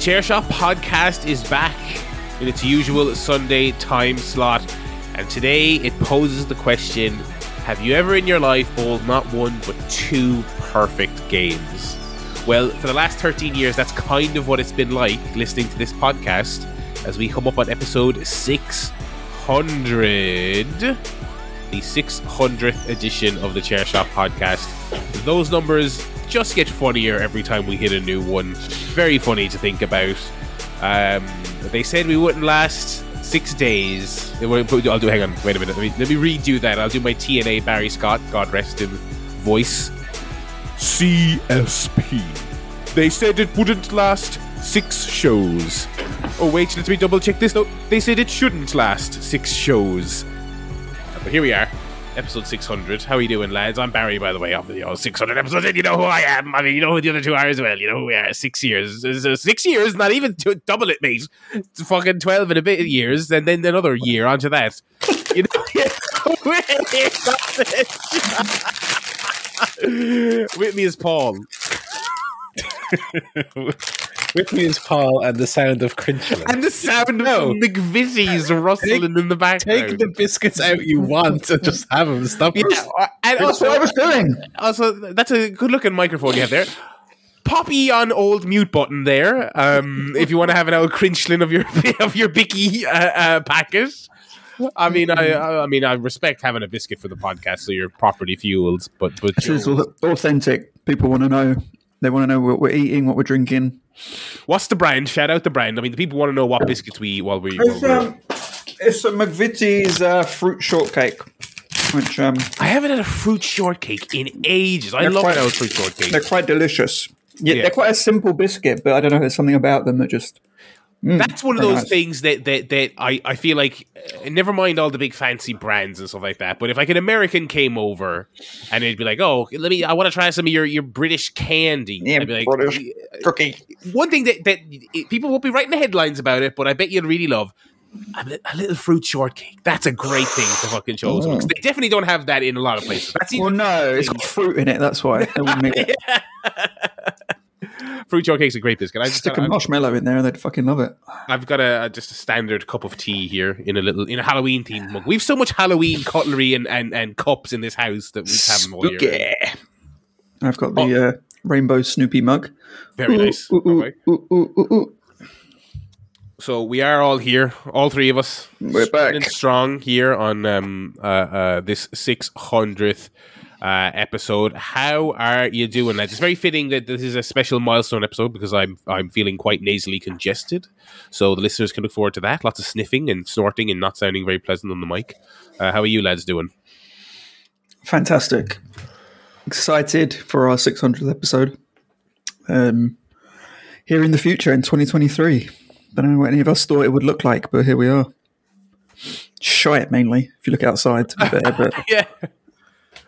Chair Shot podcast is back in its usual Sunday time slot, and today it poses the question Have you ever in your life bowled not one but two perfect games? Well, for the last 13 years, that's kind of what it's been like listening to this podcast as we come up on episode 600, the 600th edition of the Chair Shot podcast. Those numbers just get funnier every time we hit a new one. Very funny to think about. Um, they said we wouldn't last six days. I'll do. Hang on. Wait a minute. Let me, let me redo that. I'll do my TNA Barry Scott, God rest him, voice. CSP. They said it wouldn't last six shows. Oh wait, let me double check this. No, they said it shouldn't last six shows. But here we are episode 600. How are you doing, lads? I'm Barry, by the way, off the 600 episodes, and you know who I am. I mean, you know who the other two are as well. You know who we are. Six years. Six years, not even double it, mate. It's fucking 12 and a bit of years, and then another year onto that. You know, with me is Paul. With me is Paul and the sound of crunching. And the sound no. of McVitie's rustling take, in the background. Take the biscuits out you want and just have them. Stop. Yeah, and also, what I was doing. Also, that's a good looking microphone you have there. Poppy on old mute button there. Um, if you want to have an old crinchlin of your of your bicky uh, uh, packet. I mean, I, I mean, I respect having a biscuit for the podcast, so you're properly fueled. But but this is authentic. People want to know. They want to know what we're eating, what we're drinking. What's the brand? Shout out the brand. I mean, the people want to know what biscuits we eat while we. It's, um, it's a McVitie's uh, fruit shortcake. Which um, I haven't had a fruit shortcake in ages. I love quite, fruit shortcake. They're quite delicious. Yeah, yeah, they're quite a simple biscuit, but I don't know. There's something about them that just Mm, That's one of those nice. things that, that that I, I feel like uh, never mind all the big fancy brands and stuff like that. But if like an American came over and it'd be like, oh, let me, I want to try some of your, your British candy. Yeah, like, British cookie. One thing that that people won't be writing the headlines about it, but I bet you'd really love a, a little fruit shortcake. That's a great thing to fucking show. Mm. They definitely don't have that in a lot of places. That's well, no, it's got fruit in it. That's why. fruit shortcake's a great biscuit. I just stick a marshmallow in there, and they'd fucking love it. I've got a, just a standard cup of tea here in a little in a Halloween themed mug. We've so much Halloween cutlery and, and, and cups in this house that we have them all year. I've got the oh. uh, rainbow Snoopy mug. Very ooh, nice. Ooh, ooh, so we are all here, all three of us. We're back strong here on um, uh, uh, this six hundredth uh, episode. How are you doing, lads? It's very fitting that this is a special milestone episode because I'm I'm feeling quite nasally congested, so the listeners can look forward to that. Lots of sniffing and snorting and not sounding very pleasant on the mic. Uh, how are you lads doing? Fantastic. Excited for our 600th episode. Um, here in the future in 2023. I don't know what any of us thought it would look like, but here we are. Shite mainly, if you look outside, to be fair, but yeah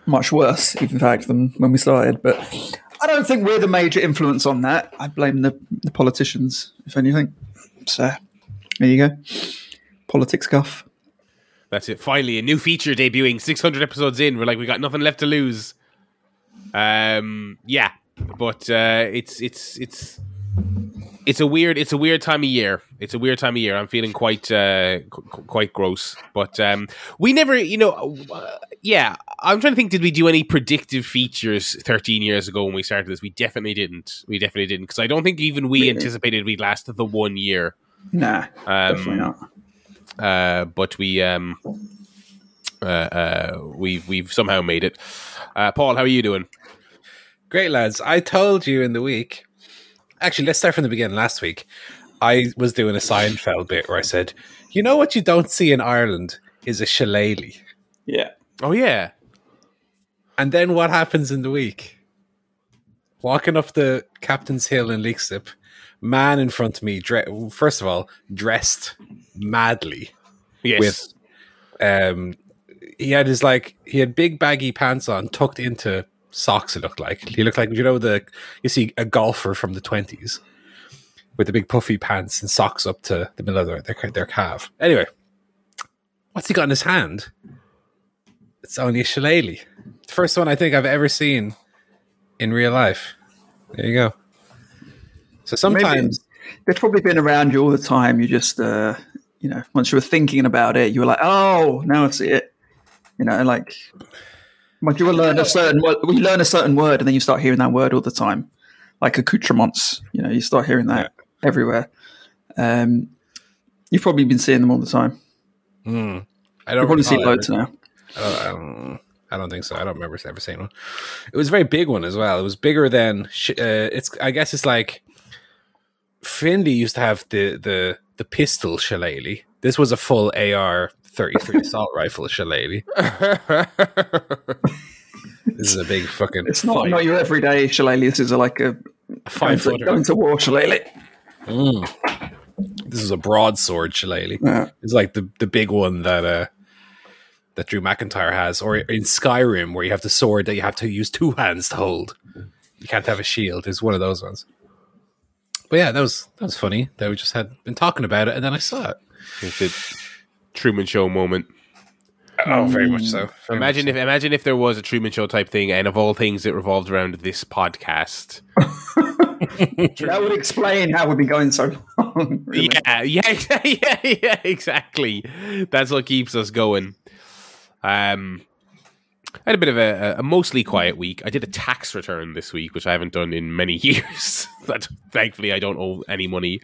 much worse, in fact, than when we started. But I don't think we're the major influence on that. I blame the, the politicians, if anything. So there you go. Politics guff. That's it. Finally, a new feature debuting. 600 episodes in. We're like, we got nothing left to lose. Um, yeah, but uh, it's it's it's it's a weird it's a weird time of year. It's a weird time of year. I'm feeling quite uh, qu- quite gross. But um, we never, you know, uh, yeah. I'm trying to think. Did we do any predictive features 13 years ago when we started this? We definitely didn't. We definitely didn't because I don't think even we anticipated we'd last the one year. Nah, um, definitely not. Uh, but we um, uh, uh, we've we've somehow made it. Uh, Paul, how are you doing? Great lads. I told you in the week actually, let's start from the beginning. Last week, I was doing a Seinfeld bit where I said, "You know what you don't see in Ireland is a shillelagh." Yeah. Oh yeah. And then what happens in the week? Walking up the Captain's Hill in Leixlip, man in front of me, dre- first of all, dressed madly. Yes. With, um, he had his like he had big baggy pants on, tucked into socks. It looked like he looked like you know the you see a golfer from the twenties with the big puffy pants and socks up to the middle of their their, their calf. Anyway, what's he got in his hand? It's only a shillelagh. The first one I think I've ever seen in real life. There you go. So sometimes they've probably been around you all the time. You just, uh, you know, once you were thinking about it, you were like, oh, now I see it. You know, like once you will learn a certain word, we learn a certain word, and then you start hearing that word all the time, like accoutrements. You know, you start hearing that everywhere. Um, you've probably been seeing them all the time. Hmm. I don't probably see loads now. I don't, I don't. I don't think so. I don't remember ever seeing one. It was a very big one as well. It was bigger than. Uh, it's. I guess it's like. Finlay used to have the the the pistol shillelagh. This was a full AR thirty three assault rifle shillelagh. This is a big fucking. It's not five, not your everyday shillelagh. This is like a five going to, going to war shillelagh. This is a broadsword shillelagh. Yeah. It's like the the big one that uh that Drew McIntyre has, or in Skyrim where you have the sword that you have to use two hands to hold. You can't have a shield. It's one of those ones. But yeah, that was that was funny. That we just had been talking about it, and then I saw it. It's a Truman Show moment. Oh, very much so. Very Imagine if imagine if there was a Truman Show type thing, and of all things, it revolved around this podcast. That would explain how we've been going so long. really. Yeah, yeah, yeah, yeah, exactly. That's what keeps us going. Um, I had a bit of a, a mostly quiet week. I did a tax return this week, which I haven't done in many years. that thankfully I don't owe any money.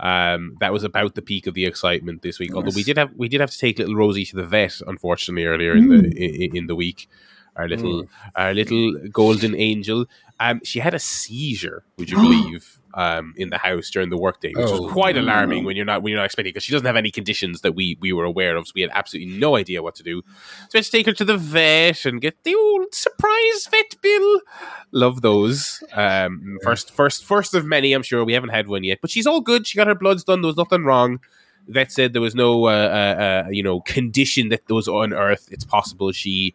Um, that was about the peak of the excitement this week. Although we did have we did have to take little Rosie to the vet, unfortunately, earlier in the in, in the week. Our little our little golden angel. Um, she had a seizure. Would you believe? Um, in the house during the workday, which Oh. was quite alarming when you're not when you're not expecting because she doesn't have any conditions that we we were aware of, so we had absolutely no idea what to do. So we had to take her to the vet and get the old surprise vet bill. Love those. Um, first, first, first of many. I'm sure we haven't had one yet, but she's all good. She got her bloods done. There was nothing wrong. Vet said there was no, uh, uh, uh, you know, condition that was unearthed. It's possible she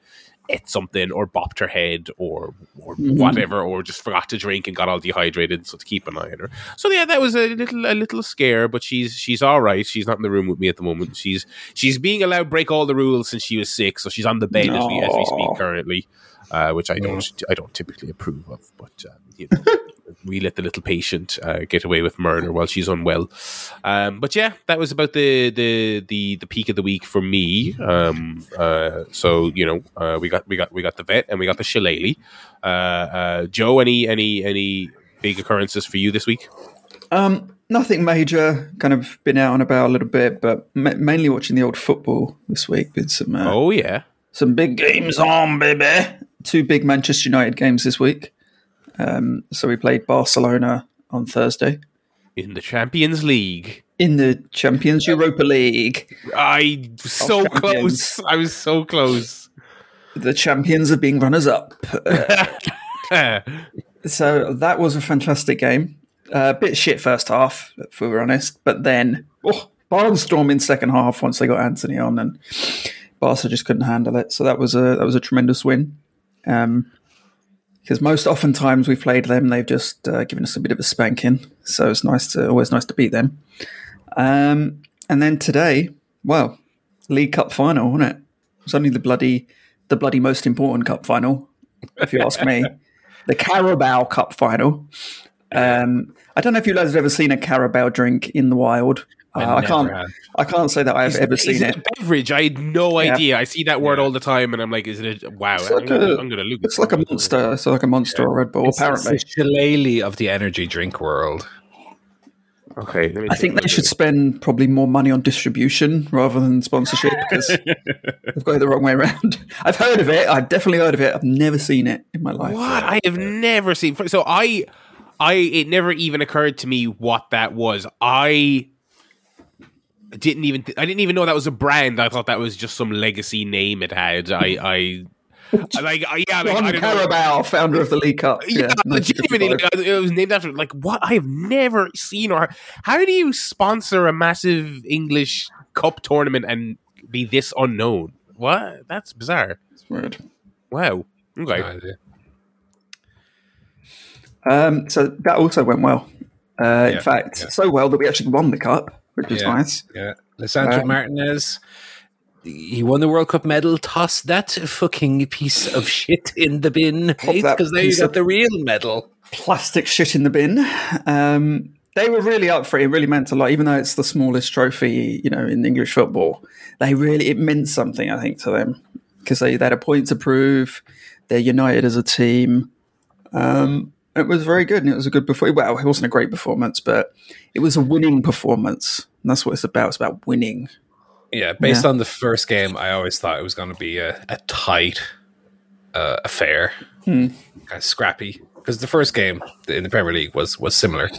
ate something or bopped her head or or whatever, or just forgot to drink and got all dehydrated. So to keep an eye on her. So yeah, that was a little a little scare, but she's she's all right. She's not in the room with me at the moment. She's she's being allowed to break all the rules since she was six so she's on the bed as we as we speak currently, uh, which I don't I don't typically approve of, but um, you know. We let the little patient uh, get away with murder while she's unwell, um, but yeah, that was about the the the, the peak of the week for me. Um, uh, so you know, uh, we got we got we got the vet and we got the shillelagh. Uh, uh, Joe, any any any big occurrences for you this week? Um, nothing major. Kind of been out and about a little bit, but ma- mainly watching the old football this week. With some uh, Oh yeah, some big games on, baby. Two big Manchester United games this week. Um, so we played Barcelona on Thursday in the Champions League. in the Champions Europa League. I so close. I was so close. The champions are being runners up. Uh, so that was a fantastic game. A bit shit first half, if we were honest, but then oh, barnstorm in second half once they got Antony on, and Barca just couldn't handle it. So that was a that was a tremendous win. Um, because most oftentimes we've played them, they've just uh, given us a bit of a spanking. So it's nice to always nice to beat them. Um, and then today, well, League Cup final, wasn't it? It was only the bloody the bloody most important cup final, if you ask me. The Carabao Cup final. Um, I don't know if you guys have ever seen a Carabao drink in the wild. Uh, I, can't. have. I can't say that I've ever Is seen it it. a beverage? I had no Yeah. idea. I see that word Yeah. all the time, and I'm like, is it a wow? It's I'm, like gonna, a- I'm gonna look. It's like a monster. It's like a monster or Red Bull. It's- apparently, it's the shillelagh of the energy drink world. Okay, let me I think they should spend probably more money on distribution rather than sponsorship because they've got it the wrong way around. I've heard of it. I've definitely heard of it. I've never seen it in my life. What I have never seen. So I, I it never even occurred to me what that was. I didn't even. I didn't even know that was a brand. I thought that was just some legacy name it had. I, I, I like, I, yeah, like, John I don't know. Founder of the League Cup. Yeah, Yeah, legitimately, 1955. like, it was named after. Like, what I have never seen or how do you sponsor a massive English cup tournament and be this unknown? What? That's bizarre. It's weird. Wow. Okay. No idea. Um, so that also went well. Uh, Yeah, in fact, yeah. so well that we actually won the cup, which was Yeah. nice. Yeah, Lisandro Um, Martinez. He won the World Cup medal. Toss that fucking piece of shit in the bin, because there you got the real medal. Plastic shit in the bin. Um, they were really up for it. It really meant a lot, even though it's the smallest trophy, you know, in English football. They really it meant something, I think, to them because they, they had a point to prove. They're united as a team. Um, it was very good, and it was a good performance. Well, it wasn't a great performance, but it was a winning performance, and that's what it's about. It's about winning. Yeah, based Yeah. on the first game, I always thought it was going to be a, a tight uh, affair, Hmm. kind of scrappy. Because the first game in the Premier League was was similar,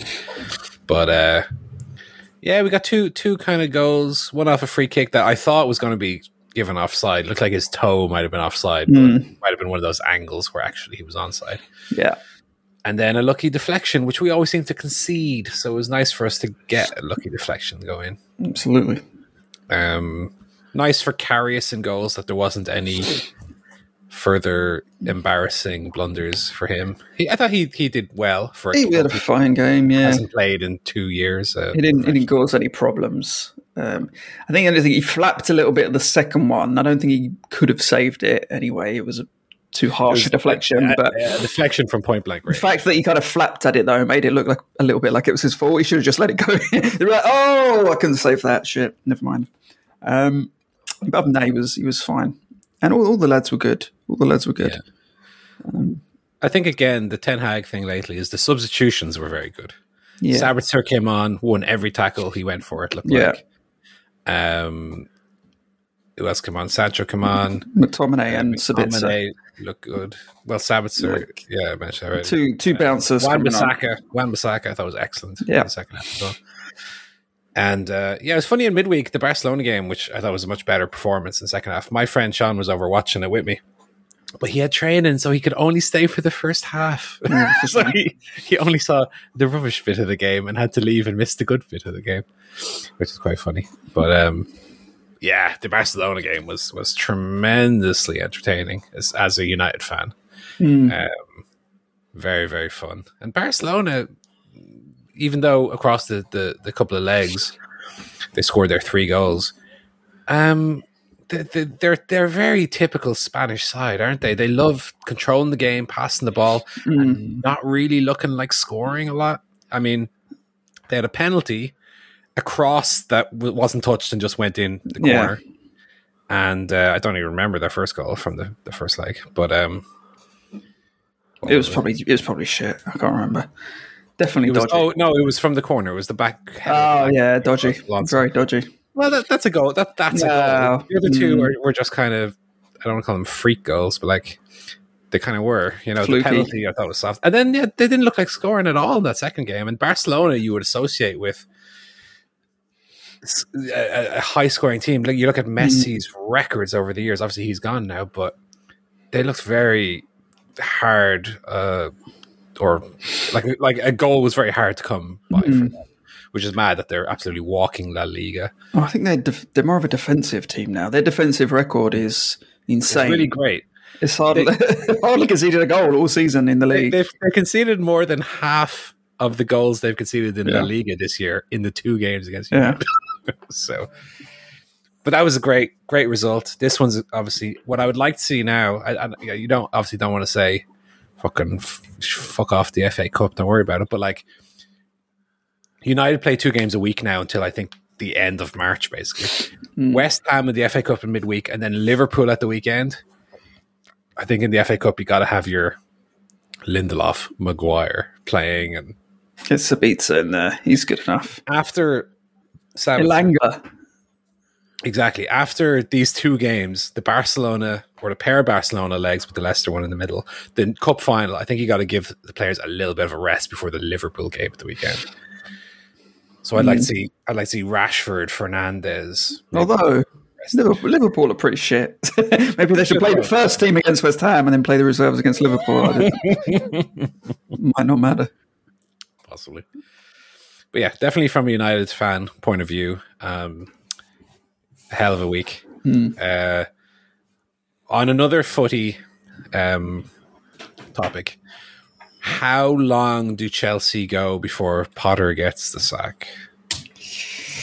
but uh, yeah, we got two two kind of goals. One off a free kick that I thought was going to be given offside. Looked like his toe might have been offside, but Hmm. might have been one of those angles where actually he was onside. Yeah, And then a lucky deflection, which we always seem to concede. So it was nice for us to get a lucky deflection going. absolutely. Um, nice for Karius and goals that there wasn't any further embarrassing blunders for him. He, I thought he he did well for a He had a fine game. Yeah, hasn't played in two years. Uh, He didn't, he didn't cause any problems. Um, I think anything he flapped a little bit at the second one. I don't think he could have saved it anyway. It was a too harsh a deflection. uh, but uh, deflection from point blank the fact that he kind of flapped at it though made it look like a little bit like it was his fault. He should have just let it go. they were like, "Oh, I couldn't save that shit. Never mind." Um, but other than that, he was he was fine, and all, all the lads were good. All the lads were good. Yeah. I think again the Ten Hag thing lately is the substitutions were very good. Yeah, Sabitzer came on, won every tackle he went for. It looked Yeah. like. Um, who else came on? Sancho came on. McTominay and Sabitzer, looked good. Well, Sabitzer, yeah, I mentioned already. two two bouncers. Wan coming on. Bissaka, Wan Bissaka, I thought was excellent. Yeah. in the second half as well. And uh, yeah, it was funny in midweek the Barcelona game, which I thought was a much better performance in the second half. My friend Sean was over watching it with me, but he had training, so he could only stay for the first half. So he, he only saw the rubbish bit of the game and had to leave and miss the good bit of the game, which is quite funny. But um, yeah, the Barcelona game was was tremendously entertaining as as a United fan. Hmm. Um, very very fun. And Barcelona, even though across the the, the couple of legs they scored their three goals, um. they- They're they're very typical Spanish side, aren't they? They love controlling the game, passing the ball, Mm. and not really looking like scoring a lot. I mean, they had a penalty, a cross that w- wasn't touched and just went in the Yeah. corner. And uh, I don't even remember their first goal from the, the first leg, but um, It was probably it was probably shit. I can't remember. Definitely It was, dodgy. oh no, it was from the corner. It was the back. Oh back. yeah, dodgy. Very dodgy. Well, that, that's a goal. That that's a goal. The other two Mm. were, were just kind of I don't want to call them freak goals, but like they kind of were. You know, Fluky. the penalty I thought was soft, and then yeah, they didn't look like scoring at all in that second game. And Barcelona, you would associate with a, a high scoring team. Like you look at Messi's records over the years. Obviously, he's gone now, but they looked very hard. Uh, or like like a goal was very hard to come by for Mm. them, which is mad that they're absolutely walking La Liga. Oh, I think they're def- they're more of a defensive team now. Their defensive record is It's insane. really great. It's hardly hardly conceded a goal all season in the league. they've they conceded more than half of the goals they've conceded in Yeah. La Liga this year in the two games against Yeah. So, but that was a great great result. This one's obviously what I would like to see now. I, I, yeah, you don't obviously don't want to say fucking f- fuck off the FA Cup. Don't worry about it. But like, United play two games a week now until I think the end of March, basically. Mm. West Ham in the FA Cup in midweek, and then Liverpool at the weekend. I think in the FA Cup you got to have your Lindelof, Maguire playing, and Get Sabitzer in there. He's good enough. after Elanga. exactly after these two games, the Barcelona or the pair of Barcelona legs with the Leicester one in the middle, the cup final. I think you got to give the players a little bit of a rest before the Liverpool game at the weekend. So I'd like mm. to see I'd like to see Rashford, Fernandez. Although. Liverpool, Liverpool are pretty shit. Maybe they should play the first team against West Ham and then play the reserves against Liverpool. Might not matter. possibly. But yeah, definitely from a United fan point of view, um, a hell of a week. Uh, on another footy um, topic, how long do Chelsea go before Potter gets the sack?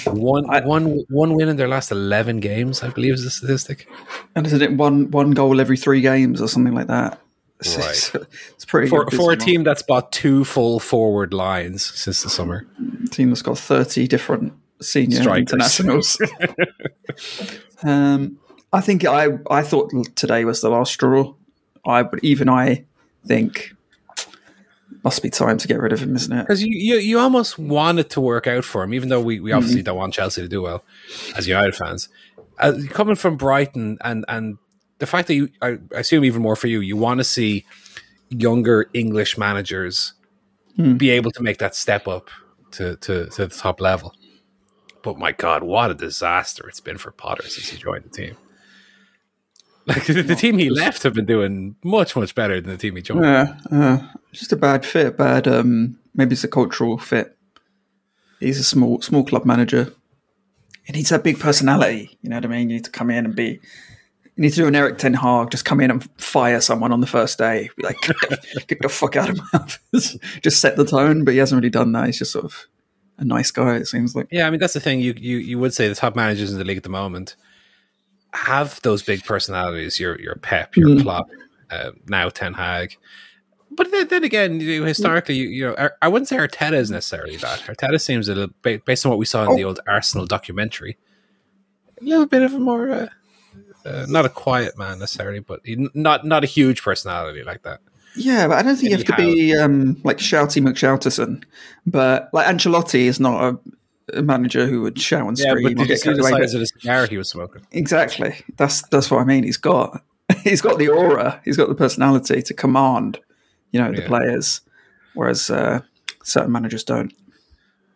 One, I- one, one win in their last eleven games, I believe, is the statistic. And isn't it one one goal every three games or something like that? It's, it's, it's pretty For good for a team that's bought two full forward lines since the summer. team that's got 30 different senior Strikers. internationals. um, I think I, I thought today was the last straw. I but even I think must be time to get rid of him, isn't it? Because you, you, you almost want it to work out for him, even though we, we obviously don't want Chelsea to do well as United fans. Uh, coming from Brighton and, and the fact that you, I, I assume even more for you, you want to see younger English managers be able to make that step up to, to, to the top level. But my God, what a disaster it's been for Potter since he joined the team. Like the, the team he left have been doing much, much better than the team he joined. Yeah, uh, just a bad fit. Bad. Um, maybe it's a cultural fit. He's a small small club manager. He needs that big personality. You know what I mean? You need to come in and be. You need to do an Erik Ten Hag. Just come in and fire someone on the first day. Be like, get the, fuck out of my office. just set the tone. But he hasn't really done that. He's just sort of a nice guy. It seems like. Yeah, I mean that's the thing. You you you would say the top managers in the league at the moment have those big personalities. Your your Pep, your Mm. Klopp, uh, now Ten Hag. But then, then again, you know, historically, you, you know, I wouldn't say Arteta is necessarily that. Arteta seems a little, ba- based on what we saw in the old Arsenal documentary, a little bit of a more, uh, uh, not a quiet man necessarily, but he, not not a huge personality like that. Yeah, but I don't think you have to be um, like Shouty McShouterson. But like Ancelotti is not a, a manager who would shout and Yeah, scream. but did you see the size of the cigar he was smoking? Exactly. That's that's what I mean. He's got he's got the aura. He's got the personality to command, you know, the Yeah. players. Whereas uh, certain managers don't.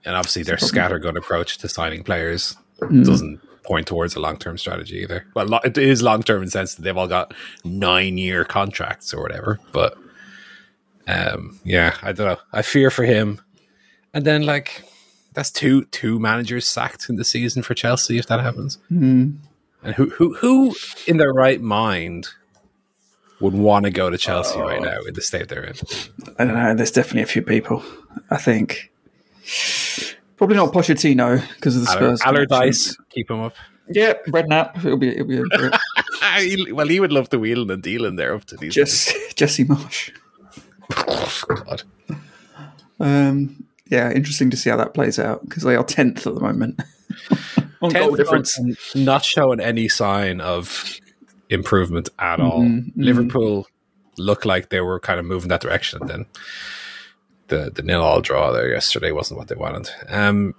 And obviously, their scattergun approach to signing players Mm. doesn't point towards a long term strategy either. Well, lo- it is long term in the sense that they've all got nine year contracts or whatever. But um, yeah, I don't know. I fear for him. And then, like, that's two two managers sacked in the season for Chelsea if that happens. Mm. And who who who in their right mind would want to go to Chelsea right now in the state they're in? I don't know. There's definitely a few people. I think probably not Pochettino because of the Aller- Spurs. Allardyce, keep him up. Yeah, Redknapp. It'll be it'll be. He- well, he would love to wheeling and dealing there up to these. just Jesse Marsch. God. Um, yeah, interesting to see how that plays out because they are tenth at the moment. On goal difference. not showing any sign of improvement at all. Mm-hmm, Liverpool looked like they were kind of moving that direction. Then the the nil all draw there yesterday wasn't what they wanted. Um,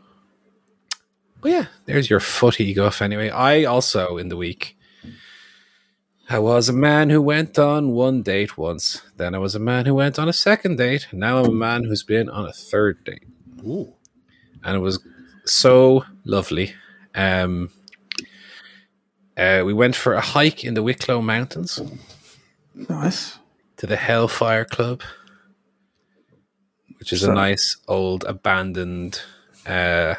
but yeah, there's your footy guff. Anyway, I also in the week. I was a man who went on one date once. Then I was a man who went on a second date. Now I'm a man who's been on a third date Ooh. and it was so lovely. Um, uh, we went for a hike in the Wicklow Mountains Nice. to the Hellfire Club, which is a nice old abandoned uh,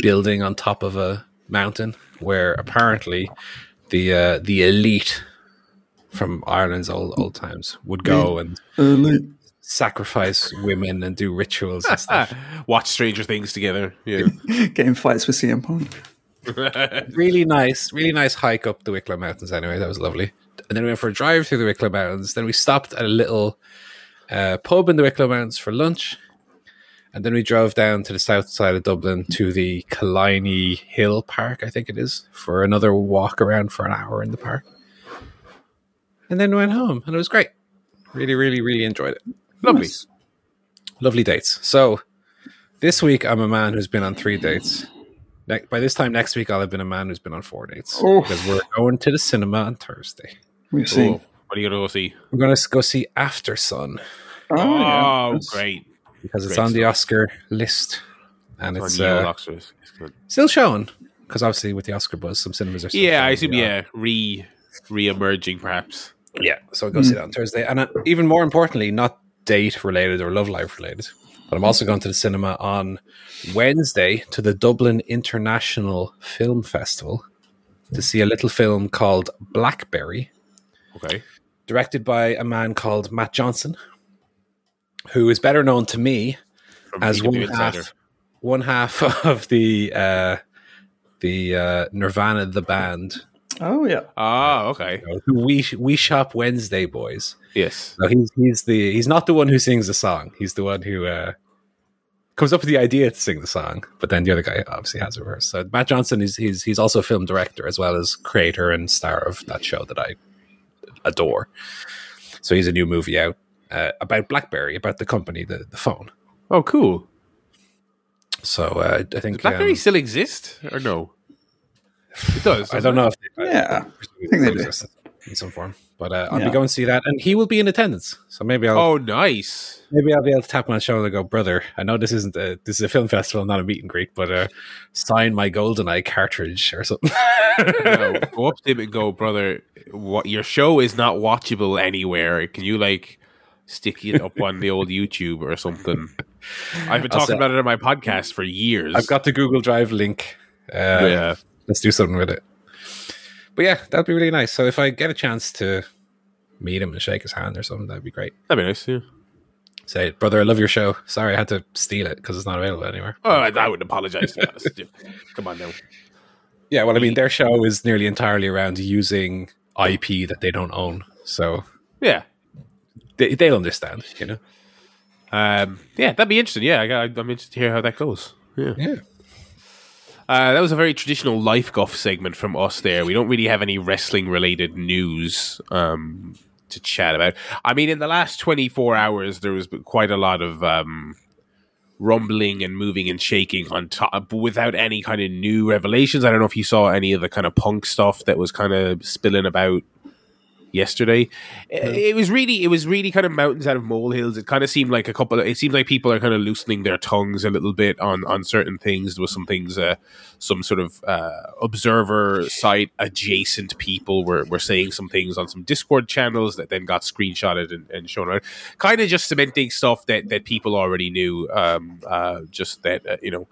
building on top of a mountain where apparently the uh, the elite from Ireland's old old times would go and Early. sacrifice women and do rituals and stuff. Watch Stranger Things together. Yeah. Getting fights with CM Punk. really nice, really nice hike up the Wicklow Mountains. Anyway, that was lovely. And then we went for a drive through the Wicklow Mountains. Then we stopped at a little uh, pub in the Wicklow Mountains for lunch. And then we drove down to the south side of Dublin to the Killiney Hill Park, I think it is, for another walk around for an hour in the park. And then went home, and it was great. Really, really, really enjoyed it. Lovely, Nice. lovely dates. So this week, I'm a man who's been on three dates. Ne- by this time next week, I'll have been a man who's been on four dates Oh. because we're going to the cinema on Thursday. We've seen. Cool. What are you going to go see? We're going to go see Aftersun Oh, Oh, yeah. Great. because it's Great on the. Oscar list, and Or it's uh, Oscars. It's good. still showing because obviously with the Oscar buzz, some cinemas are. Still Yeah, I assume, yeah, re re emerging perhaps. Yeah, so I'll go see that on Thursday. And uh, even more importantly, not date related or love life related, but I'm also going to the cinema on Wednesday to the Dublin International Film Festival to see a little film called Blackberry, Okay. Directed by a man called Matt Johnson, who is better known to me From as one Insider. half, one half of the uh, the uh, Nirvanna the band, Oh, yeah. Ah, okay. you know, who we we shop Wednesday boys. Yes. No, he's he's the he's not the one who sings the song. He's the one who uh, comes up with the idea to sing the song, but then the other guy obviously has a verse. So Matt Johnson is he's he's also a film director as well as creator and star of that show that I adore. So he's a new movie out uh, about BlackBerry, about the company, the, the phone. Oh, cool. So uh, I think Does BlackBerry um, still exist or no? It does. I don't know if they, Yeah, I think they do. In some form, but uh, I'll Yeah. be going to see that, and he will be in attendance. So maybe I'll Oh, nice. maybe I'll be able to tap my shoulder and go, brother. I know this isn't a this is a film festival, not a meet and greet, but uh, sign my GoldenEye cartridge or something. No, go up to him and go, brother. What your show is not watchable anywhere. Can you like stick it up on the old YouTube or something? I've been talking say- about it on my podcast for years. I've got the Google Drive link. Uh, yeah. let's do something with it. But yeah, that'd be really nice. So if I get a chance to meet him and shake his hand or something, that'd be great. That'd be nice. Yeah. Say, brother, I love your show. Sorry, I had to steal it because it's not available anywhere. Oh, I, I would apologize. Come on now. Yeah, well, I mean, their show is nearly entirely around using IP that they don't own, so Yeah. they, they'll understand, you know. Um, yeah, that'd be interesting. Yeah, I, I, I'm interested to hear how that goes. Yeah. Yeah. Uh, that was a very traditional life golf segment from us there. We don't really have any wrestling related news um, to chat about. I mean, in the last 24 hours, there was quite a lot of um, rumbling and moving and shaking on top without any kind of new revelations. I don't know if you saw any of the kind of punk stuff that was kind of spilling about yesterday. It, it was really, it was really kind of mountains out of molehills. It kind of seemed like a couple. Of, it seemed like people are kind of loosening their tongues a little bit on on certain things. There was some things, uh, some sort of uh, observer site adjacent people were were saying some things on some Discord channels that then got screenshotted and, and shown out. Kind of just cementing stuff that that people already knew. Um, uh, just that uh, you know.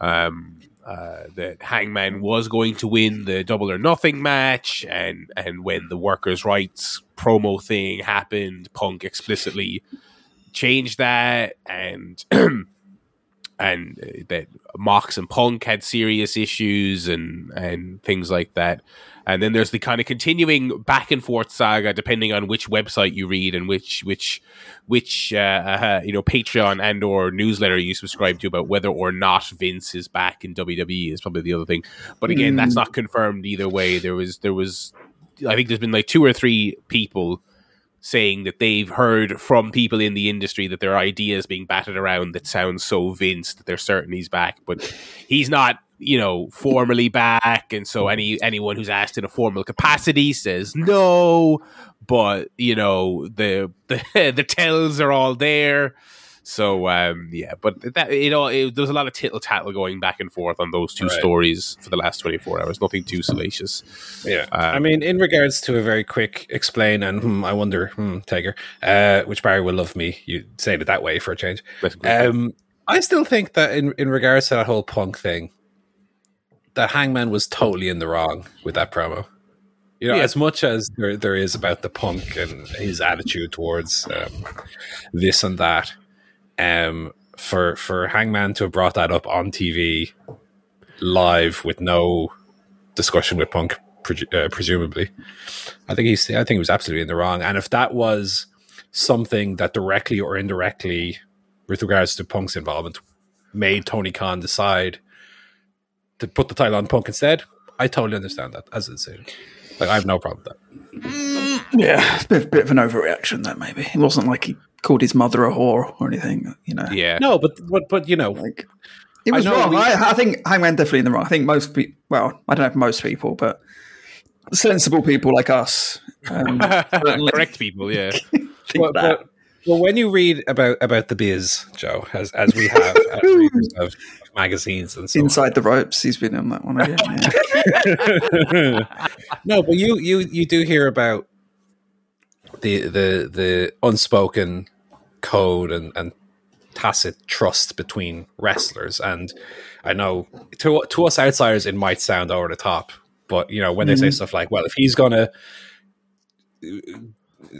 Um, uh, that Hangman was going to win the double or nothing match, and and when the workers' rights promo thing happened, Punk explicitly changed that, and and uh, that Mox and Punk had serious issues and and things like that. And then there's the kind of continuing back and forth saga, depending on which website you read and which which which uh, uh, you know Patreon and or newsletter you subscribe to about whether or not Vince is back in WWE is probably the other thing. But again, that's not confirmed either way. There was there was I think there's been like two or three people saying that they've heard from people in the industry that their ideas being batted around that sounds so Vince that they're certain he's back, but he's not, you know, formally back. And so any anyone who's asked in a formal capacity says no, but you know the the the tells are all there. So um, yeah, but that you know it, there was a lot of tittle tattle going back and forth on those two Right. stories for the last twenty four hours. Nothing too salacious. Yeah. Um, I mean, in regards to a very quick explain and hmm, I wonder, hmm, Tiger, uh, which Barry will love me. You say it that way for a change. Um, I still think that in, in regards to that whole punk thing, that Hangman was totally in the wrong with that promo. You know, Yeah. as much as there, there is about the punk and his attitude towards um, this and that, um, for for Hangman to have brought that up on TV live with no discussion with Punk, presu- uh, presumably, I think he's I think he was absolutely in the wrong. And if that was something that directly or indirectly, with regards to Punk's involvement, made Tony Khan decide to put the title on Punk instead, I totally understand that as a decision. Like I have no problem with that. Yeah, it's a bit, bit of an overreaction, though. Maybe it wasn't like he called his mother a whore or anything. You know, yeah, No, but but but you know, like it was I know wrong. we- I, I think Hangman definitely in the wrong. I think most people, well, I don't know if most people, but sensible people like us um, correct people. Yeah. think but, that. but, well, when you read about about the biz, Joe, as as we have as readers of magazines and so on, Inside the ropes, he's been on that one again. Yeah. no, but you you you do hear about the the the unspoken code and and tacit trust between wrestlers, and I know to to us outsiders it might sound over the top, but you know when they say mm-hmm. stuff like, "Well, if he's gonna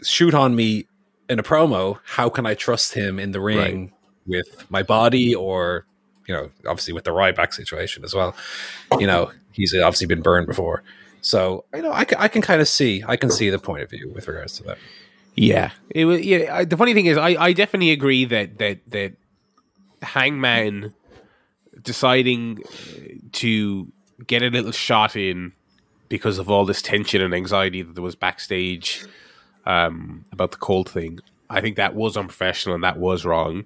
shoot on me in a promo, how can I trust him in the ring with my body or?" You know, obviously with the Ryback situation as well. You know, he's obviously been burned before. So you know, I can, I can kind of see I can see the point of view with regards to that. Yeah, it was. Yeah, I, the funny thing is, I, I definitely agree that that that Hangman deciding to get a little shot in because of all this tension and anxiety that there was backstage um, about the Colt thing. I think that was unprofessional and that was wrong.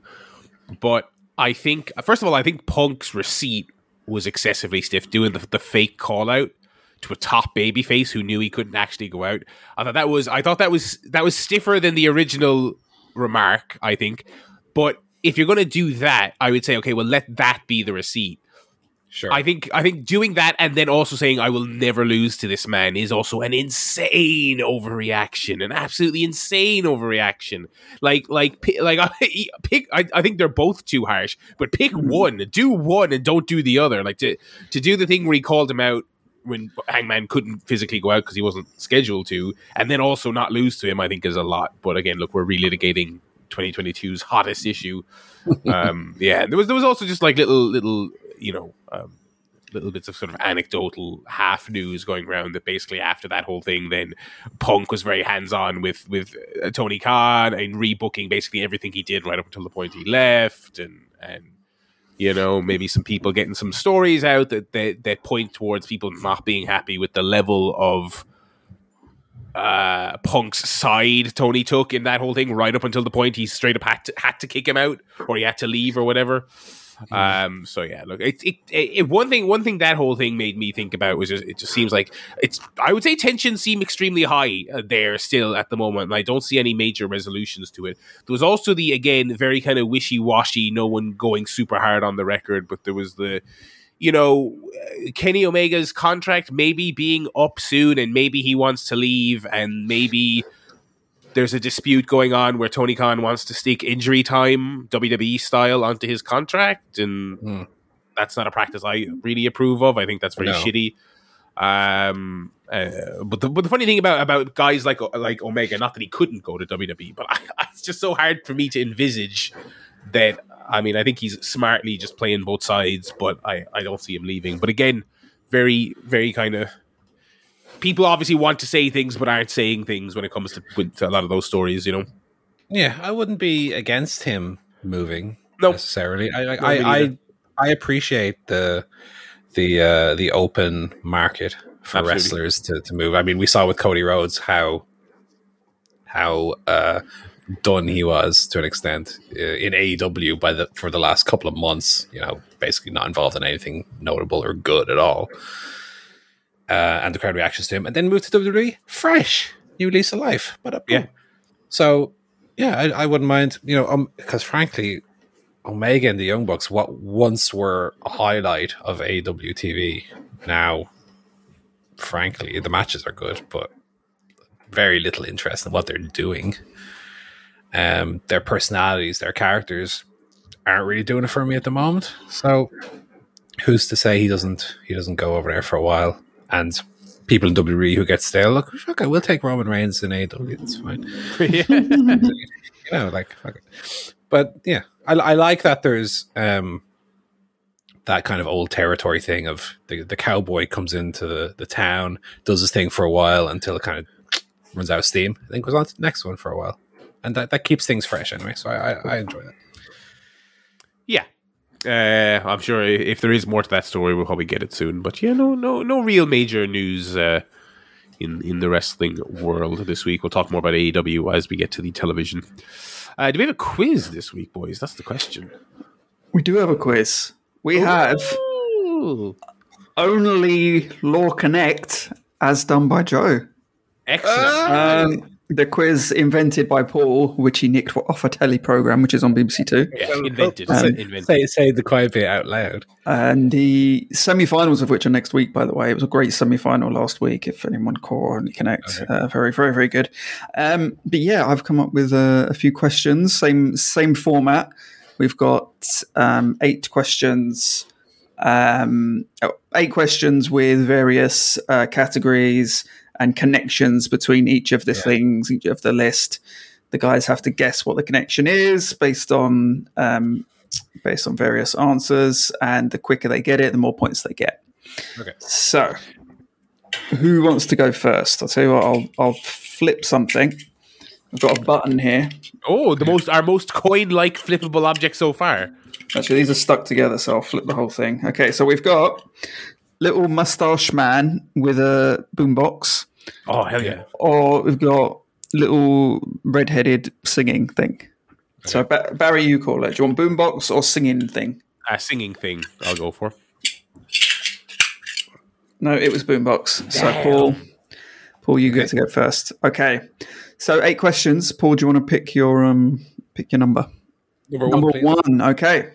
But I think, first of all, I think Punk's receipt was excessively stiff, doing the, the fake call out to a top babyface who knew he couldn't actually go out. I thought that was, I thought that was that was stiffer than the original remark. I think, but if you're going to do that, I would say, okay, well, let that be the receipt. Sure. I think I think doing that and then also saying I will never lose to this man is also an insane overreaction, an absolutely insane overreaction. Like like like pick. I, I think they're both too harsh, but pick Mm-hmm. one, do one, and don't do the other. Like to to do the thing where he called him out when Hangman couldn't physically go out because he wasn't scheduled to, and then also not lose to him. I think is a lot. But again, look, we're relitigating 2022's hottest issue. um, yeah, there was there was also just like little little you know um, little bits of sort of anecdotal half news going around that basically after that whole thing, then Punk was very hands on with with uh, Tony Khan and rebooking basically everything he did right up until the point he left, and and you know maybe some people getting some stories out that that, that point towards people not being happy with the level of uh, Punk's side Tony took in that whole thing, right up until the point he straight up had to, had to kick him out or he had to leave or whatever. Um, so yeah, look, it, it, it, one thing, one thing that whole thing made me think about was just, it just seems like it's, I would say tensions seem extremely high uh, there still at the moment. And I don't see any major resolutions to it. There was also the, again, very kind of wishy washy, no one going super hard on the record, but there was the, you know, Kenny Omega's contract maybe being up soon and maybe he wants to leave and maybe there's a dispute going on where Tony Khan wants to stick injury time WWE style onto his contract and Hmm. that's not a practice I really approve of. I think that's very No. shitty. Um, uh, but the but the funny thing about about guys like like Omega, not that he couldn't go to WWE, but I, it's just so hard for me to envisage that. I mean, I think he's smartly just playing both sides, but I I don't see him leaving. But again, very very kind of people obviously want to say things but aren't saying things when it comes to, with, to a lot of those stories. You know, Yeah, I wouldn't be against him moving Nope. necessarily. I I, I. I I appreciate the the uh, the open market for Absolutely. wrestlers to, to move. I mean, we saw with Cody Rhodes how how uh, done he was to an extent uh, in AEW by the for the last couple of months. You know, basically not involved in anything notable or good at all. Uh, and the crowd reactions to him, and then moved to WWE, fresh, new lease of life. But Yeah. so yeah, I, I wouldn't mind, you know, um, because frankly, Omega and the Young Bucks, what once were a highlight of AEW TV, now, frankly, the matches are good, but very little interest in what they're doing. Um, their personalities, their characters, aren't really doing it for me at the moment. So, who's to say he doesn't? He doesn't go over there for a while, and people in WWE who get stale. Look, okay, we'll take Roman Reigns in AEW. It's fine you know, like, fuck it. but yeah, I, I like that there's um that kind of old territory thing of the, the cowboy comes into the, the town, does his thing for a while until it kind of runs out of steam, and then goes on to the next one for a while, and that, that keeps things fresh anyway. So I, I, I enjoy that. Uh, I'm sure if there is more to that story, we'll probably get it soon. But yeah, no, no, no real major news uh, in in the wrestling world this week. We'll talk more about AEW as we get to the television. Uh, do we have a quiz this week, boys? That's the question. We do have a quiz. We have only Lorcannect as done by Joe. excellent. Um, the quiz invented by Paul, which he nicked off a telly program, which is on BBC Two. yeah, invented. say, invented. say, say the quiet bit out loud. And the semi-finals of which are next week, by the way. It was a great semi-final last week. If anyone caught Only Connect, uh, very, very, very good. Um, but yeah, I've come up with uh, a few questions. Same, same format. We've got um, eight questions. Um, eight questions with various uh, categories and connections between each of the things, each of the list. The guys have to guess what the connection is based on um, based on various answers, and the quicker they get it, the more points they get. Okay. So, who wants to go first? I'll tell you what. I'll I'll flip something. I've got a button here. Oh, the most our most coin-like flippable object so far. Actually, these are stuck together, so I'll flip the whole thing. Okay, so we've got little mustache man with a boombox, Oh hell yeah! or we've got little red-headed singing thing. So ba- Barry, you call it. Do you want boombox or singing thing? A singing thing. I'll go for. No, it was boombox. So Paul, Paul, you get to go first. Okay. So eight questions. Paul, do you want to pick your um pick your number? Number, Number please. one. Okay.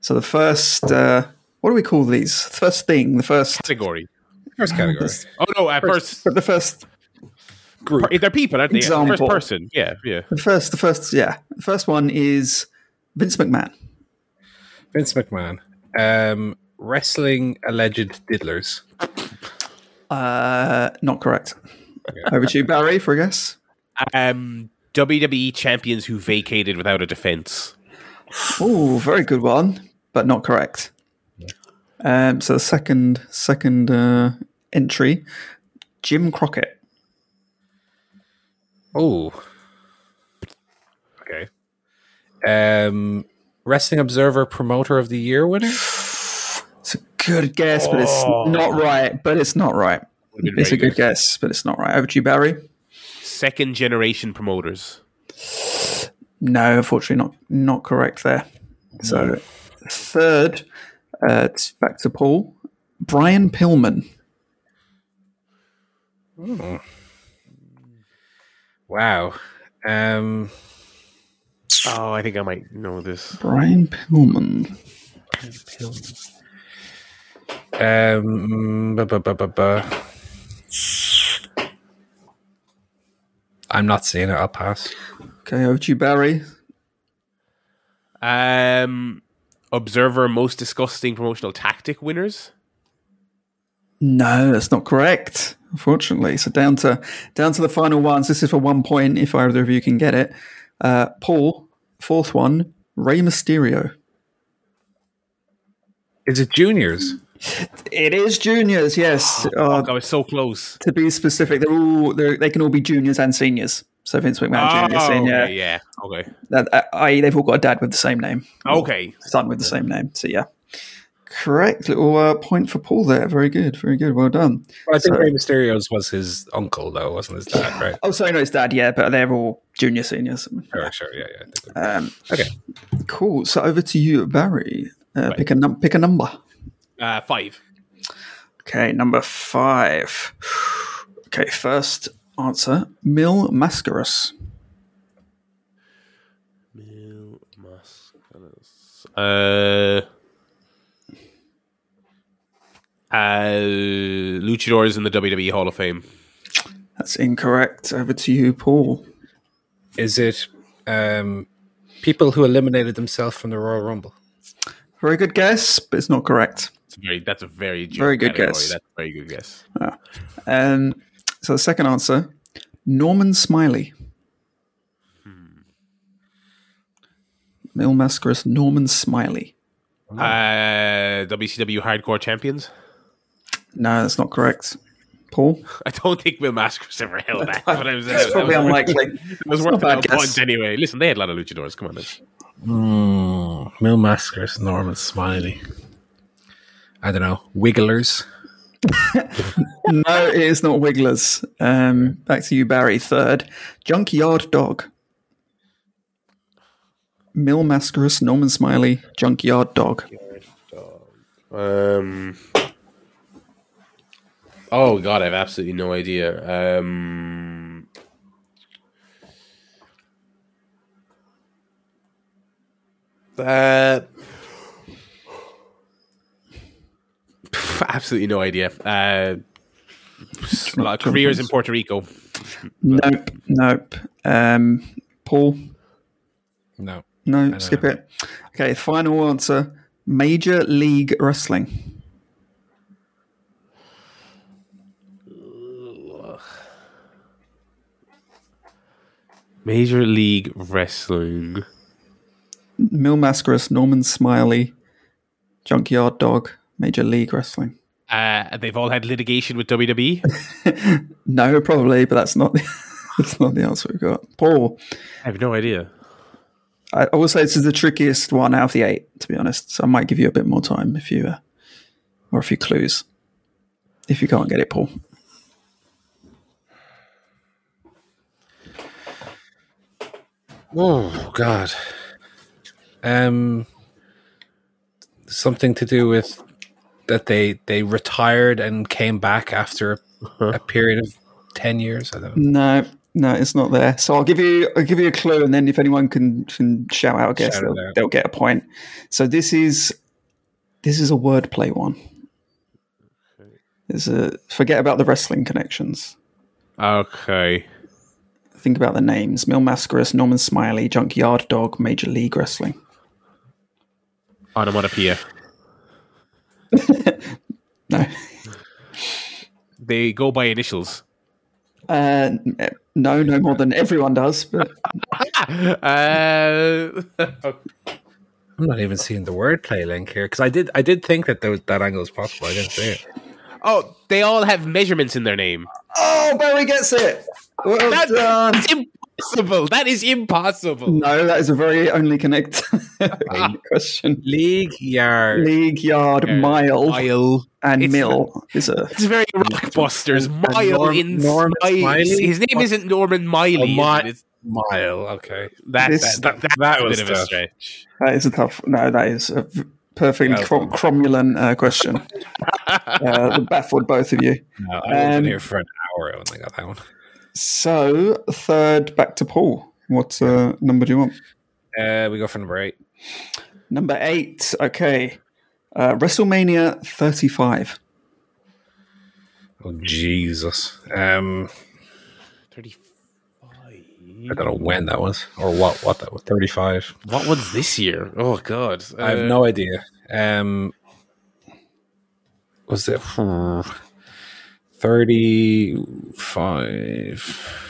So the first. Uh, what do we call these? First thing. The first. Category. First category. Oh no! At first, But the first. Group. they're people, aren't they? Yeah, First person. Yeah, yeah. The first. The first. Yeah. The first one is Vince McMahon. Vince McMahon. Um, wrestling alleged diddlers. Uh, not correct. Over to you, Barry, for a guess. Um, WWE champions who vacated without a defense. Oh, very good one, but not correct. Um, so the second second uh, entry, Jim Crockett. Oh. Okay. Um, Wrestling Observer Promoter of the Year winner. It's a good guess, but it's not right. But it's not right. Would've It's a very good guess, but it's not right. Over to you, Barry. Second generation promoters. No, unfortunately, not not correct there. So third, uh, it's back to Paul. Brian Pillman. Wow. Um, Oh, I think I might know this. Brian Pillman. um, bu- bu- bu- bu- bu. I'm not seeing it. I'll pass. Okay, over to you, Barry. Um, Observer most disgusting promotional tactic winners. No, that's not correct. Unfortunately, so down to down to the final ones. This is for one point. If either of you can get it, uh, Paul, fourth one, Rey Mysterio. Is it juniors? It is juniors, yes. Uh, I was so close. to be specific, they're all they're, they can all be juniors and seniors. So Vince McMahon, junior, Oh, senior, okay, yeah. Okay. that, uh, i.e., they've all got a dad with the same name, Okay. son with the same name. So yeah, correct. Little uh, point for Paul there. Very good, very good. Well done. Well, I think So- Rey Mysterio's was his uncle, though, wasn't his dad, right? Oh, sorry, no, it's dad. Yeah, but they're all junior, seniors. Sure, sure, yeah, yeah. Um, Okay. Cool. So over to you, Barry. Uh, Pick a num- pick a number. Uh, five. Okay, number five. Okay, first answer: Mil Mascaras. Mil Mascaras. Uh, uh, Luchadors in the WWE Hall of Fame. That's incorrect. Over to you, Paul. Is it um, people who eliminated themselves from the Royal Rumble? Very good guess, but it's not correct. It's very. That's a very Very good category. guess. That's a very good guess. Um, so the second answer: Norman Smiley. Mil Mascaras, Norman Smiley. Uh, WCW Hardcore Champions. No, that's not correct. Paul. I don't think Mil Mascaras ever held that. But I was, That's probably that was, unlikely. It was worth a bad a guess. point anyway. Listen, they had a lot of luchadors. Come on, then. Mm, Mil Mascaras, Norman Smiley. I don't know. Wigglers. no, it is not Wigglers. Um, back to you, Barry. Third, Junkyard Dog. Mil Mascaras, Norman Smiley, Junkyard Dog. Um. Oh God, I have absolutely no idea. Um. Uh, absolutely no idea. Uh, a lot of careers in Puerto Rico. Nope, nope. Um, Paul, No. no, skip it. Okay, final answer: Major League Wrestling. Major League Wrestling. Mil Mascaras, Norman Smiley, Junkyard Dog, Major League Wrestling. Uh, they've all had litigation with? WWE. No, probably, but that's not the, that's not the answer we've got. Paul, I have no idea. I I will say this is the trickiest one out of the eight, to be honest. So I might give you a bit more time if you, uh, or a few clues, if you can't get it, Paul. Oh God. Um, something to do with that they they retired and came back after a period of ten years. I don't know. No, no, it's not there. So I'll give you I'll give you a clue, and then if anyone can can shout out a guess, they'll, out. they'll get a point. So this is this is a wordplay one. It's a forget about the wrestling connections. Okay. Think about the names: Mil Mascaras, Norman Smiley, Junkyard Dog, Major League Wrestling. i don't want Onomatopoeia. No, They go by initials. uh, no, no more than everyone does. But Uh, I'm not even seeing the wordplay link here because I did I did think that there was, that angle was possible. I didn't see it. oh, they all have measurements in their name. Oh, Barry gets it. Well That- done. That's impossible. That is impossible. No, that is a very only connect question. League yard. League yard mile Mile. and mill. It's- is a It's very rockbusters. Mile Norm- in Norm Smiley. Smiley? His name isn't Norman Miley. Oh, is It's- mile. Okay. that, This- that, that, that that's a was bit of a stretch. that is a tough. No, that is a perfectly That crom- cromulent uh, question. uh, baffled both of you. No, I was Um, here for an hour when I got that one. So third, back to Paul. What uh, number do you want? Uh, we go for number eight. Number eight. Okay. Uh, WrestleMania 35. Oh Jesus. Um, 35. I don't know when that was or what what that was. Thirty five. What was this year? Oh, God. I have Uh, no idea. Um, was it thirty five?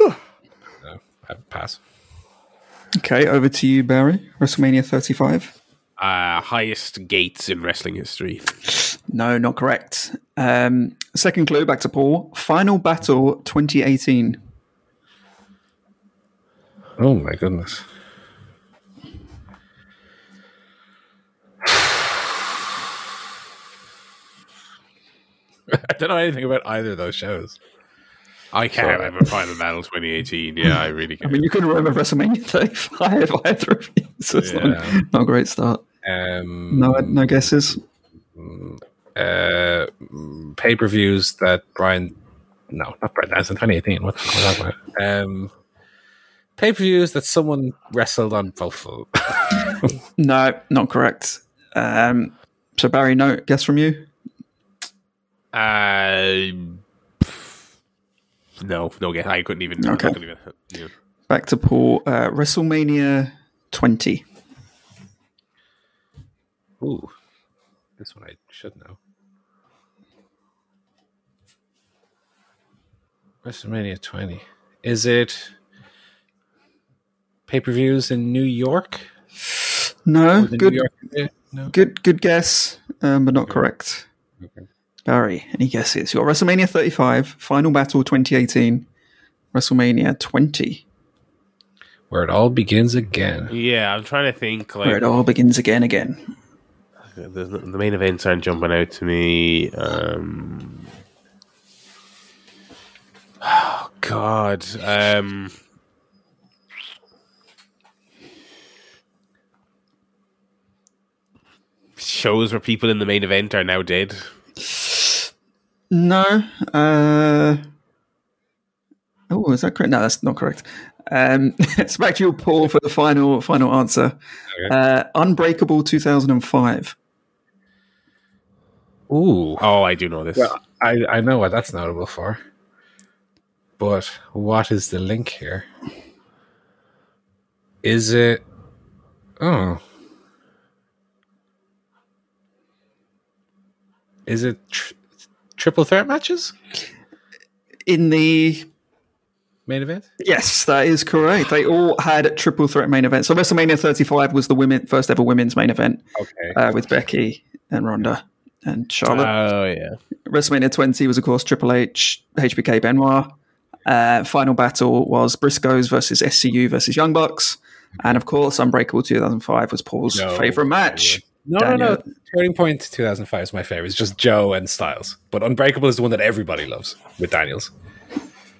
no, I pass. Okay, over to you, Barry. WrestleMania 35. Uh, highest gates in wrestling history. No, not correct. Um, second clue, back to Paul. Final Battle 2018. Oh my goodness. I don't know anything about either of those shows. I can't Sorry. remember Final Battle 2018. Yeah, I really can't. I mean, you couldn't remember WrestleMania 35 either of you, so it's Yeah. not, not a great start. Um, No, no guesses. uh, pay per views that Brian, no, not Brian That's in 2018. What the fuck was that? Um, pay per views that someone wrestled on both. No, not correct. Um, so, Barry, no guess from you? Uh, no, no guess. I couldn't even. Okay. couldn't even yeah. Back to Paul. Uh, WrestleMania 20. Ooh, this one I should know. WrestleMania 20. Is it pay per views in New York? No, good, New York area? No. good, good guess, um, but not correct. Okay. Barry, any guesses? You got WrestleMania 35, Final Battle 2018, WrestleMania 20, Where it all begins again. yeah, I'm trying to think. where it all begins again. Again. there's no- the main events aren't jumping out to me. Um, oh God. Um, shows where people in the main event are now dead. No. Uh, oh, is that correct? No, that's not correct. Um, it's back to you, Paul, for the final final answer. Okay. Uh, Unbreakable 2005. Ooh. Oh, I do know this. Well, I, I know what that's notable for. But what is the link here? Is it. Oh. Is it tr- triple threat matches? In the Main event? yes, that is correct. They all had triple threat main events. So WrestleMania 35 was the women first ever women's main event Okay. uh, with Becky and Ronda and Charlotte. Oh yeah. WrestleMania 20 was, of course, Triple H, HBK Benoit, Uh, final battle was Briscoes versus SCU versus Young Bucks. And of course, Unbreakable 2005 was Paul's No. favorite match. No, Daniel. no, no. Turning Point 2005 is my favorite. It's just Joe and Styles. But Unbreakable is the one that everybody loves with Daniels.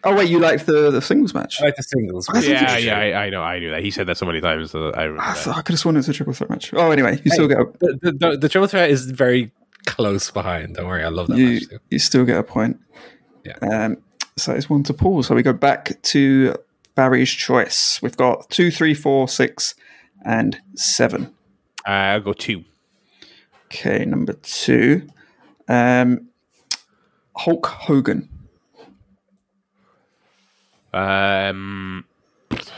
Oh, wait, you liked the, the singles match? I like the singles. I think Yeah, yeah, I, I know, I knew that. He said that so many times. So I I, thought, I could have sworn it was a triple threat match. Oh, anyway, you still get a, The, the, the, the triple threat is very close behind. Don't worry, I love that you, match too. you still get a point. Yeah. Um, so it's one to Paul. So we go back to Barry's choice. We've got two, three, four, six, and seven. Uh, I'll go two. Okay, number two. Um, Hulk Hogan. Um,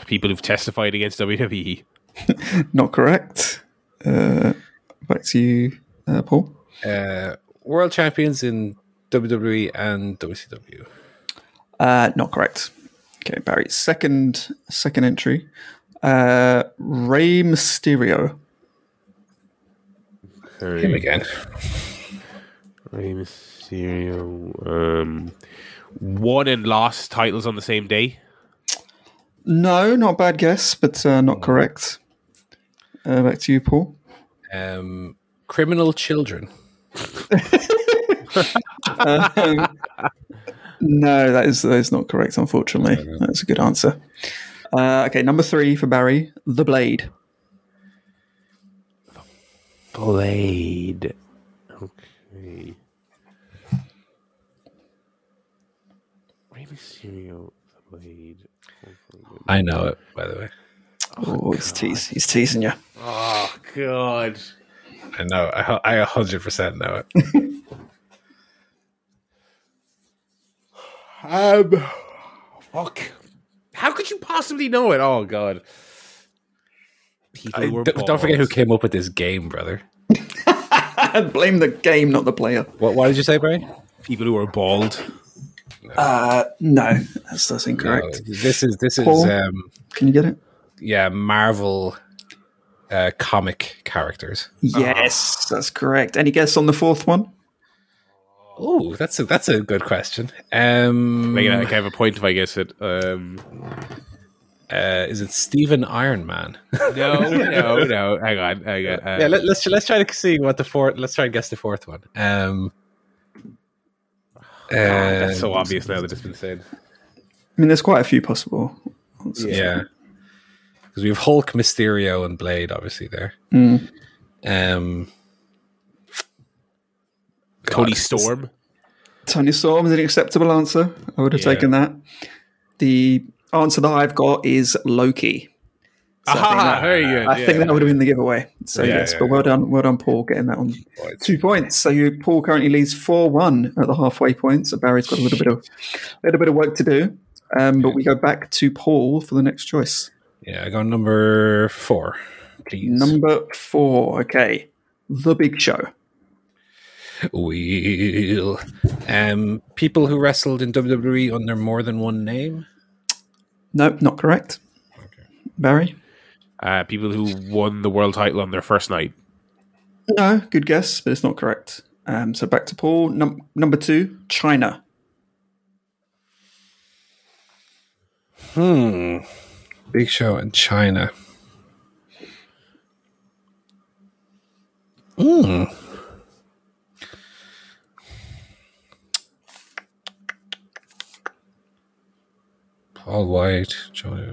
people who've testified against. WWE. Not correct. Uh, back to you, uh, Paul. Uh, world champions in WWE and WCW. Uh, not correct. Okay, Barry. Second, second entry. Uh, Rey Mysterio. Him again. Rey Mysterio. Um, won and lost titles on the same day. No, not a bad guess, but uh, not correct. Uh, back to you, Paul. Um, criminal children. Um, no, that is that is not correct. Unfortunately, that's a good answer. Uh, okay, number three for Barry, the Blade. Blade. Okay. Rey Mysterio. The Blade. I know it, by the way. Oh, he's, teas- he's teasing you. Oh God. I know. I, hu- I 100% know it. Um. Fuck. How could you possibly know it? Oh God. People I- were don't, don't forget who came up with this game, brother. Blame the game, not the player. What, what did you say, Brian? People who were bald. Uh, no, that's, that's incorrect. No, this is this is um, Can you get it? yeah Marvel uh, comic characters. Yes, that's correct. Any guess on the fourth one? Oh, that's a that's a good question. Um, Like, I have a point if I guess it. Um, uh, is it Stephen Iron Man? no, no, no. Hang on, hang on. Uh, yeah, let, let's let's try to see what the fourth. Let's try and guess the fourth one. Um, God, that's so um, obvious now that it's been said. I mean, there's quite a few possible. answers. Yeah, because we have Hulk, Mysterio, and Blade, obviously there. Mm. Um, Tony God, Storm. Toni Storm is an acceptable answer. I would have Yeah. taken that. The answer that I've got is Loki. So I think Aha, that- very good. I think that would have been the giveaway. So Yeah, yes, yeah, but well done, well done, Paul, getting that on two points. So you, Paul, currently leads four one at the halfway point. So Barry's got a little bit of a little bit of work to do. Um, but we go back to Paul for the next choice. Yeah, I go number four, please. Number four. Okay, The Big Show. Wheel. Um, people who wrestled in WWE under more than one name. Nope, not correct. Barry. Uh, people who won the world title on their first night. No, good guess, but it's not correct. Um, so back to Paul. Num- number two, Chyna. Hmm. Big Show in Chyna. Hmm. Paul Wight, Johnny.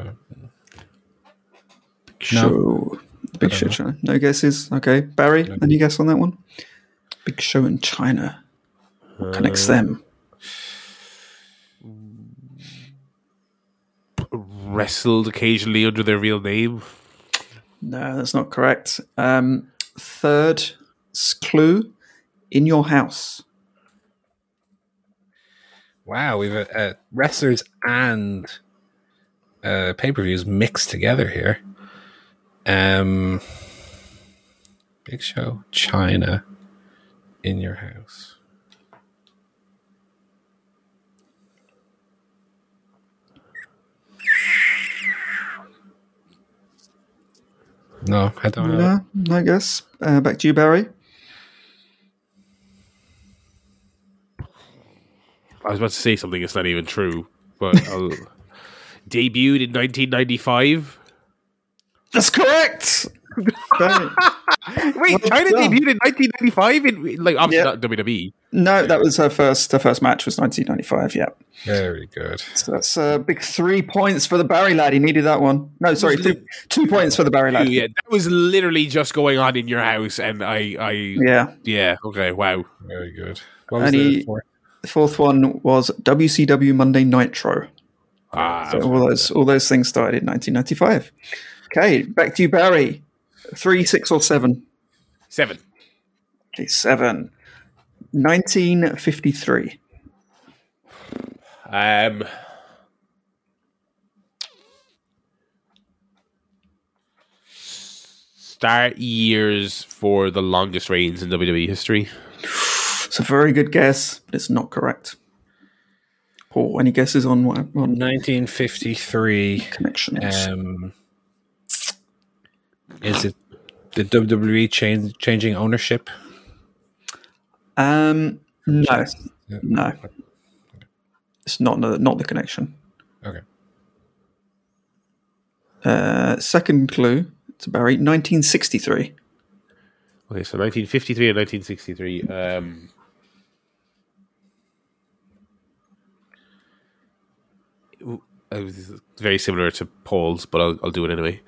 Show. Big Show Chyna. No guesses. Okay. Barry, any guess on that one? Big Show in Chyna. What connects them? Wrestled occasionally under their real name. No, that's not correct. Um, third clue in your house. Wow, we've uh, uh, wrestlers and uh, pay per views mixed together here. Um, Big Show, Chyna, in your house. No, I don't have it. No, no guess. Uh, back to you, Barry. I was about to say something that's not even true, but I'll, debuted in 1995. That's correct. Wait, Well Chyna done. debuted in 1995 in like obviously Yeah. not WWE. no, that was her first. Her first match was 1995. Yeah, Very good. so that's a big three points for the Barry lad. He needed that one. No, sorry, two, two points for the Barry lad. Yeah, that was literally just going on in your house, and I, I, yeah, Yeah. okay, wow. Very good. What was And the he- fourth? The fourth one was WCW Monday Nitro. Ah, So all those all those things started in 1995. Okay, back to you, Barry. Three, six, or seven? seven. Okay, seven. 1953. Um, start years for the longest reigns in WWE history. It's a very good guess, but it's not correct. Paul, any guesses on what on 1953. connections? Um, is it the WWE change, changing ownership? Um, no, Yeah. no, it's not the not the connection. Okay. Uh, second clue to Barry, 1963. Okay, so 1953 and 1963. Um, ooh, uh, this is very similar to Paul's, but I'll, I'll do it anyway.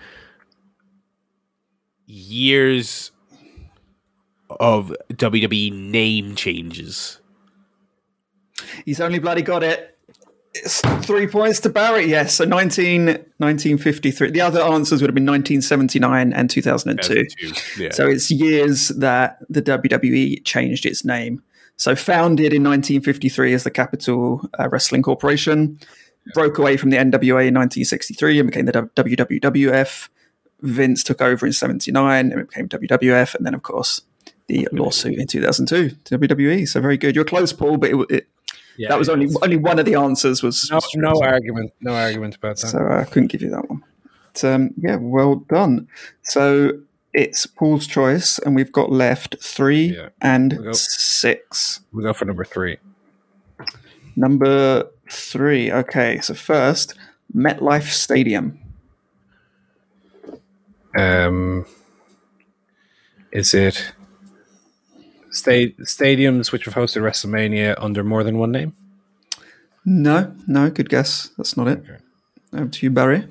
Years of WWE name changes. He's only bloody got it. It's three points to Barry. Yes, so 19, 1953. The other answers would have been 1979 and 2002. Yeah. So it's years that the WWE changed its name. So founded in 1953 as the Capitol uh, Wrestling Corporation, broke away from the NWA in 1963 and became the W- WWF. Vince took over in 79 and it became WWF. And then, of course, the lawsuit in 2002 to WWE. So very good. You're close, Paul, but it, it, Yeah, that was only only one of the answers was, no, was no argument. No argument about that. so uh, I couldn't give you that one. But, um, yeah, well done. So it's Paul's choice, and we've got left three Yeah. and We'll go. six. we go for number three. Number three. Okay, so first, MetLife Stadium. Um, is it sta- stadiums which have hosted WrestleMania under more than one name? No, no, good guess. That's not it. Okay. Over to you, Barry.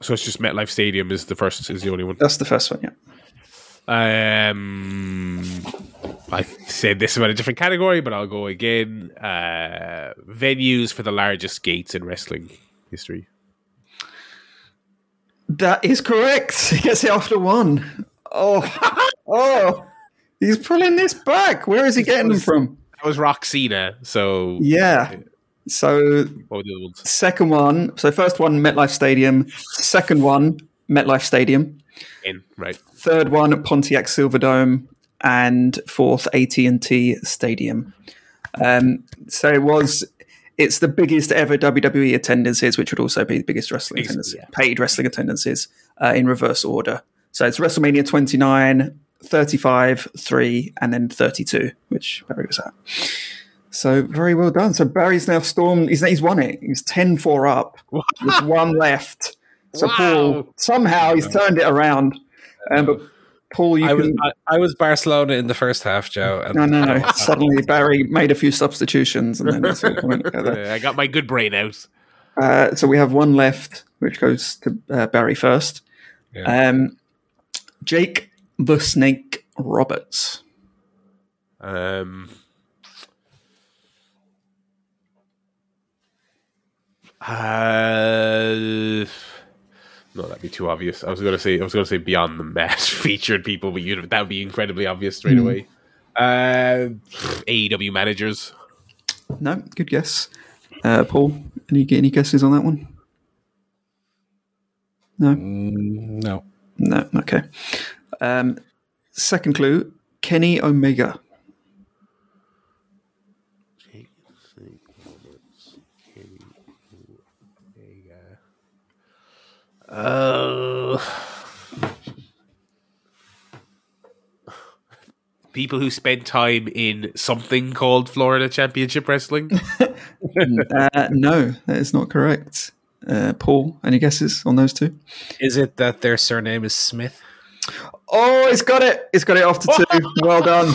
so it's just MetLife Stadium is the first, is the only one. That's the first one, yeah. Um, I said this about a different category, but I'll go again. Uh, venues for the largest gates in wrestling history. That is correct. He gets it after one. Oh, oh, he's pulling this back. Where is he getting them from? That was Rock Cena. So Yeah. So what were the other ones? second one. So first one, MetLife Stadium. Second one, MetLife Stadium. In right. Third one, Pontiac Silverdome, and fourth, AT and T Stadium. Um, so it was. It's the biggest ever WWE attendances, which would also be the biggest wrestling attendances, yeah. paid wrestling attendances uh, in reverse order. So it's WrestleMania 29, 35, 3, and then 32, which Barry was at. So very well done. So Barry's now stormed, he's, he's won it. He's 10 4 up with one left. So Wow. Paul, somehow he's turned it around. Um, but Paul, you I was. I, I was Barcelona in the first half, Joe. And No, no, no. Suddenly Barry made a few substitutions and then it's all coming together. Uh, I got my good brain out. Uh, so we have one left, which goes to uh, Barry first. Yeah. Um, Jake the Snake Roberts. Um, uh, no, that'd be too obvious. I was gonna say I was gonna say beyond the match featured people, but you that would be incredibly obvious straight away. Uh, AEW managers. No, good guess. Uh, Paul, any any guesses on that one? No, Mm, no. no. Okay. Um, second clue: Kenny Omega. Uh, people who spend time in something called Florida Championship Wrestling. uh, no, that is not correct. Uh, Paul, any guesses on those two? Is it that their surname is Smith? Oh, it's got it. It's got it off to two. well done.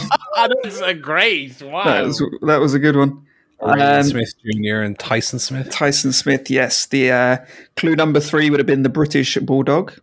That's a great. Wow. That was, that was a good one. Or Um, Smith Jr. and Tyson Smith? Tyson Smith, yes. The uh, clue number three would have been the British Bulldog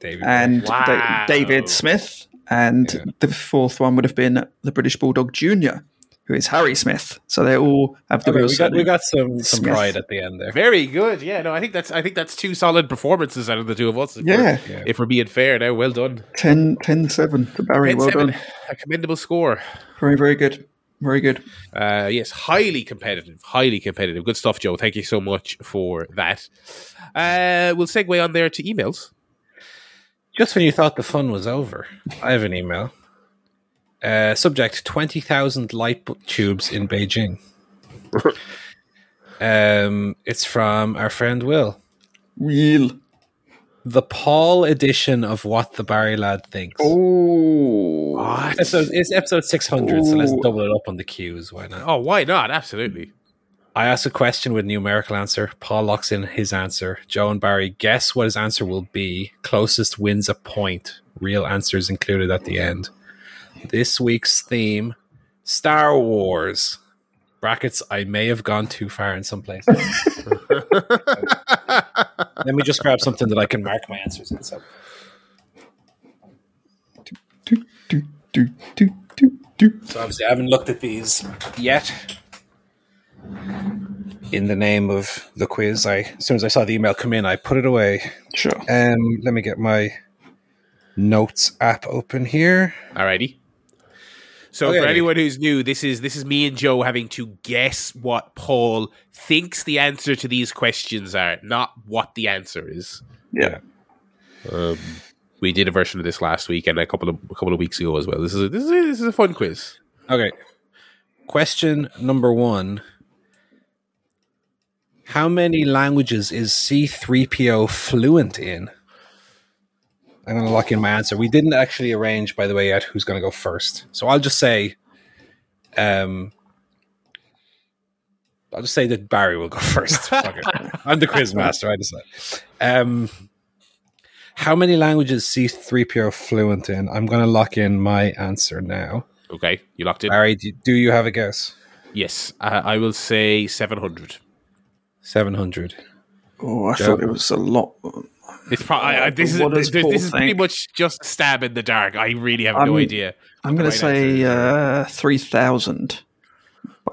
David. and Wow. Da- David Smith. And Yeah. the fourth one would have been the British Bulldog Jr., who is Harry Smith. So they all have the Okay, real we got we got some some Smith. pride at the end there. Very good. Yeah, no, I think that's I think that's two solid performances out of the two of us. If Yeah. we're, Yeah. if we're being fair, now well done. 10 10 7 to Barry. Well 10-7, done. A commendable score. Very, very good. Very good. Uh, yes, highly competitive. Highly competitive. Good stuff, Joe. Thank you so much for that. Uh, we'll segue on there to emails. Just when you thought the fun was over, I have an email. Uh, subject: Twenty thousand light tubes in Beijing. um, it's from our friend Will. Real. The Paul edition of What the Barry Lad Thinks. Oh. Episode, it's episode six hundred, so let's double it up on the cues. Why not? Oh, why not? Absolutely. I ask a question with a numerical answer. Paul locks in his answer. Joe and Barry guess what his answer will be. Closest wins a point. Real answers included at the end. This week's theme Star Wars. Brackets, I may have gone too far in some places. Let me just grab something that I can mark my answers in. So. Obviously, I haven't looked at these yet. In the name of the quiz, I as soon as I saw the email come in, I put it away. Sure. Um, let me get my notes app open here. Alrighty. So Okay. for anyone who's new, this is this is me and Joe having to guess what Paul thinks the answer to these questions are, not what the answer is. Yeah. Um, we did a version of this last week and a couple of a couple of weeks ago as well. This is a, this is a, this is a fun quiz. Okay. Question number one: How many languages is C-3PO fluent in? I'm going to lock in my answer. We didn't actually arrange, by the way, yet who's going to go first. So I'll just say, um, I'll just say that Barry will go first. I'm the quiz master. I decide. Um, how many languages C-3PO fluent in? I'm going to lock in my answer now. Okay, you locked in. Barry, do, do you have a guess? Yes, uh, I will say seven hundred. 700. Oh, I Joe. thought it was a lot. It's probably I, this is does this, this is pretty much just a stab in the dark. I really have no I'm- idea. I'm going to say uh, 3,000.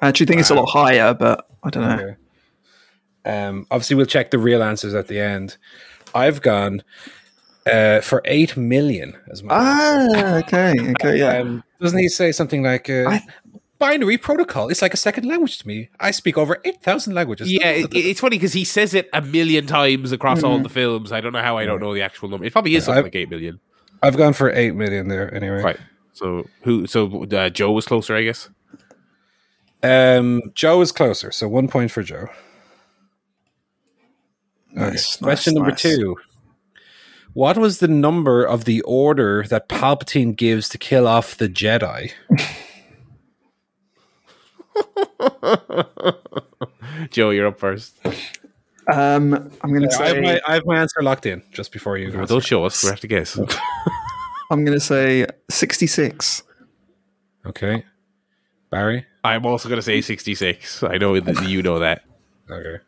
I actually think it's a lot higher, but I don't know. Um, obviously, we'll check the real answers at the end. I've gone uh, for 8 million as my answer. Ah, okay. Okay, yeah. Um, doesn't he say something like uh, I- binary protocol? It's like a second language to me. I speak over 8,000 languages. Yeah, it, it's funny because he says it a million times across all the films. I don't know how I don't know the actual number. It probably is something I've- like eight million. I've gone for 8 million there anyway. Right. So who? So uh, Joe was closer, I guess. Um, Joe is closer, so one point for Joe. Nice, Question nice, number nice. two. What was the number of the order that Palpatine gives to kill off the Jedi? Joe, you're up first. Um, I'm going to I have, say my, I have my answer locked in just before you. Well, don't show us. We have to guess. I'm going to say 66. Okay. Barry? I'm also going to say sixty-six. I know that you know that. Okay.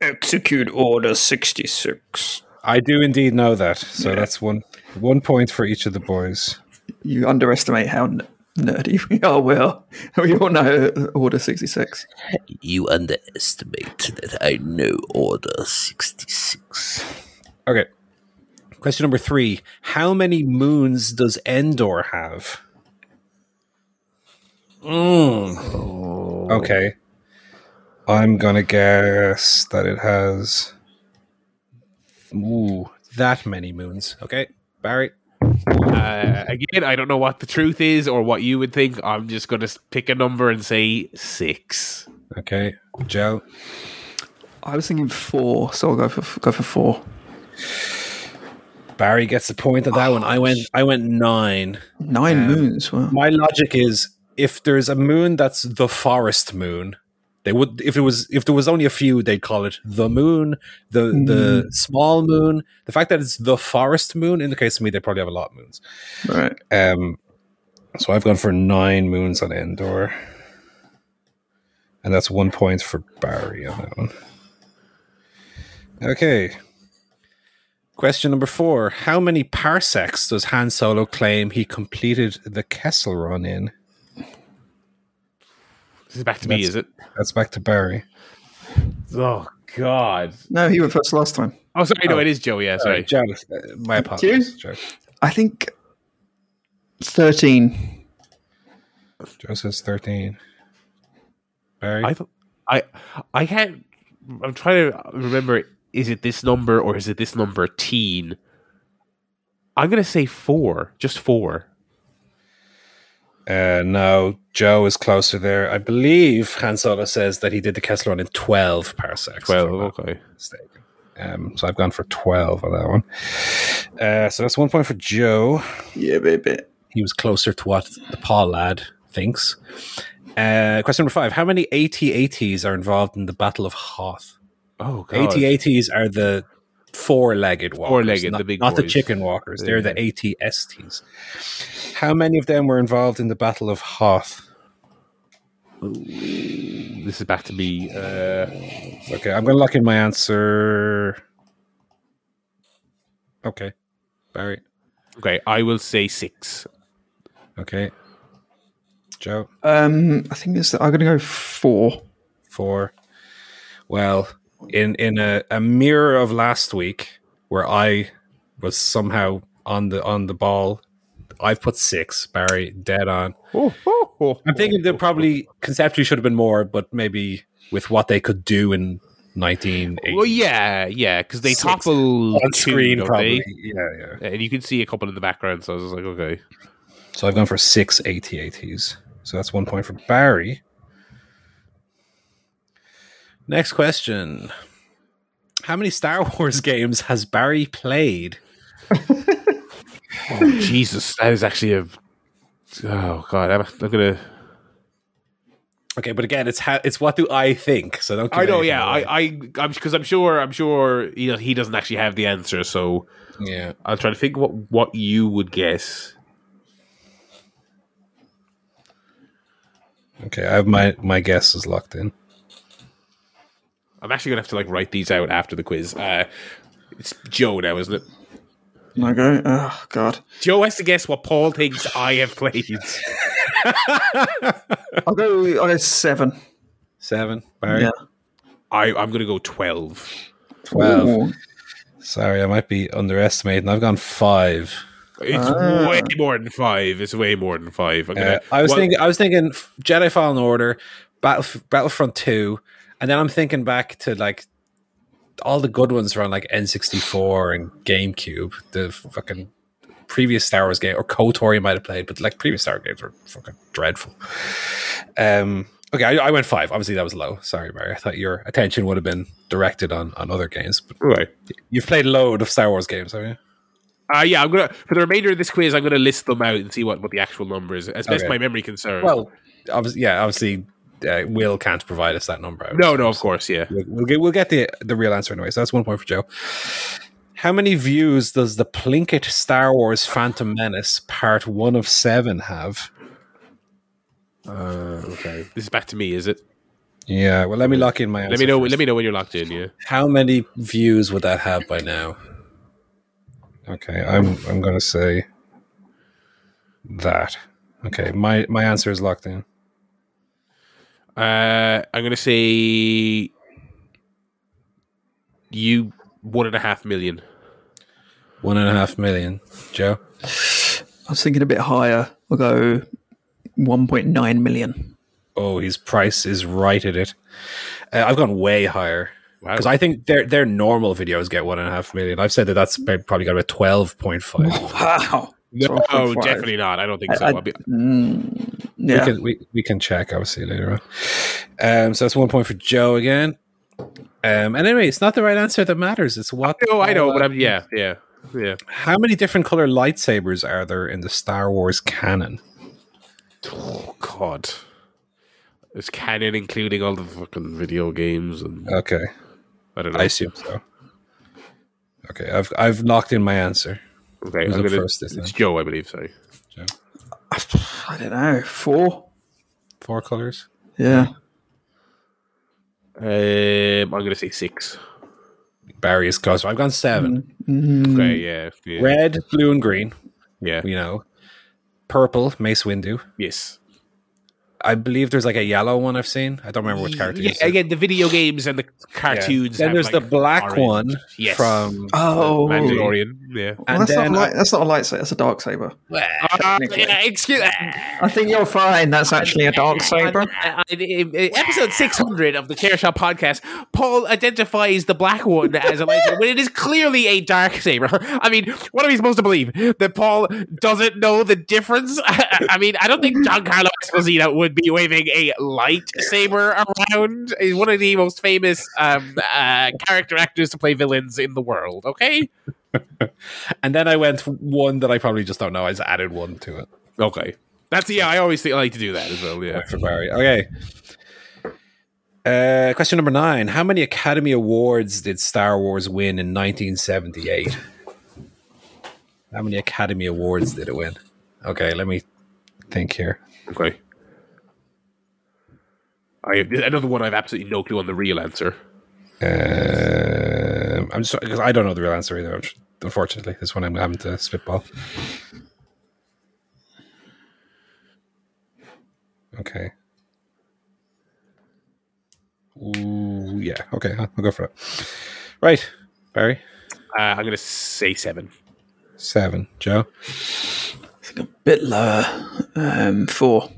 Execute Order 66. I do indeed know that. So that's one one point for each of the boys. You underestimate how n- nerdy we are, Will. We all know Order 66. You underestimate that I know Order 66. Okay. Question number three. How many moons does Endor have? Mm. Okay. I'm gonna guess that it has Ooh, that many moons. Okay. Barry. Uh, again, I don't know what the truth is or what you would think. I'm just going to pick a number and say six. Okay. Joe. I was thinking four, so I'll go for go for four. Barry gets the point on that one. I went I went nine. Nine moons. Wow. My logic is if there's a moon that's the forest moon, They would if it was if there was only a few, they'd call it the moon, the the small moon. The fact that it's the forest moon indicates to me they probably have a lot of moons. Right. Um, so I've gone for nine moons on Endor, and that's one point for Barry on that one. Okay. Question number four: How many parsecs does Han Solo claim he completed the Kessel Run in? This is back to me, is it? That's back to Barry. Oh God. No, he went first last time. Oh, sorry. No, it is Joe. Yeah, Sorry, sorry. Joe, uh, my apologies. Joe. I think thirteen. Joe says thirteen. Barry, I, th- I, I can't. I'm trying to remember. Is it this number or is it this number teen? I'm gonna say four. Just four. Uh, no, Joe is closer there. I believe Han Solo says that he did the Kessel Run in 12 parsecs. Twelve. Okay. Um, so I've gone for 12 on that one. Uh, so that's one point for Joe. Yeah, baby. He was closer to what the Paul lad thinks. Uh, question number five How many AT-ATs are involved in the Battle of Hoth? Oh God. AT-ATs are the four-legged walkers. Four-legged, not, the big Not the chicken walkers. They're Yeah. the AT-STs. How many of them were involved in the Battle of Hoth? This is back to me. Uh, Okay, I'm going to lock in my answer. Okay. Barry. okay, I will say six. Okay. Joe. Um, I think it's. I'm going to go four. Four. Well, in in a, a mirror of last week, where I was somehow on the on the ball, I've put six. Barry, dead on. Oh, oh, oh. I'm thinking there probably conceptually should have been more, but maybe with what they could do in 1980. Well, yeah, yeah, because they topple on screen, probably. Yeah, yeah. and you can see a couple in the background. So I was like, okay, So I've gone for six AT-ATs. So that's one point for Barry. Next question. How many Star Wars games has Barry played? oh, Jesus, that is actually a. Oh God, I'm, I'm gonna. Okay, but again, it's how it's what do I think? So don't. I know, yeah, away. I, I, I'm because I'm sure, I'm sure, you know, he doesn't actually have the answer. So yeah. I'll try to think what what you would guess. Okay, I have my my guess is locked in. I'm actually gonna have to like write these out after the quiz. Uh, it's Joe now, isn't it? And I go. Oh God. Joe has to guess what Paul thinks I have played. I'll go. I'll go seven. Seven. Barry. Yeah. I, I'm gonna go twelve. Twelve. Ooh. Sorry, I might be underestimating. I've gone five. It's Ah. way more than five. It's way more than five. I'm Uh, I was well, thinking. I was thinking Jedi Fallen Order, Battle, Battlefront Two, and then I'm thinking back to like all the good ones around like N64 and GameCube. The fucking previous Star Wars game or KOTOR you might have played, but like previous Star Wars games were fucking dreadful. Um. Okay, I, I went five. Obviously, that was low. Sorry, Mary. I thought your attention would have been directed on on other games, but Right. you've played a load of Star Wars games, have you? Uh, yeah, I'm gonna for the remainder of this quiz, I'm gonna list them out and see what, what the actual number is, as best Okay. my memory can serve. Well, obviously, yeah. Obviously, uh, Will can't provide us that number. no, no, of course, yeah. We'll, we'll get we'll get the the real answer anyway. So that's one point for Joe. How many views does the Plinkett Star Wars Phantom Menace Part One of Seven have? Uh, okay, this is back to me, is it? Yeah, well, let me lock in my answer. Let me know. first. Let me know when you're locked in. Yeah. How many views would that have by now? Okay, I'm I'm going to say that. Okay, my my answer is locked in. Uh, I'm gonna say you one and a half million. One and a half million. Joe. I was thinking a bit higher. I'll go 1.9 million. Oh, his price is right at it. Uh, I've gone way higher Wow. because I think their their normal videos get one and a half million. I've said that that's probably got about twelve point five. Wow. No, 12.5. definitely not. I don't think so. I- I'll be- Mm, We yeah. can we, we can check obviously later on. Um, so that's one point for Joe again. Um, and anyway, it's not the right answer that matters. It's what. no, I know, but I'm yeah, yeah, yeah. How many different color lightsabers are there in the Star Wars canon? Oh God. Is canon including all the fucking video games and Okay, I don't know. I assume so. Okay, I've I've locked in my answer. Okay, I'm gonna, first it's? Joe, I believe. Sorry. I don't know. Four. Four colors. Yeah. Um, I'm gonna say six. Barry is close. I've gone seven. Okay, yeah, yeah, Red, blue, and green. yeah. You know, purple. Mace Windu. yes. I believe there's like a yellow one I've seen. I don't remember which character. Yeah, again, the video games and the cartoons. Then there's like, the black orange. one Yes. from Oh. Mandalorian. Yeah. Well, that's, not then a light, that's not a lightsaber. That's a dark saber. Uh, Technically. yeah, excuse. I think you're fine. That's actually a dark saber. Episode 600 of the Chair Shot podcast, Paul identifies the black one as a lightsaber when it is clearly a dark saber. I mean, what are we supposed to believe? That Paul doesn't know the difference? I mean, I don't think Giancarlo Esposito would be waving a lightsaber around. He's one of the most famous um, uh, character actors to play villains in the world, okay? and then I went one that I probably just don't know. I just added one to it. Okay. That's, yeah, I always think I like to do that as well, yeah. for Barry. Okay. Uh, question number nine. How many Academy Awards did Star Wars win in 1978? How many Academy Awards did it win? Okay, let me think here. Okay. I another one I've absolutely no clue on the real answer. Um, I'm just because I don't know the real answer either. Unfortunately, this one I'm having to spitball. Okay. Ooh, yeah. Okay, I'll I'll go for it. Right, Barry. Uh, I'm going to say seven. Seven. Joe. I think a bit lower. Um, four.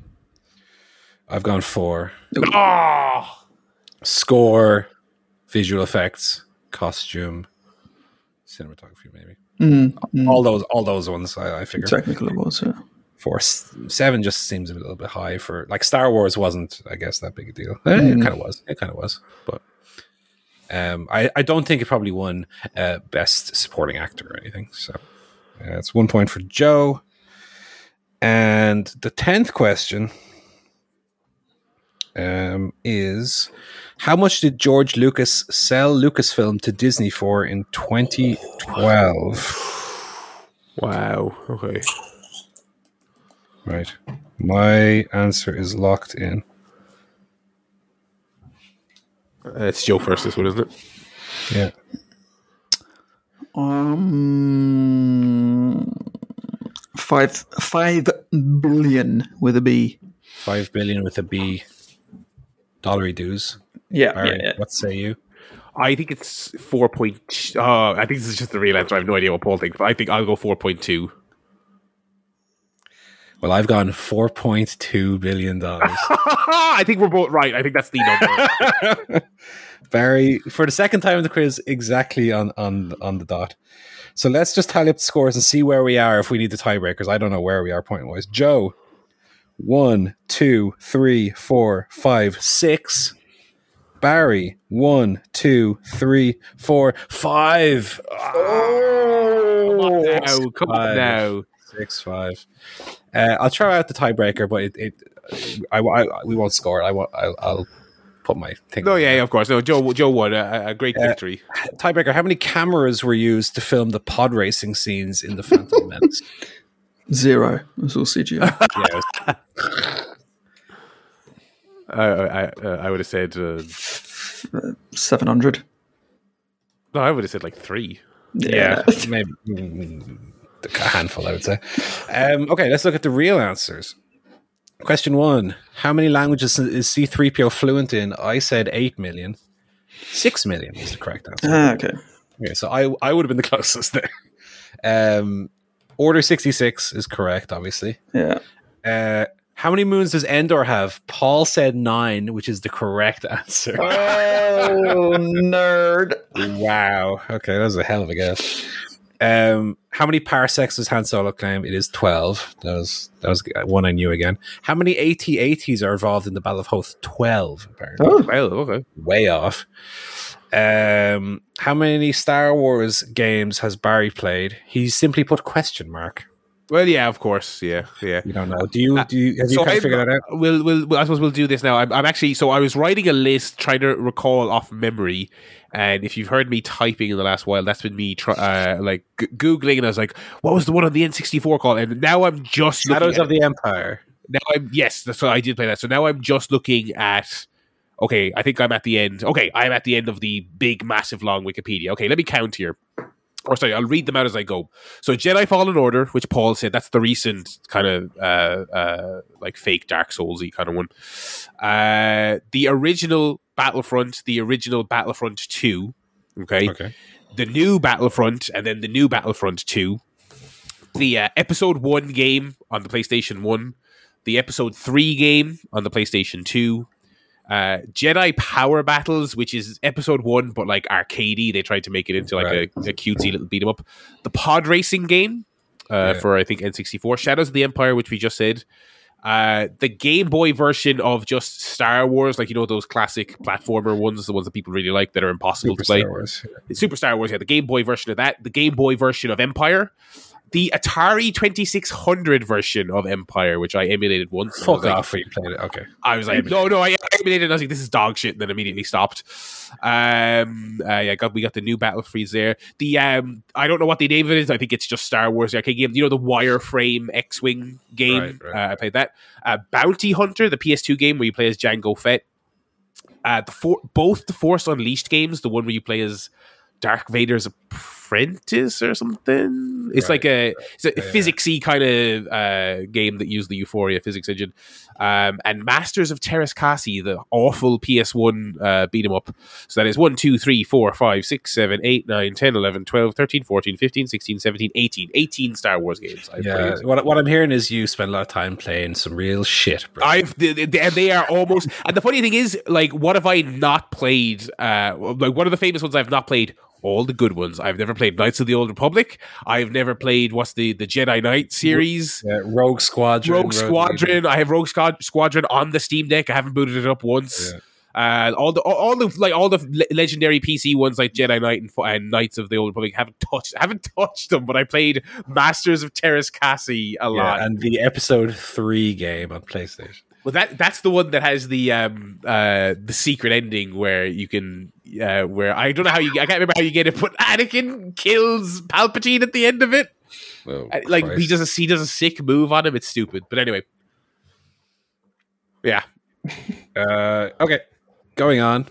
I've gone four. Oh, Score, visual effects, costume, cinematography, maybe. Mm, All those, all those ones. I, I figure. technical awards. Yeah. four seven just seems a little bit high for like Star Wars wasn't I guess that big a deal. Eh, It kind of was. It kind of was, but um, I I don't think it probably won uh, best supporting actor or anything. So uh, it's one point for Joe. And the tenth question um, is how much did George Lucas sell Lucasfilm to Disney for in 2012? wow. Okay. Right. My answer is locked in. Uh, it's Joe first, this one, isn't it? Yeah. Um, five five billion with a B. Five billion with a B. Dollary dues. Yeah, Barry, yeah, yeah. what say you? I think it's four point. Oh, I think this is just the real answer. I have no idea what Paul thinks, but I think I'll go four point two. Well, I've gone four point two billion dollars. I think we're both right. I think that's the number. Barry, for the second time in the quiz, exactly on on on the dot. So let's just tally up the scores and see where we are if we need the tiebreakers. I don't know where we are point wise. Joe, one, two, three, four, five, six. Barry, one, two, three, four, five. oh, come now, come on now. Six five. Uh, I'll try out the tiebreaker, but it, it I, I- we won't score. I won't. I'll, I'll put my thing. No, yeah, yeah, of course. No, Joe. Joe won a, a great Uh, victory. Tiebreaker. How many cameras were used to film the pod racing scenes in the Phantom Menace? Zero. It's all CGI. yes. I, I, uh, I would have said. Uh, Seven hundred. no, I would have said like three. Yeah, maybe mm, a handful. I would say. Um, okay, let's look at the real answers. Question one: How many languages is C three PO fluent in? I said eight million. Six million is the correct answer. Ah, okay. Okay, so I I would have been the closest there. Um, Order sixty six is correct, obviously. Yeah. Uh, how many moons does Endor have? Paul said nine, which is the correct answer. Oh, nerd. wow. Okay, that was a hell of a guess. Um, how many parsecs does Han Solo claim? It is twelve. That was that was one I knew again. How many AT-ATs are involved in the Battle of Hoth? Twelve, apparently. Oh, Well, okay. Way off. Um, how many Star Wars games has Barry played? He simply put question mark. Well, yeah, of course, yeah, yeah. You don't know. Do you? Do you? Have you kind of figured that out? We'll, we'll, well, I suppose we'll do this now. I'm, I'm actually, so I was writing a list trying to recall off memory. And if you've heard me typing in the last while, that's been me try, uh, like g- Googling. And I was like, what was the one on the N64 called? And now I'm just looking Shadows of the Empire. now I'm yes, that's what I did play that. So now I'm just looking at. Okay, I think I'm at the end. Okay, I'm at the end of the big, massive, long Wikipedia. Okay, let me count here. Or sorry, I'll read them out as I go. So Jedi Fallen Order, which Paul said that's the recent kind of uh, uh, like fake Dark Soulsy kind of one. Uh, the original Battlefront, the original Battlefront Two. Okay, Okay. the new Battlefront, and then the new Battlefront 2, the uh, Episode 1 game on the PlayStation 1, the Episode 3 game on the PlayStation 2, uh, Jedi Power Battles, which is Episode 1, but like arcadey. They tried to make it into like Right. a, a cutesy little beat 'em up. The Pod Racing game uh, Yeah. for, I think, N64. Shadows of the Empire, which we just said. Uh, the Game Boy version of just Star Wars, like you know those classic platformer ones, the ones that people really like that are impossible Super to play. Star Wars. Super Star Wars, yeah, the Game Boy version of that, the Game Boy version of Empire, the Atari 2600 version of Empire, which I emulated once. Fuck off when you played it. Okay. I was like, no, no, I emulated. And I was like, this is dog shit, and then immediately stopped. Um, uh, yeah, got we got the new Battlefields there. The um, I don't know what the name of it is. I think it's just Star Wars the arcade game. You know the wireframe X-wing game. Right, right. Uh, I played that. Uh, Bounty Hunter, the PS2 game where you play as Jango Fett. Uh, the for- both the Force Unleashed games, the one where you play as Darth Vader's apprentice or something. It's Right, like a it's a Yeah, physicsy kind of uh, game that used the Euphoria physics engine. Um, and Masters of Teräs Käsi, the awful PS1 uh, beat 'em up. So that is 1, 2, 3, 4, 5, 6, 7, 8, 9, 10, 11, 12, 13, 14, 15, 16, 17, 18. 18 Star Wars games. I've Yeah. What, what I'm hearing is you spend a lot of time playing some real shit, bro. I've they, they are almost and the funny thing is like what have I not played uh like one of the famous ones I've not played all the good ones. I've never played Knights of the Old Republic. I've never played what's the the Jedi Knight series? Yeah, Rogue Squadron. Rogue Squadron. I have Rogue Squad- Squadron on the Steam Deck. I haven't booted it up once. Yeah. uh, all the all, the like all the le- legendary PC ones like Jedi Knight and, and Knights of the Old Republic haven't touched haven't touched them but I played Masters of Teräs Käsi a lot. Yeah, and the episode three game on PlayStation. Well, that that's the one that has the um uh the secret ending where you can uh where I don't know how you I can't remember how you get it, but Anakin kills Palpatine at the end of it. Oh, Like he does a he does a sick move on him. It's stupid, but anyway. Yeah, Uh, okay, going on.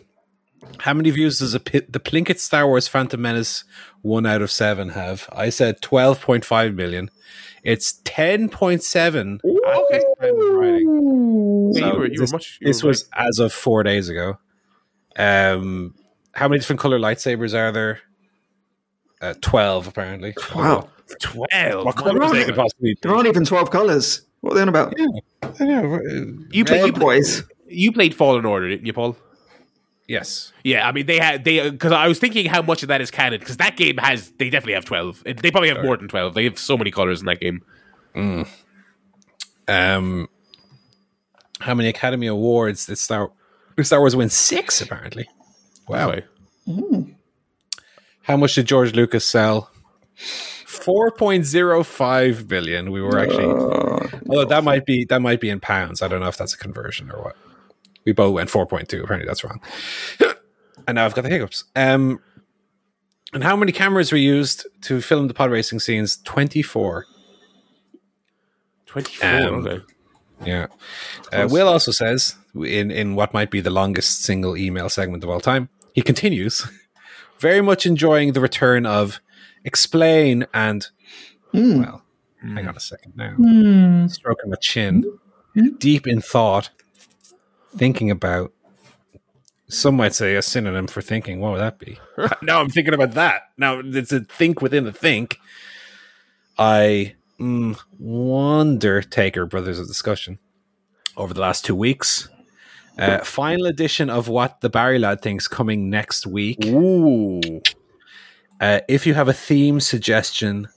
How many views does a the Plinkett Star Wars Phantom Menace one out of seven have? I said twelve point five million. It's ten point seven. okay. Yeah, you So were, you this were much. you this were was as of four days ago. Um, how many different color lightsabers are there? Uh, Twelve, apparently. Wow. twelve. What What colors they could possibly There aren't even 12 colours. What are they on about? be? Yeah, You played. Red You, boys. you played Fallen Order, didn't you, Paul? Yes. Yeah, I mean they had they because I was thinking how much of that is canon because that game has they definitely have twelve. They probably have more than twelve. They have so many colors in that game. Mm. Um, how many Academy Awards did Star Star Wars win? Six, apparently. Wow. So, mm. How much did George Lucas sell? Four point zero five billion. We were actually. Uh, although that might be that might be in pounds. I don't know if that's a conversion or what. We both went four point two. Apparently, that's wrong. and now I've got the hiccups. Um, and how many cameras were used to film the pod racing scenes? Twenty four. Twenty four. Um, okay. Yeah. Uh, Will also says in in what might be the longest single email segment of all time. He continues, very much enjoying the return of explain and well. Hang on a second now. Stroking my chin, deep in thought, thinking about. Some might say a synonym for thinking. What would that be? now I'm thinking about that. Now it's a think within a think. I mm, wonder, Taker Brothers of Discussion, over the last two weeks. Uh, final edition of what the Barry Lad thinks coming next week. Ooh. Uh, if you have a theme suggestion,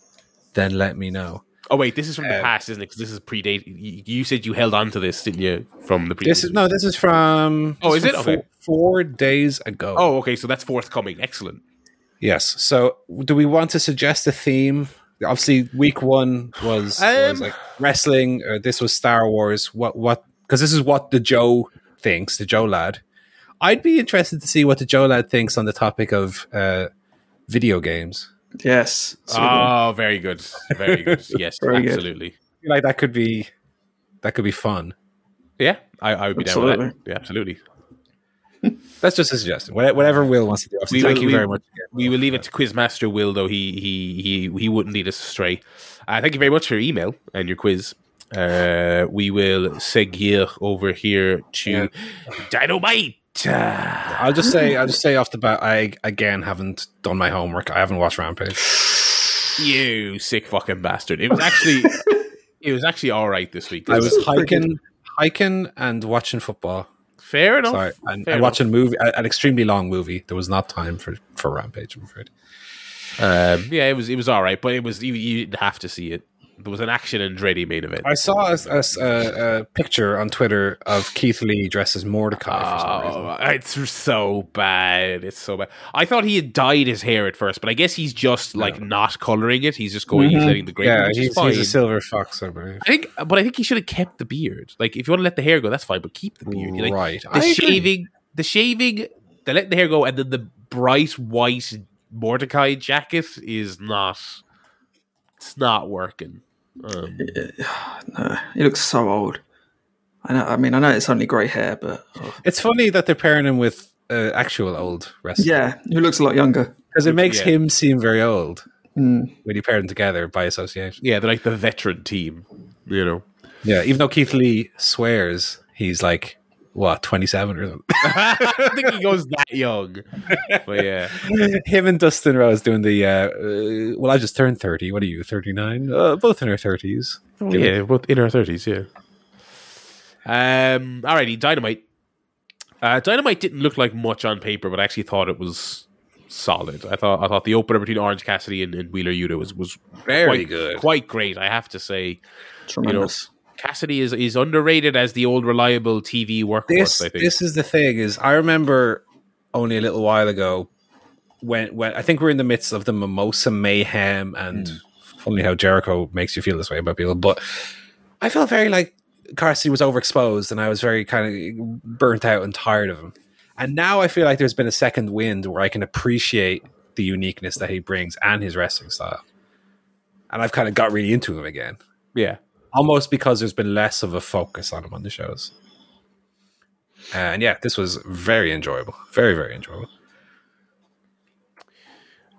then let me know. Oh wait, this is from the Um, past, isn't it? Because this is predate. You, you said you held on to this, didn't you? From the previous. This is no, this is from. Oh, is it? Okay. Four, four days ago. Oh, okay. So that's forthcoming. Excellent. yes. So, do we want to suggest a theme Obviously, week one was, was Um, like wrestling. Or this was Star Wars. What what? Because this is what the Joe thinks. The Joe lad. I'd be interested to see what the Joe lad thinks on the topic of uh, video games. Yes. So, Oh, very good. Very good. Yes, Very good. absolutely. I feel like that could be that could be fun. Yeah, I, I would be down with Absolutely. that. Yeah, absolutely. That's just a suggestion. Whatever Will wants to do. Obviously, We thank will- you we- very much. again. We will leave it to Quizmaster Will, though he he he he wouldn't lead us astray. Uh, thank you very much for your email and your quiz. Uh, we will seguir over here to Yeah. Dynamite. I'll just say, I'll just say off the bat, I again haven't done my homework. I haven't watched Rampage. You sick fucking bastard! It was actually it was actually all right this week. I was hiking, hiking, and watching football. fair enough. Sorry, and, fair and watching a movie, an extremely long movie. There was not time for for Rampage. I'm afraid. Um, yeah, it was it was all right, but it was you, you didn't have to see it. There was an Action Andretti main event. I saw a, a- a- a picture on Twitter of Keith Lee dressed as Mordecai. for some. Oh, it's so bad. It's so bad. I thought he had dyed his hair at first, but I guess he's just like not coloring it. He's just going, he's mm-hmm. letting the gray. Yeah, he's, he's a silver fox, I believe. I think, but I think he should have kept the beard. Like, if you want to let the hair go, that's fine, but keep the beard. Like, right. The I agree. shaving, the shaving, the let the hair go, and then the bright white Mordecai jacket is not. It's not working. Um, no, he looks so old. I know. I mean, I know it's only grey hair, but oh. It's funny that they're pairing him with uh, actual old wrestler. yeah, he looks a lot younger. because it makes Yeah. him seem very old Mm. when you pair them together by association. yeah, they're like the veteran team. You know. Yeah, even though Keith Lee swears he's like what twenty seven or something. I don't think he goes that young. But yeah. Him and Dustin Rhodes doing the. Uh, uh, well, I just turned thirty. What are you? Thirty nine? Uh, both in our thirties. yeah, both in our thirties. Yeah. Um. Alrighty, Dynamite. Uh, Dynamite didn't look like much on paper, but I actually thought it was solid. I thought I thought the opener between Orange Cassidy and, and Wheeler Yuta was was Very quite, good. quite great. I have to say, Tremendous. Cassidy is is underrated as the old reliable TV workhorse. This I think. this is the thing is I remember only a little while ago when when I think we're in the midst of the mimosa mayhem and hmm. funny how Jericho makes you feel this way about people, but I felt very like Cassidy was overexposed and I was very kind of burnt out and tired of him. And now I feel like there's been a second wind where I can appreciate the uniqueness that he brings and his wrestling style. And I've kind of got really into him again. yeah. Almost because there's been less of a focus on him on the shows. And yeah, this was very enjoyable. Very, very enjoyable.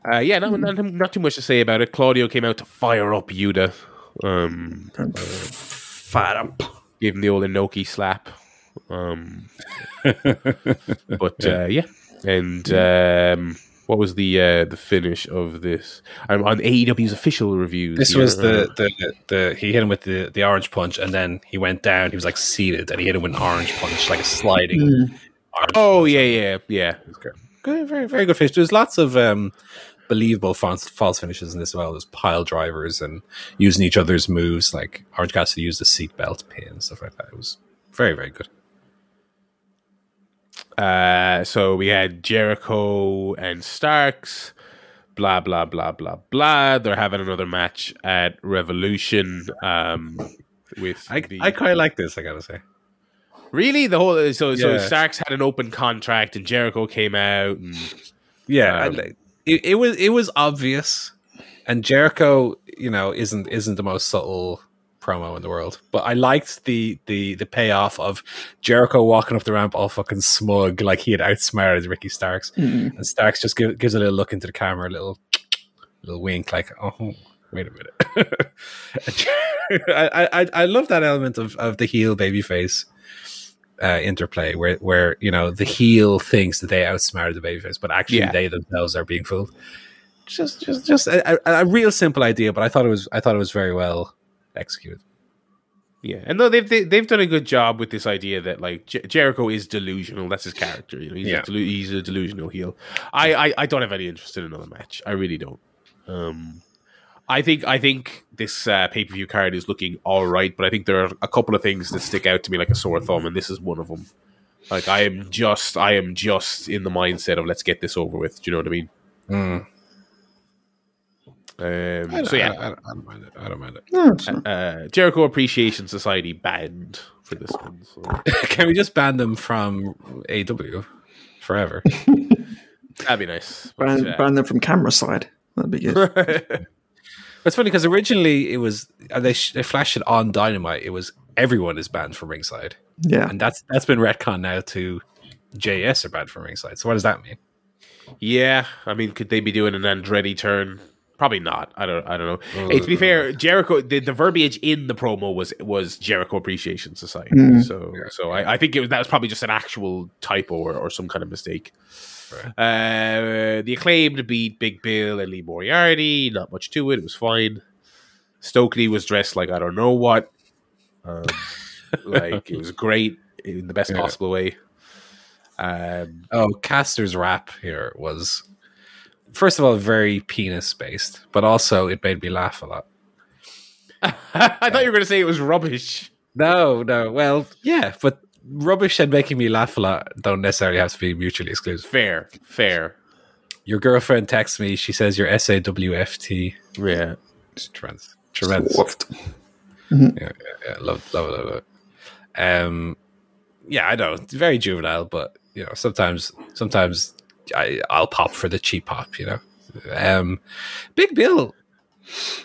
Uh, yeah, not, not, not too much to say about it. Claudio came out to fire up Yuta. Um, Fat up. gave him the old Inoki slap. Um, but uh, yeah, and um, what was the uh, the finish of this? I'm on AEW's official reviews. This here. was the, the the he hit him with the the orange punch, and then he went down. He was like seated, and he hit him with an orange punch, like a sliding. orange oh punch. yeah, yeah, yeah. good, very very good finish. There's lots of um, believable false, false finishes in this as well. There's pile drivers and using each other's moves. Like Orange Cassidy used the seatbelt pin and stuff like that. It was very very good. Uh, so we had Jericho and Starks. Blah blah blah blah blah. They're having another match at Revolution. Um, with I the, I quite like this. I gotta say. really the whole so so Starks had an open contract and Jericho came out and Yeah, Um, I- it, it was it was obvious, and Jericho, you know, isn't isn't the most subtle promo in the world. But I liked the the the payoff of Jericho walking up the ramp all fucking smug, like he had outsmarted Ricky Starks, and Starks just give, gives a little look into the camera, a little little wink, like, oh, wait a minute. I, I I love that element of of the heel babyface uh, interplay where where you know the heel thinks that they outsmarted the babyface, but actually Yeah. they themselves are being fooled. Just just just a, a real simple idea, but I thought it was I thought it was very well executed. Yeah, and no, they've they, they've done a good job with this idea that like Jer- Jericho is delusional. That's his character. You know, he's, Yeah. a, delu- he's a delusional heel. I, I I don't have any interest in another match. I really don't. Um, I think I think this uh, pay per view card is looking all right, but I think there are a couple of things that stick out to me like a sore thumb, and this is one of them. Like I am just I am just in the mindset of let's get this over with. Do you know what I mean? Um, I, so yeah, I, I don't mind it. I don't mind it. No, it's uh, Jericho Appreciation Society banned for this one. So. Can we just ban them from AW forever? That'd be nice. But, ban, uh, ban them from camera side. That'd be good. It's funny because originally it was uh, they sh- they flashed it on Dynamite. It was everyone is banned from ringside, yeah. and that's that's been retcon now to JS are banned from ringside. So what does that mean? yeah, I mean, could they be doing an Andretti turn? Probably not. I don't. I don't know. Hey, to be fair, Jericho. The, the verbiage in the promo was was Jericho Appreciation Society. Mm. So so I, I think it was, that was probably just an actual typo or, or some kind of mistake. Uh, the acclaimed beat Big Bill and Lee Moriarty. Not much to it. It was fine. Stokely was dressed like I don't know what. Um, like it was great in the best Yeah. possible way. Um, Oh, Caster's rap here was first of all very penis based, but also it made me laugh a lot. I thought you were going to say it was rubbish. No, no, well, yeah, but rubbish and making me laugh a lot don't necessarily have to be mutually exclusive. Fair, fair. Your girlfriend texts me. She says you're SAWFT. Yeah. It's tremendous. Tremendous. Swaffed. Yeah, yeah, yeah. Love, love, it, love it. Um, yeah, I know it's very juvenile, but you know, sometimes, sometimes I, I'll pop for the cheap pop. You know, um, Big Bill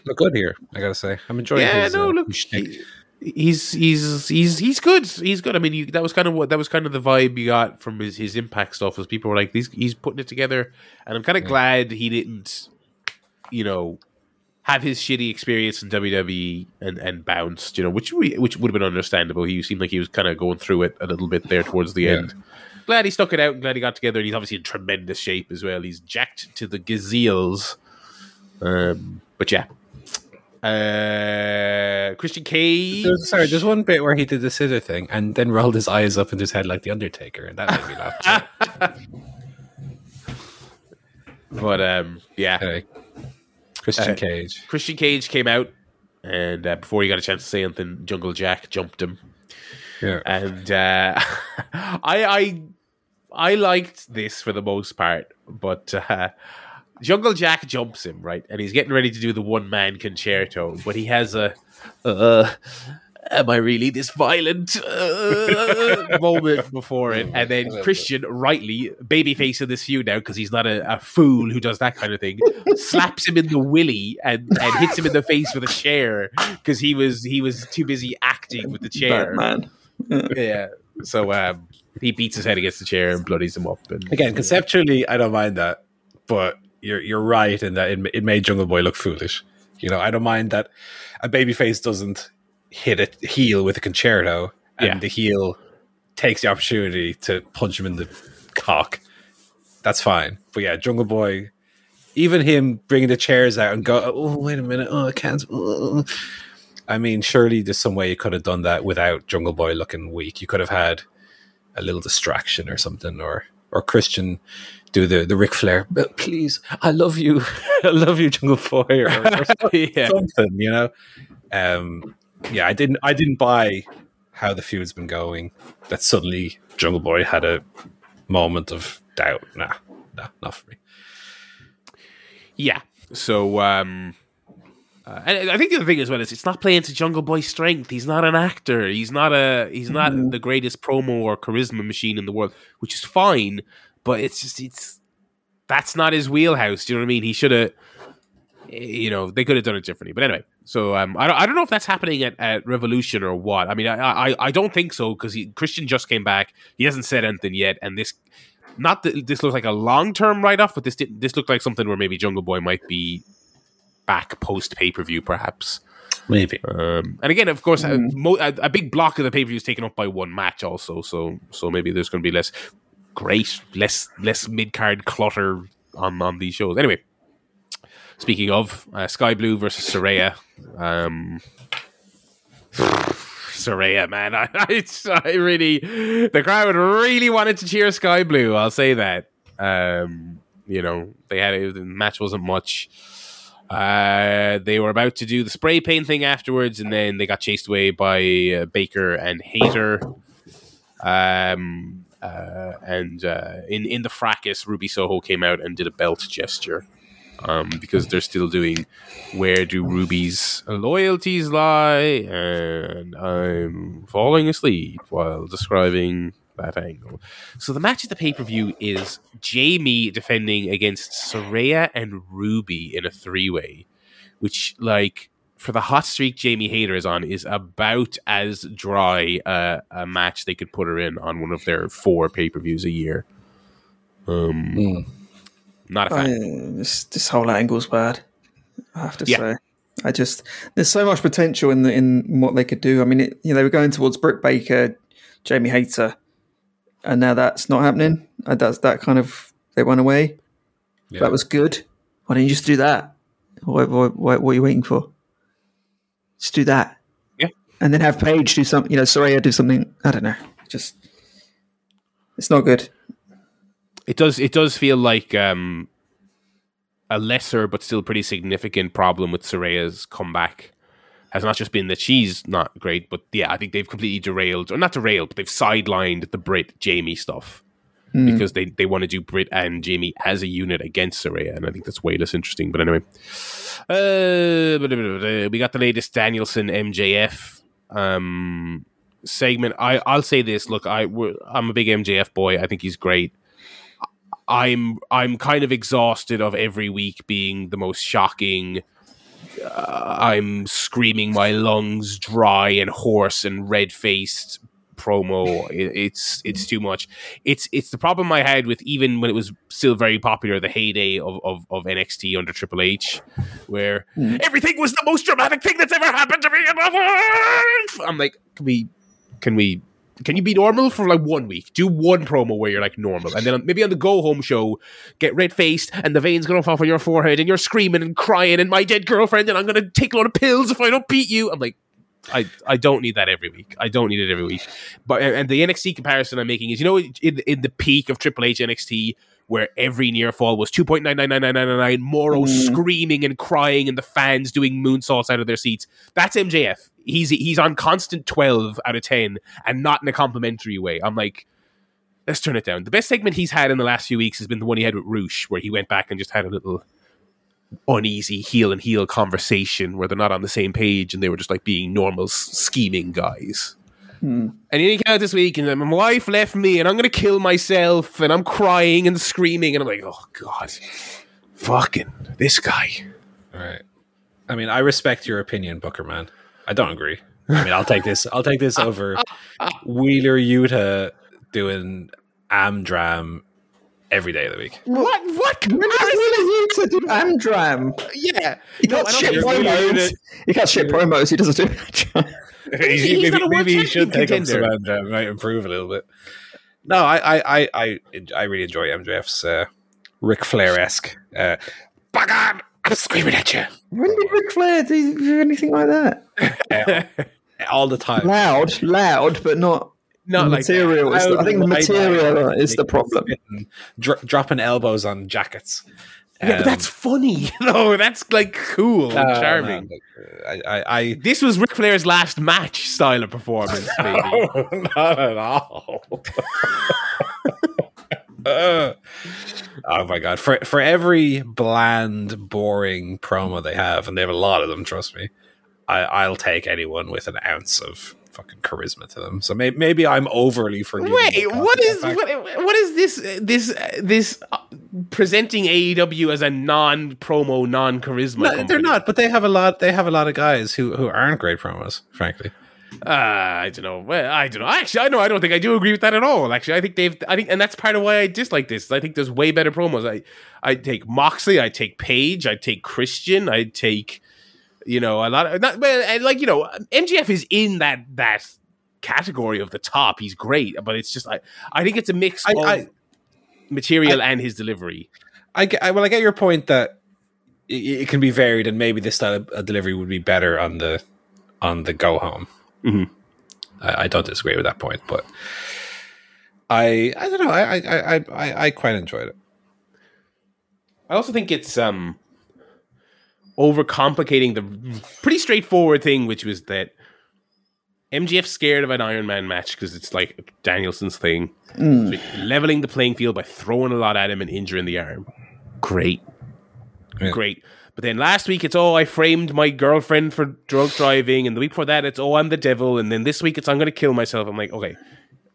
look good here. I gotta say, I'm enjoying. Yeah, his, no, uh, look, his he- he's he's he's he's good. He's good. I mean, you, that was kind of what that was kind of the vibe you got from his, his impact stuff. Was people were like, he's he's putting it together, and I'm kind of glad he didn't, you know, have his shitty experience in WWE and and bounced. You know, which we, which would have been understandable. He seemed like he was kind of going through it a little bit there towards the Yeah. end. Glad he stuck it out. and Glad he got together. And he's obviously in tremendous shape as well. He's jacked to the gazelles. Um, but yeah. Uh, Christian Cage. There's, sorry, there's one bit where he did the scissor thing and then rolled his eyes up in his head like the Undertaker, and that made me laugh. But um, yeah, anyway, Christian Uh, Cage. Christian Cage came out, and uh, before he got a chance to say anything, Jungle Jack jumped him, Yeah. and uh, I I I liked this for the most part, but uh, Jungle Jack jumps him right, and he's getting ready to do the one man con-chair-to, but he has a. Uh, Am I really this violent uh, moment before it? And then Christian, rightly, babyface in this feud now because he's not a, a fool who does that kind of thing, slaps him in the willy and, and hits him in the face with a chair because he was he was too busy acting with the chair. Batman. Yeah, so um, he beats his head against the chair and bloodies him up. And Again, conceptually, I don't mind that, but you're you're right in that it, it made Jungle Boy look foolish. You know, I don't mind that a babyface doesn't hit a heel with a con-chair-to, and Yeah. the heel takes the opportunity to punch him in the cock. That's fine, but yeah, Jungle Boy, even him bringing the chairs out and go, oh wait a minute, oh I can't. uh." I mean, surely there's some way you could have done that without Jungle Boy looking weak. You could have had a little distraction or something, or or Christian do the the Ric Flair. "But please, I love you, I love you, Jungle Boy, or, or yeah, something, you know. Um, yeah, I didn't I didn't buy how the feud's been going. That suddenly Jungle Boy had a moment of doubt. Nah, nah, not for me. yeah. So um, uh, and I think the other thing as well is it's not playing to Jungle Boy's strength. He's not an actor. He's not a he's not the greatest promo or charisma machine in the world, which is fine. But it's just it's that's not his wheelhouse. Do you know what I mean? He should have, you know, they could have done it differently. But anyway, so um, I don't I don't know if that's happening at, at Revolution or what. I mean, I I, I don't think so because Christian just came back. He hasn't said anything yet, and this. Not that this looks like a long term write off, but this did, this looked like something where maybe Jungle Boy might be back post pay per view, perhaps. Maybe. Um, and again, of course, a, mo- a, a big block of the pay per view is taken up by one match, also. So, so maybe there's going to be less great, less less mid card clutter on on these shows. Anyway, speaking of uh, Skye Blue versus Saraya, um, Saraya, man, I, I, I really the crowd really wanted to cheer Skye Blue. I'll say that. Um, you know, they had it, the match wasn't much. Uh, they were about to do the spray paint thing afterwards, and then they got chased away by uh, Baker and Hayter. Um, uh, and uh, in in the fracas, Ruby Soho came out and did a belt gesture um, because they're still doing where do Ruby's loyalties lie, and I'm falling asleep while describing that angle. So the match at the pay per view is Jamie defending against Saraya and Ruby in a three way, which like for the hot streak Jamie Hayter is on is about as dry uh, a match they could put her in on one of their four pay per views a year. Um, Hmm. not a fan. this this whole angle's bad. I have to Yeah. say, I just there's so much potential in the in what they could do. I mean, it, you know, they were going towards Britt Baker, Jamie Hayter, and now that's not happening. That's that kind of they went away. Yeah. That was good. Why don't you just do that? What, what, what, what are you waiting for? Just do that. Yeah. And then have Paige do something. You know, Saraya do something. I don't know. Just it's not good. It does. It does feel like um, a lesser but still pretty significant problem with Saraya's comeback has not just been that she's not great, but yeah, I think they've completely derailed, or not derailed, but they've sidelined the Britt Jamie stuff because they, they want to do Britt and Jamie as a unit against Saraya, and I think that's way less interesting. But anyway, uh, we got the latest Danielson MJF um, segment. I I'll say this. Look, I we're, I'm a big MJF boy. I think he's great. I'm I'm kind of exhausted of every week being the most shocking. Uh, I'm screaming my lungs dry and hoarse and red faced promo. It, it's it's too much. It's it's the problem I had with even when it was still very popular, the heyday of of, of NXT under Triple H, where everything was the most dramatic thing that's ever happened to me in my life. I'm like, can we can we can you be normal for like one week? Do one promo where you're like normal, and then maybe on the go home show, get red faced and the veins fall off on your forehead, and you're screaming and crying, and my dead girlfriend, and I'm gonna take a lot of pills if I don't beat you. I'm like, I I don't need that every week. I don't need it every week. But and the NXT comparison I'm making is, you know, in in the peak of Triple H NXT. Where every near fall was two point nine nine nine nine nine nine, Moro screaming and crying, and the fans doing moonsaults out of their seats. That's MJF. He's he's on constant twelve out of ten, and not in a complimentary way. I'm like, let's turn it down. The best segment he's had in the last few weeks has been the one he had with Roosh, where he went back and just had a little uneasy heel and heel conversation where they're not on the same page and they were just like being normal scheming guys. Hmm. And then he came out this week and my wife left me and I'm going to kill myself and I'm crying and screaming and I'm like, oh God, fucking this guy. All right. I mean, I respect your opinion, Booker man. I don't agree. I mean, I'll take this. I'll take this over Wheeler Yuta doing Amdram every day of the week. What? What? When did you to do Amdram? Yeah. He No, got I don't shit think- promos. He got shit promos. He doesn't do Amdram. He's not a world champion contender. Amdram. Might improve a little bit. No, I, I, I, I, I really enjoy MJF's uh, Ric Flair esque. Uh, Bug on! I'm screaming at you When did Ric Flair do do anything like that? All the time. Loud, loud, but not Not like that. material. is the- I think the material loud, is the problem. dro- dropping elbows on jackets. Yeah, but Um, that's funny. No, that's like cool and uh, charming. no, I, I, I This was Ric Flair's last match style of performance, baby. not at all. Oh my god! For for every bland, boring promo they have, and they have a lot of them. Trust me, I, I'll take anyone with an ounce of fucking charisma to them. So maybe, maybe I'm overly forgiving. Wait, what is what, what is this this this uh, presenting AEW as a non promo, non charisma? No, they're not, but they have a lot. They have a lot of guys who who aren't great promos. Frankly, Uh, I don't know. Well, I don't know. Actually, I know. I don't think I do agree with that at all. Actually, I think they've. I think, and that's part of why I dislike this. I think there's way better promos. I I take Moxley. I take Page. I take Christian. I take, you know, a lot of not well, like you know, MJF is in that that category of the top. He's great, but it's just I I think it's a mix I- of I- material and his delivery. I. I, well, I get your point that it, it can be varied, and maybe this style of of delivery would be better on the on the go home. Mhm. I, I don't disagree with that point, but I I don't know. I I I I, I quite enjoyed it. I also think it's um overcomplicating the pretty straightforward thing, which was that MJF's scared of an Iron Man match because it's like Danielson's thing. So leveling the playing field by throwing a lot at him and injuring the arm. Great. Yeah. Great. But then last week it's oh I framed my girlfriend for drunk driving, and the week before that it's oh I'm the devil, and then this week it's I'm going to kill myself. I'm like okay,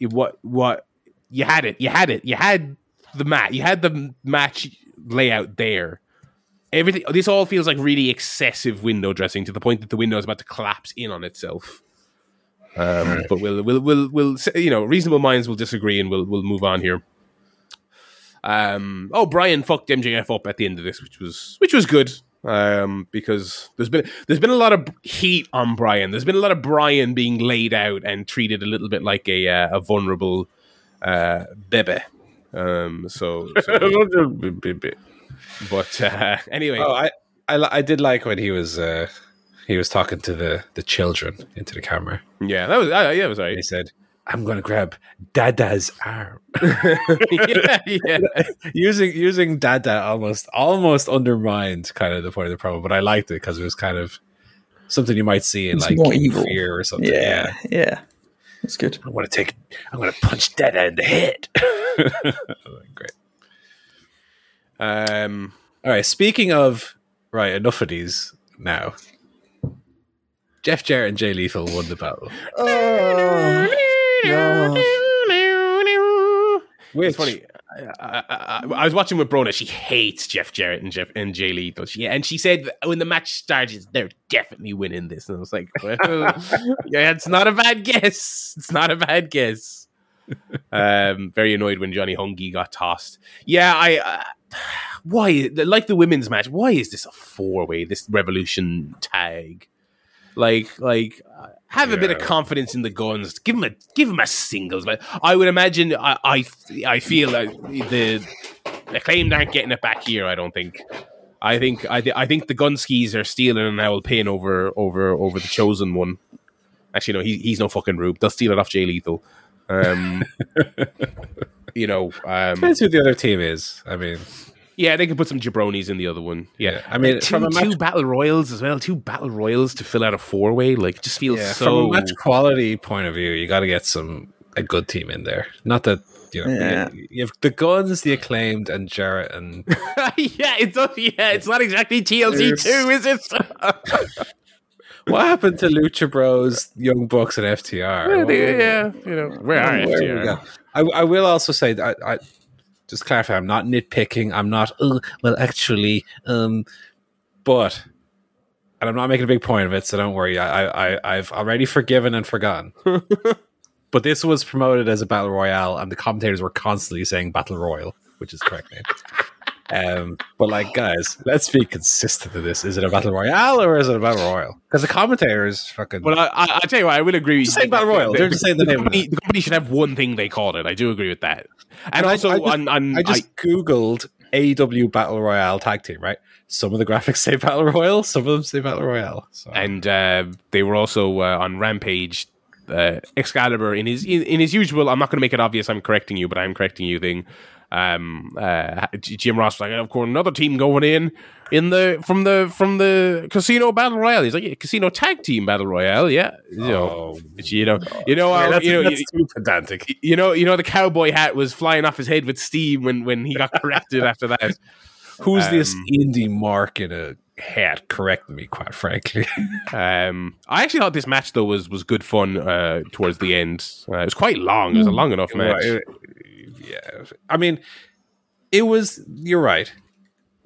what what you had it, you had it, you had the mat, you had the match layout there. Everything this all feels like really excessive window dressing to the point that the window is about to collapse in on itself. Um, but we'll we'll we'll we'll say- you know reasonable minds will disagree and we'll we'll move on here. Um, oh, Brian fucked MJF up at the end of this, which was which was good. Um, because there's been there's been a lot of heat on Brian. There's been a lot of Brian being laid out and treated a little bit like a uh, a vulnerable uh, bebe. Um, so, so but uh, anyway, Oh, I, I, I did like when he was uh, he was talking to the the children into the camera. yeah, that was uh, yeah, it was He said, "I'm going to grab Dada's arm." yeah, yeah. using using Dada almost almost undermined kind of the point of the promo, but I liked it because it was kind of something you might see in It's like more evil. fear or something. Yeah, yeah. That's good. I'm gonna take. I'm gonna punch Dada in the head. Great. Um, All right. Speaking of right, enough of these now. Jeff Jarrett and Jay Lethal won the battle. Oh, Which, It's funny. I, I, I, was watching with Brona. She hates Jeff Jarrett and Jeff and Jay Lethal. She, and she said when the match starts, they're definitely winning this. And I was like, well, yeah, it's not a bad guess. It's not a bad guess. Um, very annoyed when Johnny Hungy got tossed. Yeah, I. Uh, why, like the women's match? Why is this a four way? This Revolution tag, like, like. Have a bit of confidence in the guns. Give them a give them a singles. But I would imagine. I I, I feel like the the acclaimed aren't getting it back here. I don't think. I think I, th- I think the Gunskis are stealing an owl pin over over over the chosen one. Actually, no, he, he's no fucking rube. They'll steal it off Jay Lethal. Um, you know, um, depends who the other team is. I mean, yeah, they can put some jabronis in the other one. Yeah, Yeah, I mean, two, from a match- two battle royals as well. Two battle royals to fill out a four way. Like, it just feels yeah, so. from a match quality point of view, you got to get some a good team in there. Not that you know Yeah. you, you have the guns, the acclaimed, and Jarrett and yeah, it's not, yeah, it's not exactly TLC two, is it? what happened to Lucha Bros, Young Bucks, and FTR? What- yeah, you know, where are where FTR? go? I, I will also say that I, I just clarify. I'm not nitpicking. I'm not. "Oh, well, actually, um, but and I'm not making a big point of it, so don't worry. I, I, I I've already forgiven and forgotten. but this was promoted as a battle royale, and the commentators were constantly saying battle royal, which is correct name. Um, but like, guys, let's be consistent to this. Is it a battle royale or is it a battle royal? Because the commentator is fucking. Well, I, I, I tell you what, I will agree. Just say Battle Royal. They're just saying the name of company, the company should have one thing they called it. I do agree with that. And I- also, I just- on, on I just googled AW Battle Royale tag team, right? Some of the graphics say Battle Royale, some of them say Battle Royale. So and uh, they were also uh, on Rampage. Uh, Excalibur in his in, in his usual. I'm not going to make it obvious. I'm correcting you, but I'm correcting you. Thing. Um, uh, Jim Ross was like, of course, another team going in in the from the from the casino battle royale. He's like, yeah, casino tag team battle royale. Yeah, you know, Oh. you know, you know, Yeah, uh, that's, you know, that's you, too pedantic. you know, you know, the cowboy hat was flying off his head with steam when when he got corrected after that. Who's this Um, indie mark in a hat correcting me, quite frankly? Um, I actually thought this match though was was good fun uh, towards the end. Uh, it was quite long. It was a long enough match. Right, yeah. I mean, it was, you're right.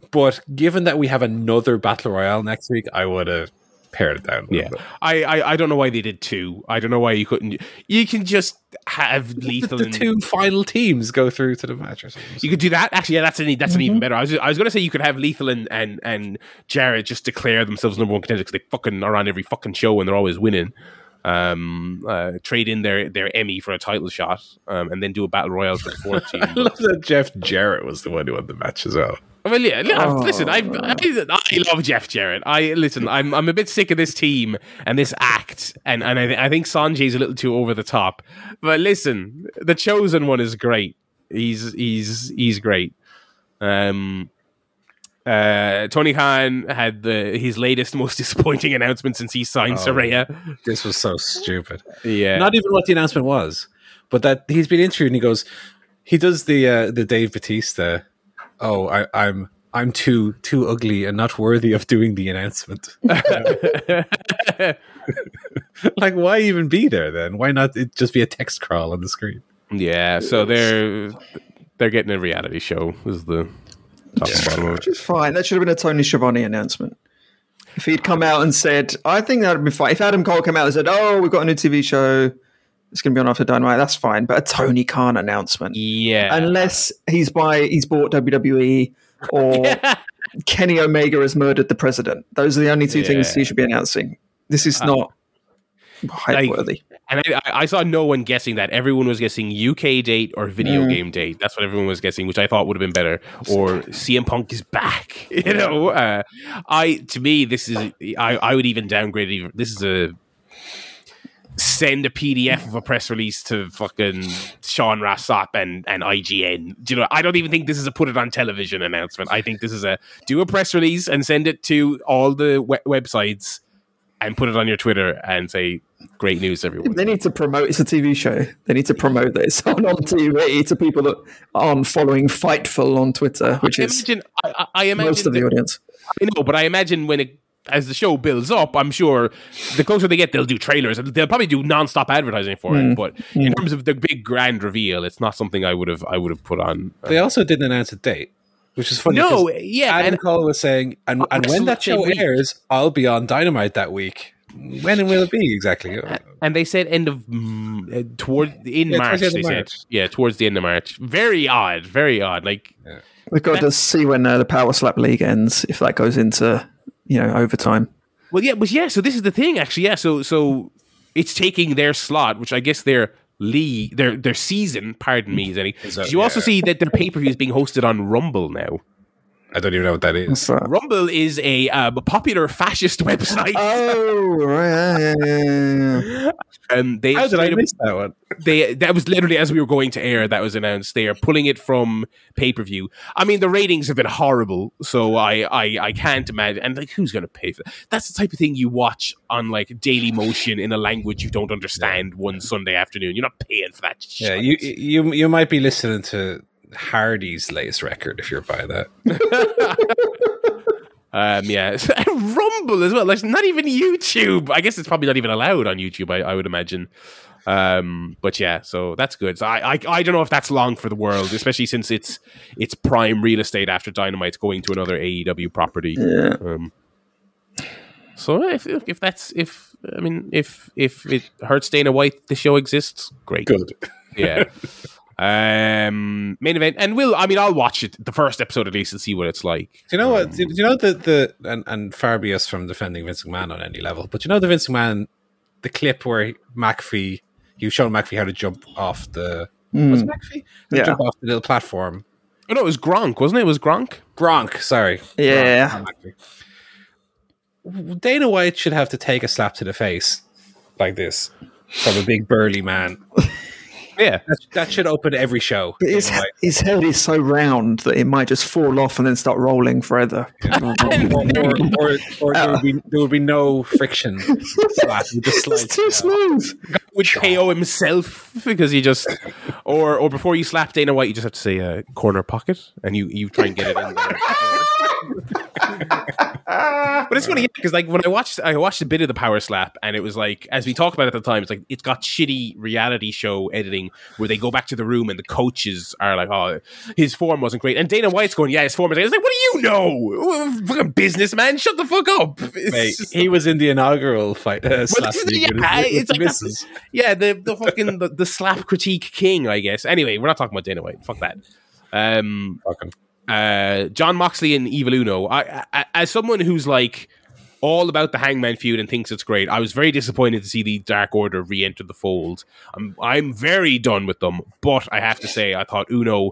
But given that we have another Battle Royale next week, I would have pared it down a Yeah, bit. I, I I don't know why they did two. I don't know why you couldn't. You can just have The, lethal the and two final teams go through to the match or something. You could do that. Actually, yeah, that's an that's an even Mm-hmm. better. I was I was going to say you could have Lethal and and and Jarrett just declare themselves number one contenders because they fucking are on every fucking show and they're always winning. Um, uh, trade in their their Emmy for a title shot, um, and then do a battle royale for the fourth team. I love that Jeff Jarrett was the one who won the match as well. Well, yeah, yeah, Oh. listen, I, I I love Jeff Jarrett. I listen, I'm I'm a bit sick of this team and this act, and and I, I think Sonjay's a little too over the top. But listen, the chosen one is great. He's he's he's great. Um, uh, Tony Khan had the his latest most disappointing announcement since he signed Oh, Saraya. This was so stupid. Yeah, Not even what the announcement was, but that he's been interviewed and he goes, he does the uh, the Dave Batista. Oh, I, I'm I'm too too ugly and not worthy of doing the announcement. like, why even be there then? Why not it just be a text crawl on the screen? yeah, so they're they're getting a reality show. Is the top and bottom of it. Which is fine. That should have been a Tony Schiavone announcement. If he'd come out and said, I think that would be fine. If Adam Cole came out and said, Oh, we've got a new TV show, it's going to be on after Dynamite, that's fine. But a Tony Khan announcement, Yeah, unless he's by he's bought WWE or Kenny Omega has murdered the president. Those are the only two things he should be announcing. This is not hype worthy. And I, I- I saw no one guessing that. Everyone was guessing UK date or video Mm. game date. That's what everyone was guessing, which I thought would have been better. Or CM Punk is back. You know, uh, I to me this is I, I would even downgrade it. Even, this is a send a PDF of a press release to fucking Sean Ross Sapp and and IGN. Do you know? I don't even think this is a put it on television announcement. I think this is a do a press release and send it to all the we- websites and put it on your Twitter and say great news everyone. They need to promote. It's a TV show. They need to promote that it's on on TV to people that aren't following Fightful on Twitter, which I is imagine, I, I- I imagine most of the that- audience. I know, but I imagine when it as the show builds up, I'm sure the closer they get, they'll do trailers and they'll probably do non-stop advertising for Hmm. it. But in terms of the big grand reveal, it's not something I would have I would have put on. They also didn't announce a date, which is funny. No, yeah, Adam and Cole was saying, and, and when that show week. airs, I'll be on Dynamite that week. When will it be exactly? and they said end of mm, uh, toward in Yeah, March. towards the end They of said, March. yeah, towards the end of March. Very odd, very odd. Like, We've got to see when uh, the Power Slap League ends, if that goes into you know over time. well, yeah, but yeah. So this is the thing, actually. Yeah, so so it's taking their slot, which I guess their league, their their season. Pardon me, Zenny. that- you also see that their pay per view is being hosted on Rumble now. I don't even know what that is. That? Rumble is a uh, popular fascist website. Oh, right. Yeah, yeah, yeah, yeah. Um, they How did I miss that one? They that was literally as we were going to air that was announced. They are pulling it from pay per view. I mean, the ratings have been horrible, so I I, I can't imagine. And like, who's going to pay for that? That's the type of thing you watch on like Daily Motion in a language you don't understand one Sunday afternoon. You're not paying for that. Yeah, you you you might be listening to Hardy's latest record if you're by that. Um, yeah, Rumble as well. Like not even YouTube. I guess it's probably not even allowed on YouTube. I, I would imagine. Um, but yeah, so that's good. So I, I I don't know if that's long for the world, especially since it's it's prime real estate after Dynamite's going to another AEW property. Yeah. Um, so if if that's if I mean if if it hurts Dana White, the show exists. Great. Good. Yeah. Um, main event, and we'll. I mean, I'll watch it the first episode at least and see what it's like. Do you know what? Do you know the the and, and far be us from defending Vince McMahon on any level, but you know the Vince McMahon, the clip where McAfee, he was showing McAfee how to jump off the was it McAfee? Yeah. jump off the little platform. Oh no, it was Gronk, wasn't it? It was Gronk. Gronk, sorry. Yeah. Gronk, not McAfee. Dana White should have to take a slap to the face like this from a big burly man. Yeah. That, that should open every show. But his, Dana his head is so round that it might just fall off and then start rolling forever. or, or, or, or there, would be, there would be no friction. slap. It just slide it's too down. smooth. Would KO himself because he just, or or before you slap Dana White, you just have to say uh, corner pocket, and you you try and get it in there. but it's funny because like when I watched I watched a bit of the power slap and it was like as we talked about at the time it's like it's got shitty reality show editing where they go back to the room and the coaches are like oh his form wasn't great and Dana White's going yeah his form is Great. it's like what do you know fucking businessman shut the fuck up Mate, he was in the inaugural fight. Uh, with yeah, it's the like that's- yeah, the the fucking the, the slap critique king, I guess. Anyway, we're not talking about Dana White. Fuck that. Um, Fucking- uh, Jon Moxley and Evil Uno. I, I, as someone who's like all about the Hangman feud and thinks it's great, I was very disappointed to see the Dark Order re-enter the fold. I'm I'm very done with them, but I have to say I thought Uno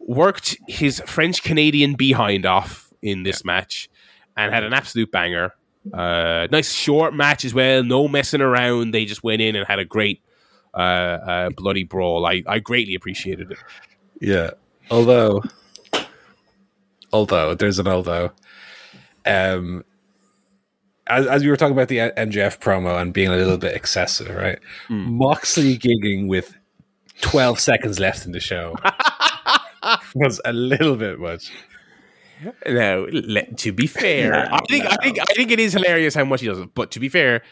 worked his French Canadian behind off in this match and had an absolute banger. Uh, nice short match as well, no messing around. They just went in and had a great uh, uh, bloody brawl. I, I greatly appreciated it. Yeah. Although, although there's an although. Um, as, as we were talking about the MJF promo and being a little bit excessive, right? Hmm. Moxley gigging with 12 seconds left in the show was a little bit much. Now, let, to be fair, I think I think I think it is hilarious how much he does it. But to be fair,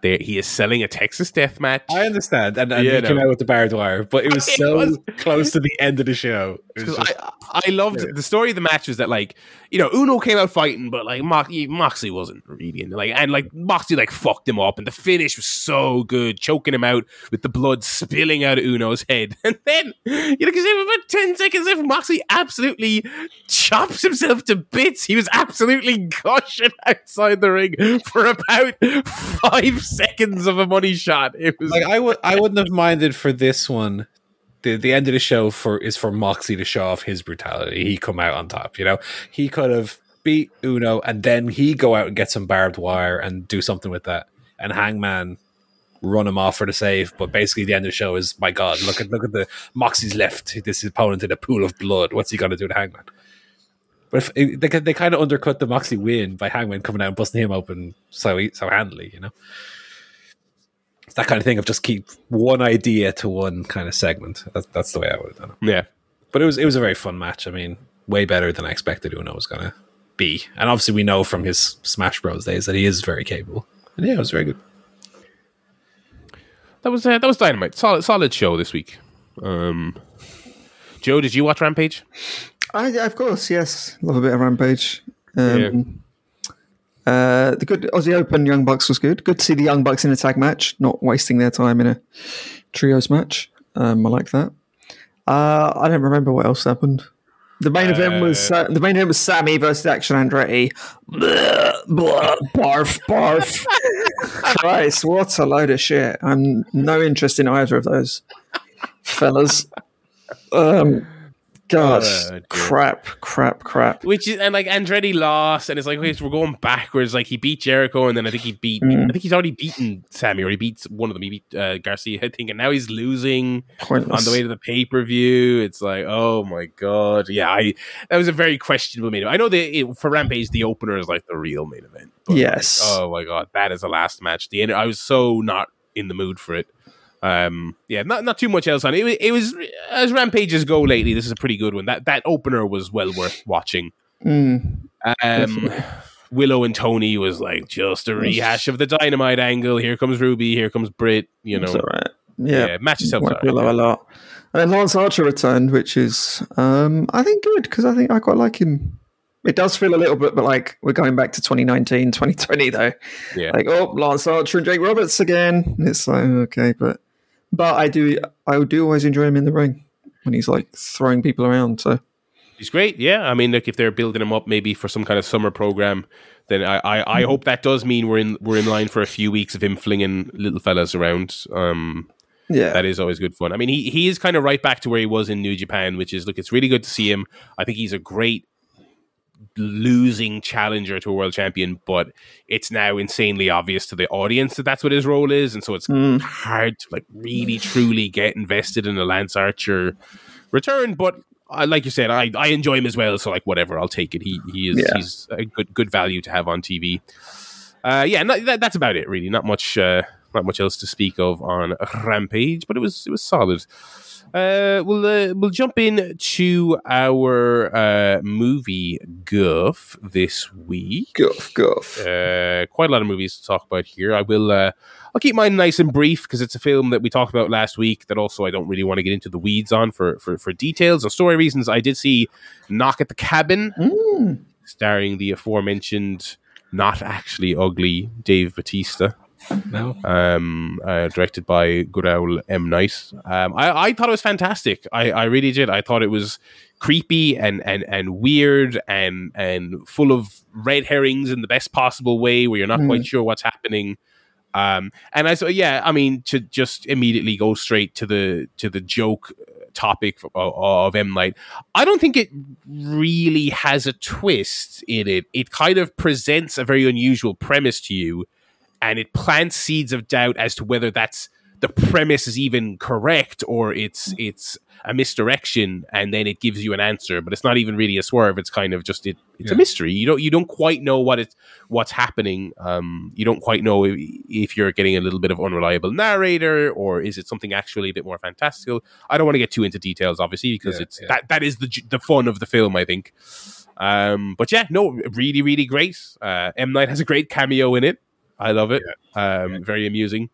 there he is selling a Texas death match. I understand, and, and Yeah, he came out with the barbed wire, but it was It so was- close to the end of the show. It just- I, I loved the story of the match was that like you know Uno came out fighting, but like Mox, Moxley wasn't really in like and like Moxley like fucked him up, and the finish was so good, choking him out with the blood spilling out of Uno's head, and then you know because about ten seconds left, Moxley absolutely chops himself to bits. He was absolutely gushing outside the ring for about five seconds of a money shot. It was like I would, I wouldn't have minded for this one. The, the end of the show for is for Moxie to show off his brutality. He come out on top. You know, he could have beat Uno and then he go out and get some barbed wire and do something with that. And Hangman run him off for the save. But basically, the end of the show is my God, look at look at the Moxie's left this opponent in a pool of blood. What's he to do to Hangman? But if, they they kind of undercut the Moxie win by Hangman coming out and busting him open so so handily. You know that kind of thing of just keep one idea to one kind of segment. That's that's the way I would have done it. yeah. But it was it was a very fun match. I mean, way better than I expected Uno was gonna be. And obviously we know from his Smash Bros days that he is very capable. And yeah, it was very good. That was uh, that was dynamite. Solid solid show this week. Um, Joe, did you watch Rampage? I, of course, yes. Love a bit of Rampage. Um, uh, the good Aussie Open Young Bucks was good. Good to see the Young Bucks in a tag match, not wasting their time in a trios match. Um, I like that. Uh, I don't remember what else happened. The main event was uh, the main event was Sammy versus Action Andretti. Blah, blah, barf, barf. Christ, what a load of shit! I'm no interest in either of those fellas. Um, God, Oh, crap, crap, crap. Which is and like Andretti lost, and it's like okay, so we're going backwards. Like he beat Jericho, and then I think he beat. Mm. I think he's already beaten Sammy, or he beats one of them. He beat uh, Garcia, I think, and now he's losing on the way to the pay per view. It's like, oh my god, yeah. I that was a very questionable main event. I know that it, for Rampage, the opener is like the real main event. but, Yes. Oh my god, that is the last match. The end, I was so not in the mood for it. Um, yeah, not not too much else on it. It, was- as rampages go lately. This is a pretty good one. That that opener was well worth watching. Mm, Um, Willow and Toni was like just a rehash of the dynamite angle. Here comes Ruby. Here comes Britt. You know, it's all right. Yeah, yeah, match itself. Like Willow a lot. And then Lance Archer returned, which is, um, I think, good because I think I quite like him. It does feel a little bit, but like we're going back to 2019, 2020, though. Yeah. Like, oh, Lance Archer and Jake Roberts again. It's like, okay, but but I do I do always enjoy him in the ring when he's like throwing people around. So He's great. Yeah, I mean, look, if they're building him up maybe for some kind of summer program, then I, I, I hope that does mean we're in we're in line for a few weeks of him flinging little fellas around. Um, yeah, that is always good fun. I mean, he he is kind of right back to where he was in New Japan, which is look, it's really good to see him. I think he's a great losing challenger to a world champion, but it's now insanely obvious to the audience that that's what his role is, and so it's Mm. hard to like really truly get invested in a Lance Archer return. But I like you said, I, I enjoy him as well, so like whatever, I'll take it. He he is Yeah. he's a good good value to have on TV. Uh, yeah, no, that, that's about it. Really, not much uh, not much else to speak of on Rampage, but it was it was solid. Uh, we'll uh, we'll jump in to our uh, movie guff this week. goof, goof. Uh, quite a lot of movies to talk about here. I will. Uh, I'll keep mine nice and brief because it's a film that we talked about last week. That also I don't really want to get into the weeds on for for, for details and story reasons. I did see Knock at the Cabin, Mm. starring the aforementioned not actually ugly Dave Batista No. um, uh, directed by Guraul M. Nice. Um, I, I thought it was fantastic. I, I really did. I thought it was creepy and, and, and weird and and full of red herrings in the best possible way, where you're not Mm. quite sure what's happening. Um, and I so yeah, I mean to just immediately go straight to the to the joke topic of, of M Night. I don't think it really has a twist in it. It kind of presents a very unusual premise to you and it plants seeds of doubt as to whether that's the premise is even correct or it's it's a misdirection and then it gives you an answer. But it's not even really a swerve. It's kind of just it, it's a mystery. You don't you don't quite know what it's what's happening. Um you don't quite know if, if you're getting a little bit of unreliable narrator or is it something actually a bit more fantastical. I don't want to get too into details obviously because Yeah, it's yeah. that that is the the fun of the film i think. Um, but yeah, no, really, really great. Uh, M Night has a great cameo in it. I love it. Um, very amusing,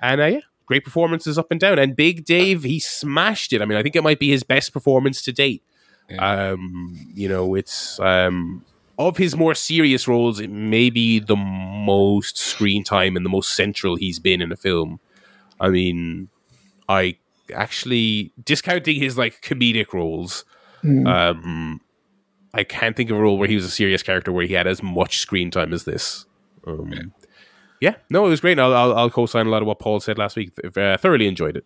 and uh, yeah, great performances up and down. And Big Dave, he smashed it. I mean, I think it might be his best performance to date. Yeah. Um, you know, it's um, of his more serious roles, it may be the most screen time and the most central he's been in a film. I mean, I actually discounting his like comedic roles. Um, I can't think of a role where he was a serious character where he had as much screen time as this. Um, yeah. no, it was great. I'll, I'll, I'll co-sign a lot of what Paul said last week. Uh, thoroughly enjoyed it.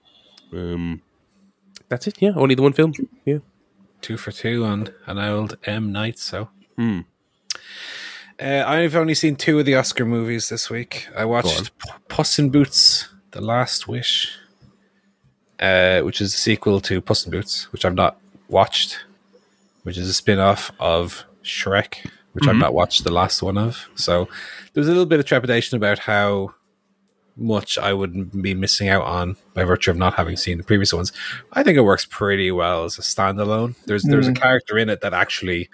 Um, that's it. Yeah, only the one film. Yeah. two for two on an old M Night. So Hmm. uh, I've only seen two of the Oscar movies this week. I watched Puss in Boots: The Last Wish, uh, which is a sequel to Puss in Boots, which I've not watched, which is a spin-off of Shrek, which I've mm-hmm. not watched the last one of. So there was a little bit of trepidation about how much I would be missing out on by virtue of not having seen the previous ones. I think it works pretty well as a standalone. There's there's a mm. character in it that actually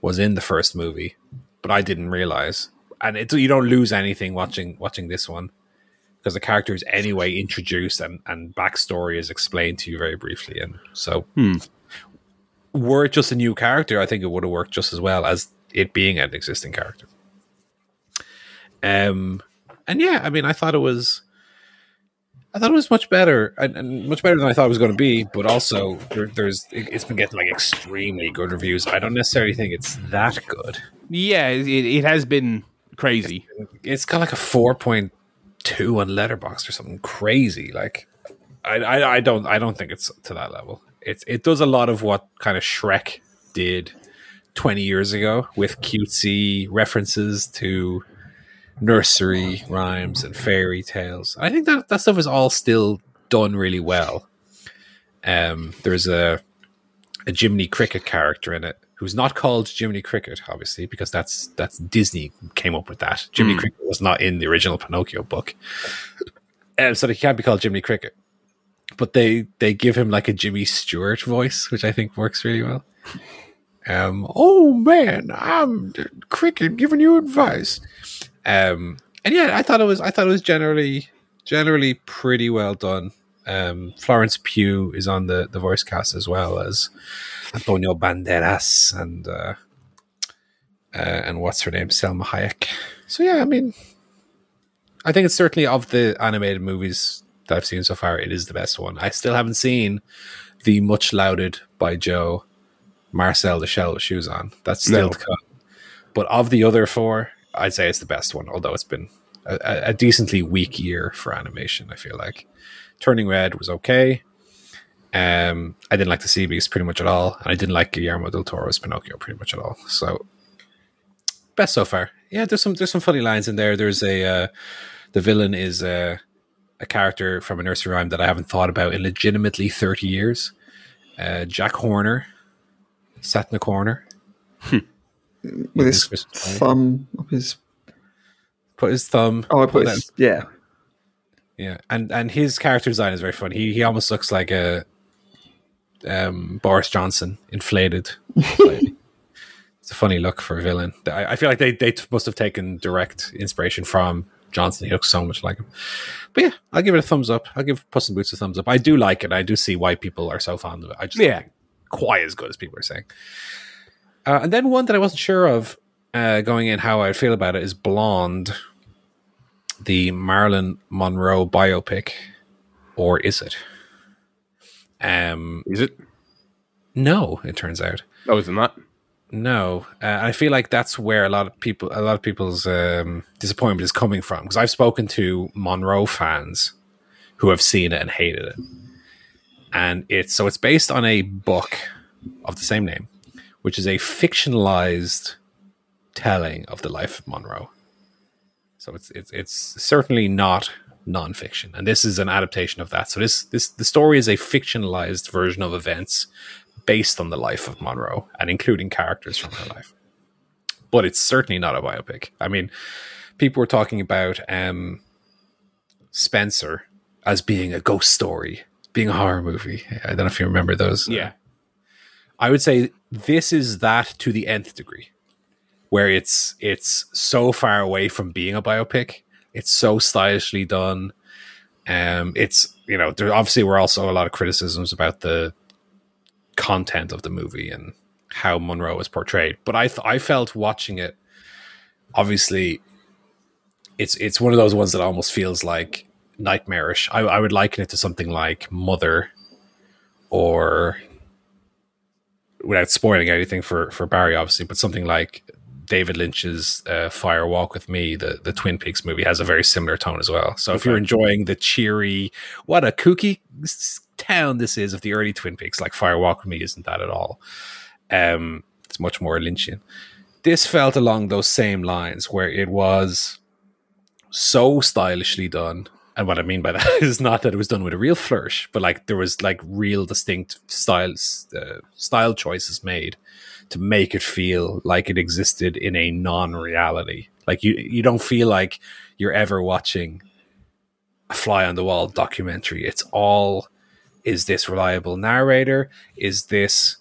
was in the first movie, but I didn't realize. And it, you don't lose anything watching watching this one because the character is anyway introduced and and backstory is explained to you very briefly. And so, hmm. were it just a new character, I think it would have worked just as well as it being an existing character. Um, and yeah, I mean, I thought it was, I thought it was much better and, and much better than I thought it was going to be. But also, there, there's it, it's been getting like extremely good reviews. I don't necessarily think it's that good. Yeah, it, it has been crazy. It's got like a four point two on Letterboxd or something crazy. Like, I, I, I don't, I don't think it's to that level. It's it does a lot of what kind of Shrek did twenty years ago with cutesy references to nursery rhymes and fairy tales. I think that that stuff is all still done really well. Um, there's a a Jiminy Cricket character in it who's not called Jiminy Cricket, obviously, because that's that's Disney came up with that. Jiminy Cricket was not in the original Pinocchio book, um, so he can't be called Jiminy Cricket. But they they give him like a Jimmy Stewart voice, which I think works really well. Um, oh man, I'm Cricket giving you advice. Um, and yeah, I thought it was I thought it was generally generally pretty well done. Um, Florence Pugh is on the the voice cast as well as Antonio Banderas and uh, uh, and what's her name, Salma Hayek. So yeah, I mean, I think it's certainly of the animated movies that I've seen so far, it is the best one. I still haven't seen the much lauded by Joe Marcel the Shell with Shoes on. That's still No. to come. But of the other four, I'd say it's the best one. Although it's been a, a- a decently weak year for animation. I feel like Turning Red was okay. Um, I didn't like the Sea Beast pretty much at all, and I didn't like Guillermo del Toro's Pinocchio pretty much at all. So best so far. Yeah, there's some there's some funny lines in there. There's a uh, the villain is a a character from a nursery rhyme that I haven't thought about in legitimately 30 years. Uh, Jack Horner sat in the corner, with his Christmas party. thumb up his. put his thumb. Oh, I put put his, yeah. Yeah, and and his character design is very funny. He he almost looks like a um, Boris Johnson inflated. it's a funny look for a villain. I, I feel like they they t- must have taken direct inspiration from Johnson. He looks so much like him. But yeah, I'll give it a thumbs up. I'll give Puss in Boots a thumbs up. I do like it. I do see why people are so fond of it. I just Yeah. don't think quite as good as people are saying. Uh, and then one that I wasn't sure of uh, going in how I'd feel about it is Blonde, the Marilyn Monroe biopic, or is it? Um, Is it? no, it turns out Oh, is it not? no. Uh, I feel like that's where a lot of people, a lot of people's um, disappointment is coming from because I've spoken to Monroe fans who have seen it and hated it, and it's so it's based on a book of the same name, which is a fictionalized telling of the life of Monroe. So it's it's it's certainly not nonfiction, and this is an adaptation of that. So this this the story is a fictionalized version of events based on the life of Monroe and including characters from her life. But it's certainly not a biopic. I mean, people were talking about um, Spencer as being a ghost story, being a horror movie. I don't know if you remember those. Yeah. I would say this is that to the nth degree, where it's it's so far away from being a biopic. It's so stylishly done. Um, it's you know there obviously were also a lot of criticisms about the content of the movie and how Monroe was portrayed, but I th- I felt watching it. Obviously, it's it's one of those ones that almost feels like nightmarish. I, I would liken it to something like Mother, or without spoiling anything for for Barry, obviously, but something like David Lynch's uh, Fire Walk with Me, the the Twin Peaks movie, has a very similar tone as well. So if you're enjoying the cheery, what a kooky town this is of the early Twin Peaks, like Fire Walk with Me isn't that at all. Um, it's much more Lynchian. This felt along those same lines where it was so stylishly done. And what I mean by that is not that it was done with a real flourish, but like there was like real distinct styles, uh, style choices made to make it feel like it existed in a non-reality. Like you, you don't feel like you're ever watching a fly on the wall documentary. It's all is this reliable narrator? Is this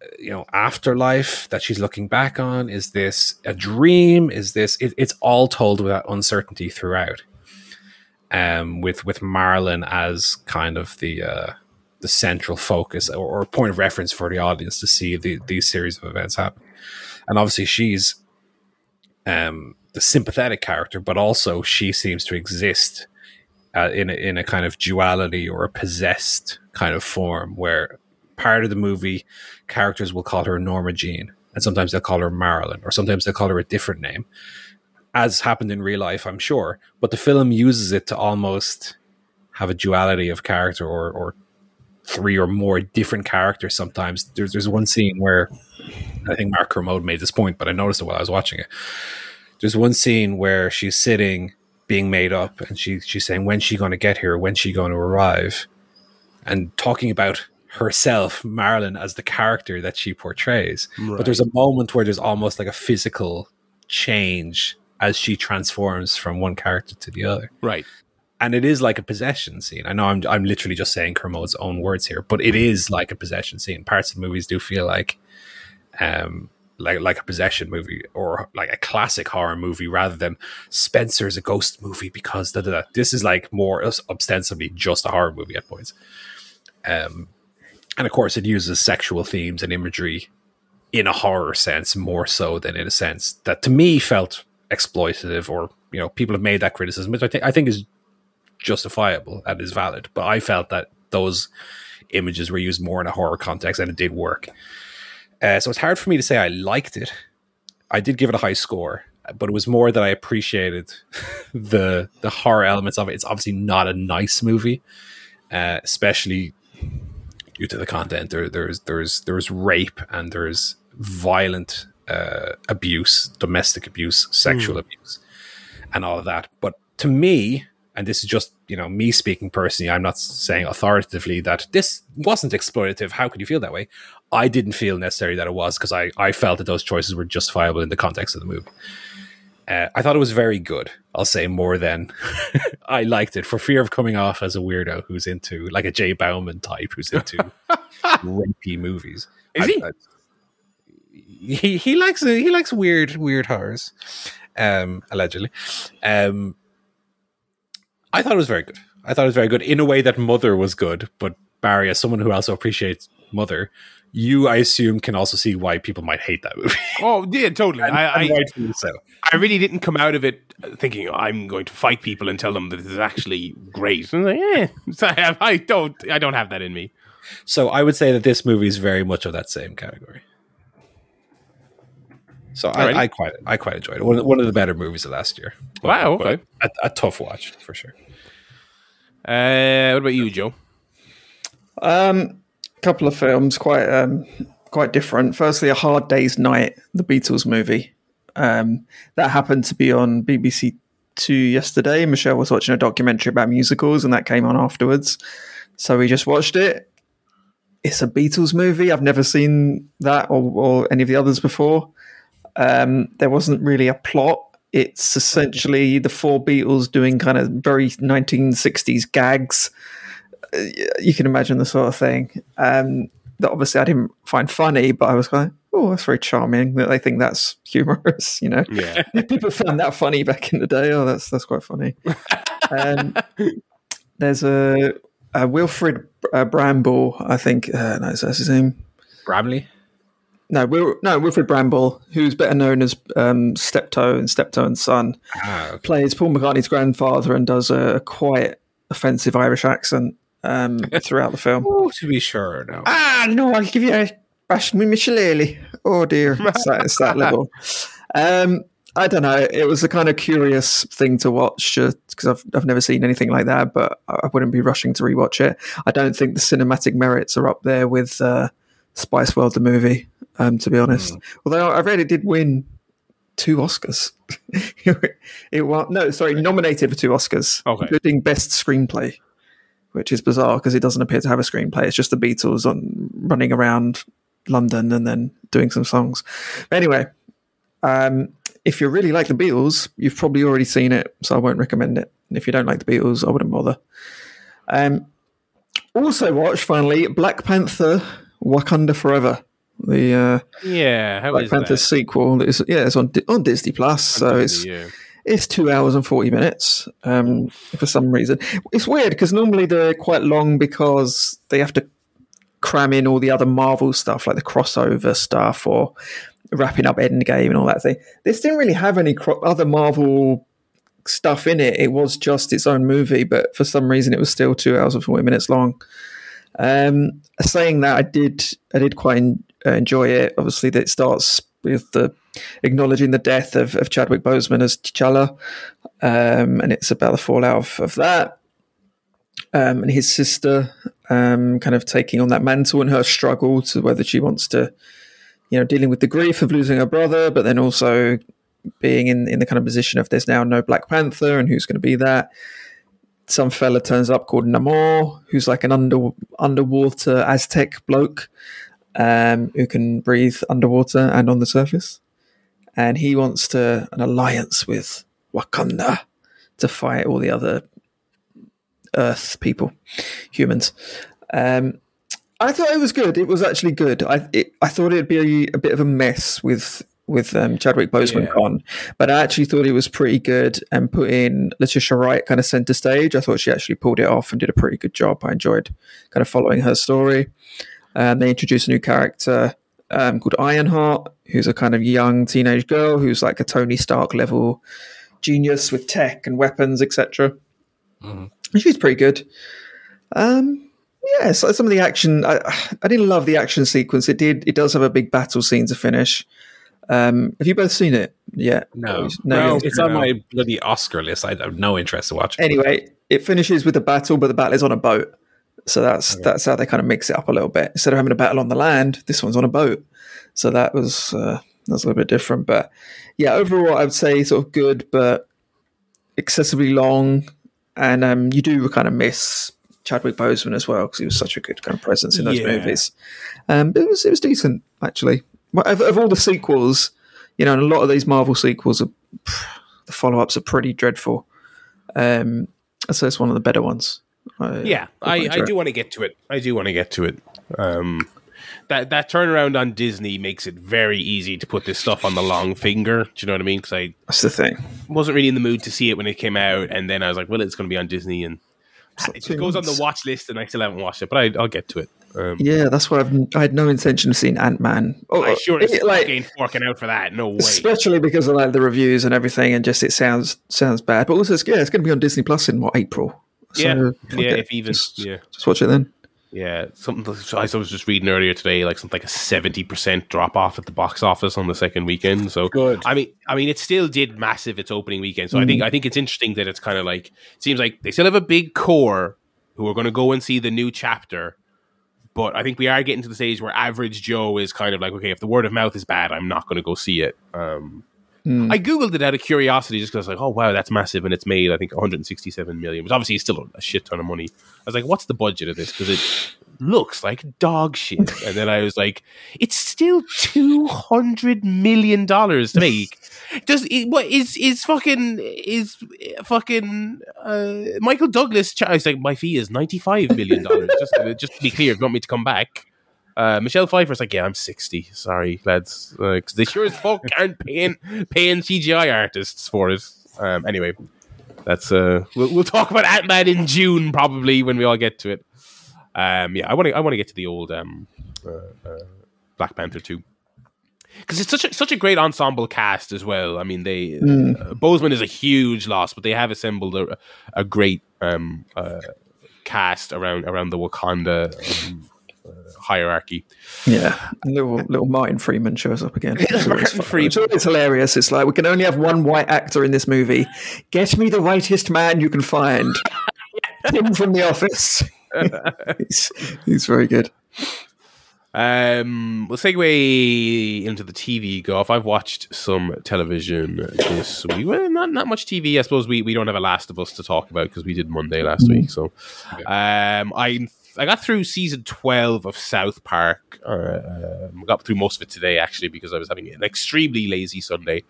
uh, you know afterlife that she's looking back on? Is this a dream? Is this? It, it's all told with uncertainty throughout. Um, with with Marilyn as kind of the uh, the central focus or, or point of reference for the audience to see the, these series of events happen. And obviously, she's um, the sympathetic character, but also she seems to exist uh, in a, in a kind of duality or a possessed kind of form, where part of the movie characters will call her Norma Jean, and sometimes they'll call her Marilyn, or sometimes they'll call her a different name, as happened in real life, I'm sure. But the film uses it to almost have a duality of character or, or three or more different characters sometimes. There's there's one scene where I think Mark Kermode made this point, but I noticed it while I was watching it. There's one scene where she's sitting being made up and she she's saying when's she going to get here when's she going to arrive and talking about herself marilyn as the character that she portrays but there's a moment where there's almost like a physical change as she transforms from one character to the other Right. and it is like a possession scene. I know I'm I'm literally just saying Kermode's own words here, but it is like a possession scene. Parts of movies do feel like um like like a possession movie or like a classic horror movie rather than Spencer's a ghost movie because da, da, da. this is like more ostensibly just a horror movie at points. Um and of course it uses sexual themes and imagery in a horror sense more so than in a sense that to me felt exploitative or you know people have made that criticism which I think I think is justifiable and is valid. But I felt that those images were used more in a horror context and it did work. Uh, so it's hard for me to say I liked it. I did give it a high score, but it was more that I appreciated the the horror elements of it. It's obviously not a nice movie, uh, especially due to the content. There, there's there's there's rape and there's violent uh, abuse, domestic abuse, sexual abuse, and all of that. But to me, and this is just you know me speaking personally, I'm not saying authoritatively that this wasn't exploitative. How could you feel that way? I didn't feel necessarily that it was because I I felt that those choices were justifiable in the context of the movie. Uh, I thought it was very good. I'll say more than I liked it for fear of coming off as a weirdo who's into like a Jay Bauman type who's into rapey movies. Is I- he? I- he he likes he likes weird weird horrors, um, allegedly. Um, I thought it was very good. I thought it was very good in a way that Mother was good. But Barry, as someone who also appreciates Mother, you I assume can also see why people might hate that movie. Oh yeah, totally. I, And I rightfully so. I really didn't come out of it thinking oh, I'm going to fight people and tell them that this is actually great. I like, eh, So I, I don't I don't have that in me. So I would say that this movie is very much of that same category. So I, I quite I quite enjoyed it. One, of- one of the better movies of last year. But- Wow, okay. A, a tough watch for sure. Uh, what about you, Joe? Um, couple of films, quite um, quite different. Firstly, A Hard Day's Night, the Beatles movie. Um, that happened to be on BBC Two yesterday. Michelle was watching a documentary about musicals, and that came on afterwards. So we just watched it. It's a Beatles movie. I've never seen that or, or any of the others before. Um, there wasn't really a plot. It's essentially the four Beatles doing kind of very 1960s gags you can imagine the sort of thing. Um, that obviously I didn't find funny, but I was like, oh, that's very charming. That they think that's humorous, you know. Yeah. People found that funny back in the day. Oh, that's that's quite funny. um, there's a, a Wilfred uh, Bramble, I think. Uh, no, that's his name. Bramley. No, Wil- no, Wilfrid Brambell, who's better known as um, Steptoe and Steptoe and Son, Ah, okay. plays Paul McCartney's grandfather and does a quite offensive Irish accent um, throughout the film. Oh, to be sure. No. Ah, no, I'll give you a bash with my. Oh dear, it's that, it's that level. Um, I don't know. It was a kind of curious thing to watch because I've I've never seen anything like that, but I I wouldn't be rushing to rewatch it. I don't think the cinematic merits are up there with uh, Spice World, the movie. Um, to be honest, although I read it did win two Oscars. it won no, sorry, nominated for two Oscars, Okay. including best screenplay which is bizarre because it doesn't appear to have a screenplay. It's just the Beatles on running around London and then doing some songs. But anyway, um, if you really like the Beatles, you've probably already seen it, so I won't recommend it. And if you don't like the Beatles, I wouldn't bother. Um, also, watch finally Black Panther: Wakanda Forever. The uh, Yeah. How Black is Panther that? sequel. It's, yeah, it's on on Disney Plus, so it's yeah. it's two hours and 40 minutes um, for some reason. It's weird because normally they're quite long because they have to cram in all the other Marvel stuff, like the crossover stuff or wrapping up Endgame and all that thing. This didn't really have any cro- other Marvel stuff in it. It was just its own movie, but for some reason it was still two hours and 40 minutes long. Um, saying that, I did, I did quite en- enjoy it. Obviously, that starts with the acknowledging the death of, of Chadwick Boseman as T'Challa, um, and it's about the fallout of, of that, um, and his sister um, kind of taking on that mantle and her struggle to whether she wants to, you know, dealing with the grief of losing her brother, but then also being in, in the kind of position of there's now no Black Panther and who's going to be that. Some fella turns up called Namor, who's like an under underwater Aztec bloke um, who can breathe underwater and on the surface. And he wants to an alliance with Wakanda to fight all the other Earth people, humans. Um, I thought it was good. It was actually good. I it, I thought it'd be a, bit of a mess with with um, Chadwick Boseman Yeah. gone, but I actually thought it was pretty good and put in Letitia Wright kind of center stage. I thought she actually pulled it off and did a pretty good job. I enjoyed kind of following her story. Um, they introduce a new character um, called Ironheart, who's a kind of young teenage girl who's like a Tony Stark level genius with tech and weapons, etc. And She's pretty good. Um, yeah, so some of the action. I, I didn't love the action sequence. It did. It does have a big battle scene to finish. Um, have you both seen it? Yeah. No, No, no, you- it's on my bloody Oscar list. I have no interest to watch. Anyway, it finishes with a battle, but the battle is on a boat. So that's that's how they kind of mix it up a little bit. Instead of having a battle on the land, this one's on a boat. So that was uh, that was a little bit different. But yeah, overall, I would say sort of good, but excessively long. And um, you do kind of miss Chadwick Boseman as well because he was such a good kind of presence in those Yeah. movies. Um, it was it was decent actually. Of, of all the sequels, you know, and a lot of these Marvel sequels are the follow ups are pretty dreadful. Um, so it's one of the better ones. I- Yeah, I, I do want to get to it. I do want to get to it. Um, that that turnaround on Disney makes it very easy to put this stuff on the long finger. Do you know what I mean? Because I That's the thing. wasn't really in the mood to see it when it came out, and then I was like, "Well, it's going to be on Disney," and it just goes on the watch list, and I still haven't watched it, but I, I'll get to it. Um, Yeah, that's why I've, I had no intention of seeing Ant Man. Oh, I sure as it- like forking out for that. No way. especially because of like the reviews and everything, and just it sounds sounds bad. But also, it's, yeah, it's going to be on Disney Plus in what April. So, yeah, fuck yeah, it. if even, just, yeah, just watch it then. yeah. Something I was just reading earlier today, like something like a seventy percent drop off at the box office on the second weekend. So Good. I mean, I mean, it still did massive its opening weekend. So I think I think it's interesting that it's kind of like it seems like they still have a big core who are going to go and see the new chapter. But I think we are getting to the stage where average Joe is kind of like, okay, if the word of mouth is bad, I'm not going to go see it. Um, I googled it out of curiosity, just because I was like, oh wow, that's massive, and it's made I think 167 million, which obviously is still a shit ton of money. I was like, what's the budget of this? Because it looks like dog shit. and then I was like, it's still 200 million dollars to make. Does it, what is is fucking is fucking uh, Michael Douglas? Ch- I was like, my fee is 95 million dollars. just just to be clear, if you want me to come back. Uh, Michelle Pfeiffer's like, yeah, I'm 60. Sorry, lads. Because they sure as fuck aren't paying paying CGI artists for it. Um, anyway, that's uh, we'll, we'll talk about Ant Man in June probably when we all get to it. Um, yeah, I want to I want to get to the old um, uh, uh, Black Panther two because it's such a such a great ensemble cast as well. I mean, they uh, Boseman is a huge loss, but they have assembled a, a great um, uh, cast around around the Wakanda um, uh, hierarchy. Yeah, little little Martin Freeman shows up again. It's always Freeman. It's always hilarious. It's like we can only have one white actor in this movie. Get me the whitest man you can find. Him from The Office. he's, he's very good. Um, we'll segue into the TV golf. I've watched some television this week. Well, not not much TV. I suppose we, we don't have a Last of Us to talk about because we did Monday last week. So, um, I I got through season twelve of South Park. Uh, um, got through most of it today actually because I was having an extremely lazy Sunday.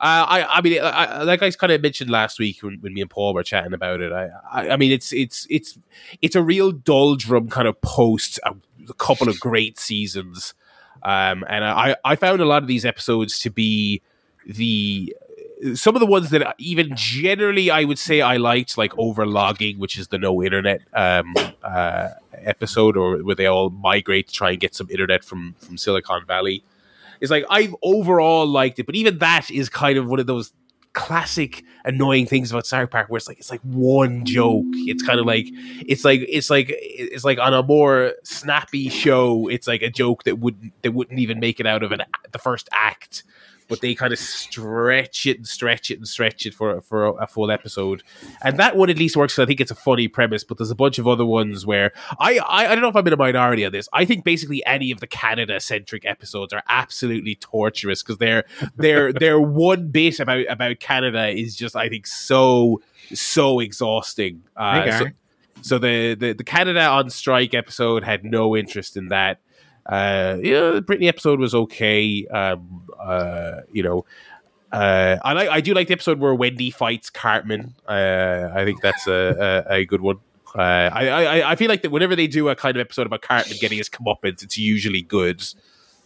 Uh, I, I mean, I, I, like I kind of mentioned last week when, when me and Paul were chatting about it. I, I, I mean, it's it's it's it's a real doldrum kind of post a, a couple of great seasons, um, and I I found a lot of these episodes to be the some of the ones that even generally I would say I liked, like Overlogging, which is the no internet um, uh, episode, or where they all migrate to try and get some internet from from Silicon Valley. It's like I've overall liked it, but even that is kind of one of those classic annoying things about South Park where it's like it's like one joke. It's kind of like it's like it's like it's like on a more snappy show, it's like a joke that wouldn't that wouldn't even make it out of an the first act. But they kind of stretch it and stretch it and stretch it for for a, full episode, and that one at least works. I think it's a funny premise. But there's a bunch of other ones where I I, I don't know if I'm in a minority on this. I think basically any of the Canada centric episodes are absolutely torturous because they're they're they're one bit about about Canada is just I think so so exhausting. Uh, Okay. so, so the, the the Canada on strike episode had no interest in that. Uh, yeah, the Britney episode was okay. Um, uh, you know, uh, I like I do like the episode where Wendy fights Cartman. Uh, I think that's a a, a good one. Uh, I, I I feel like that whenever they do a kind of episode about Cartman getting his comeuppance, it's usually good.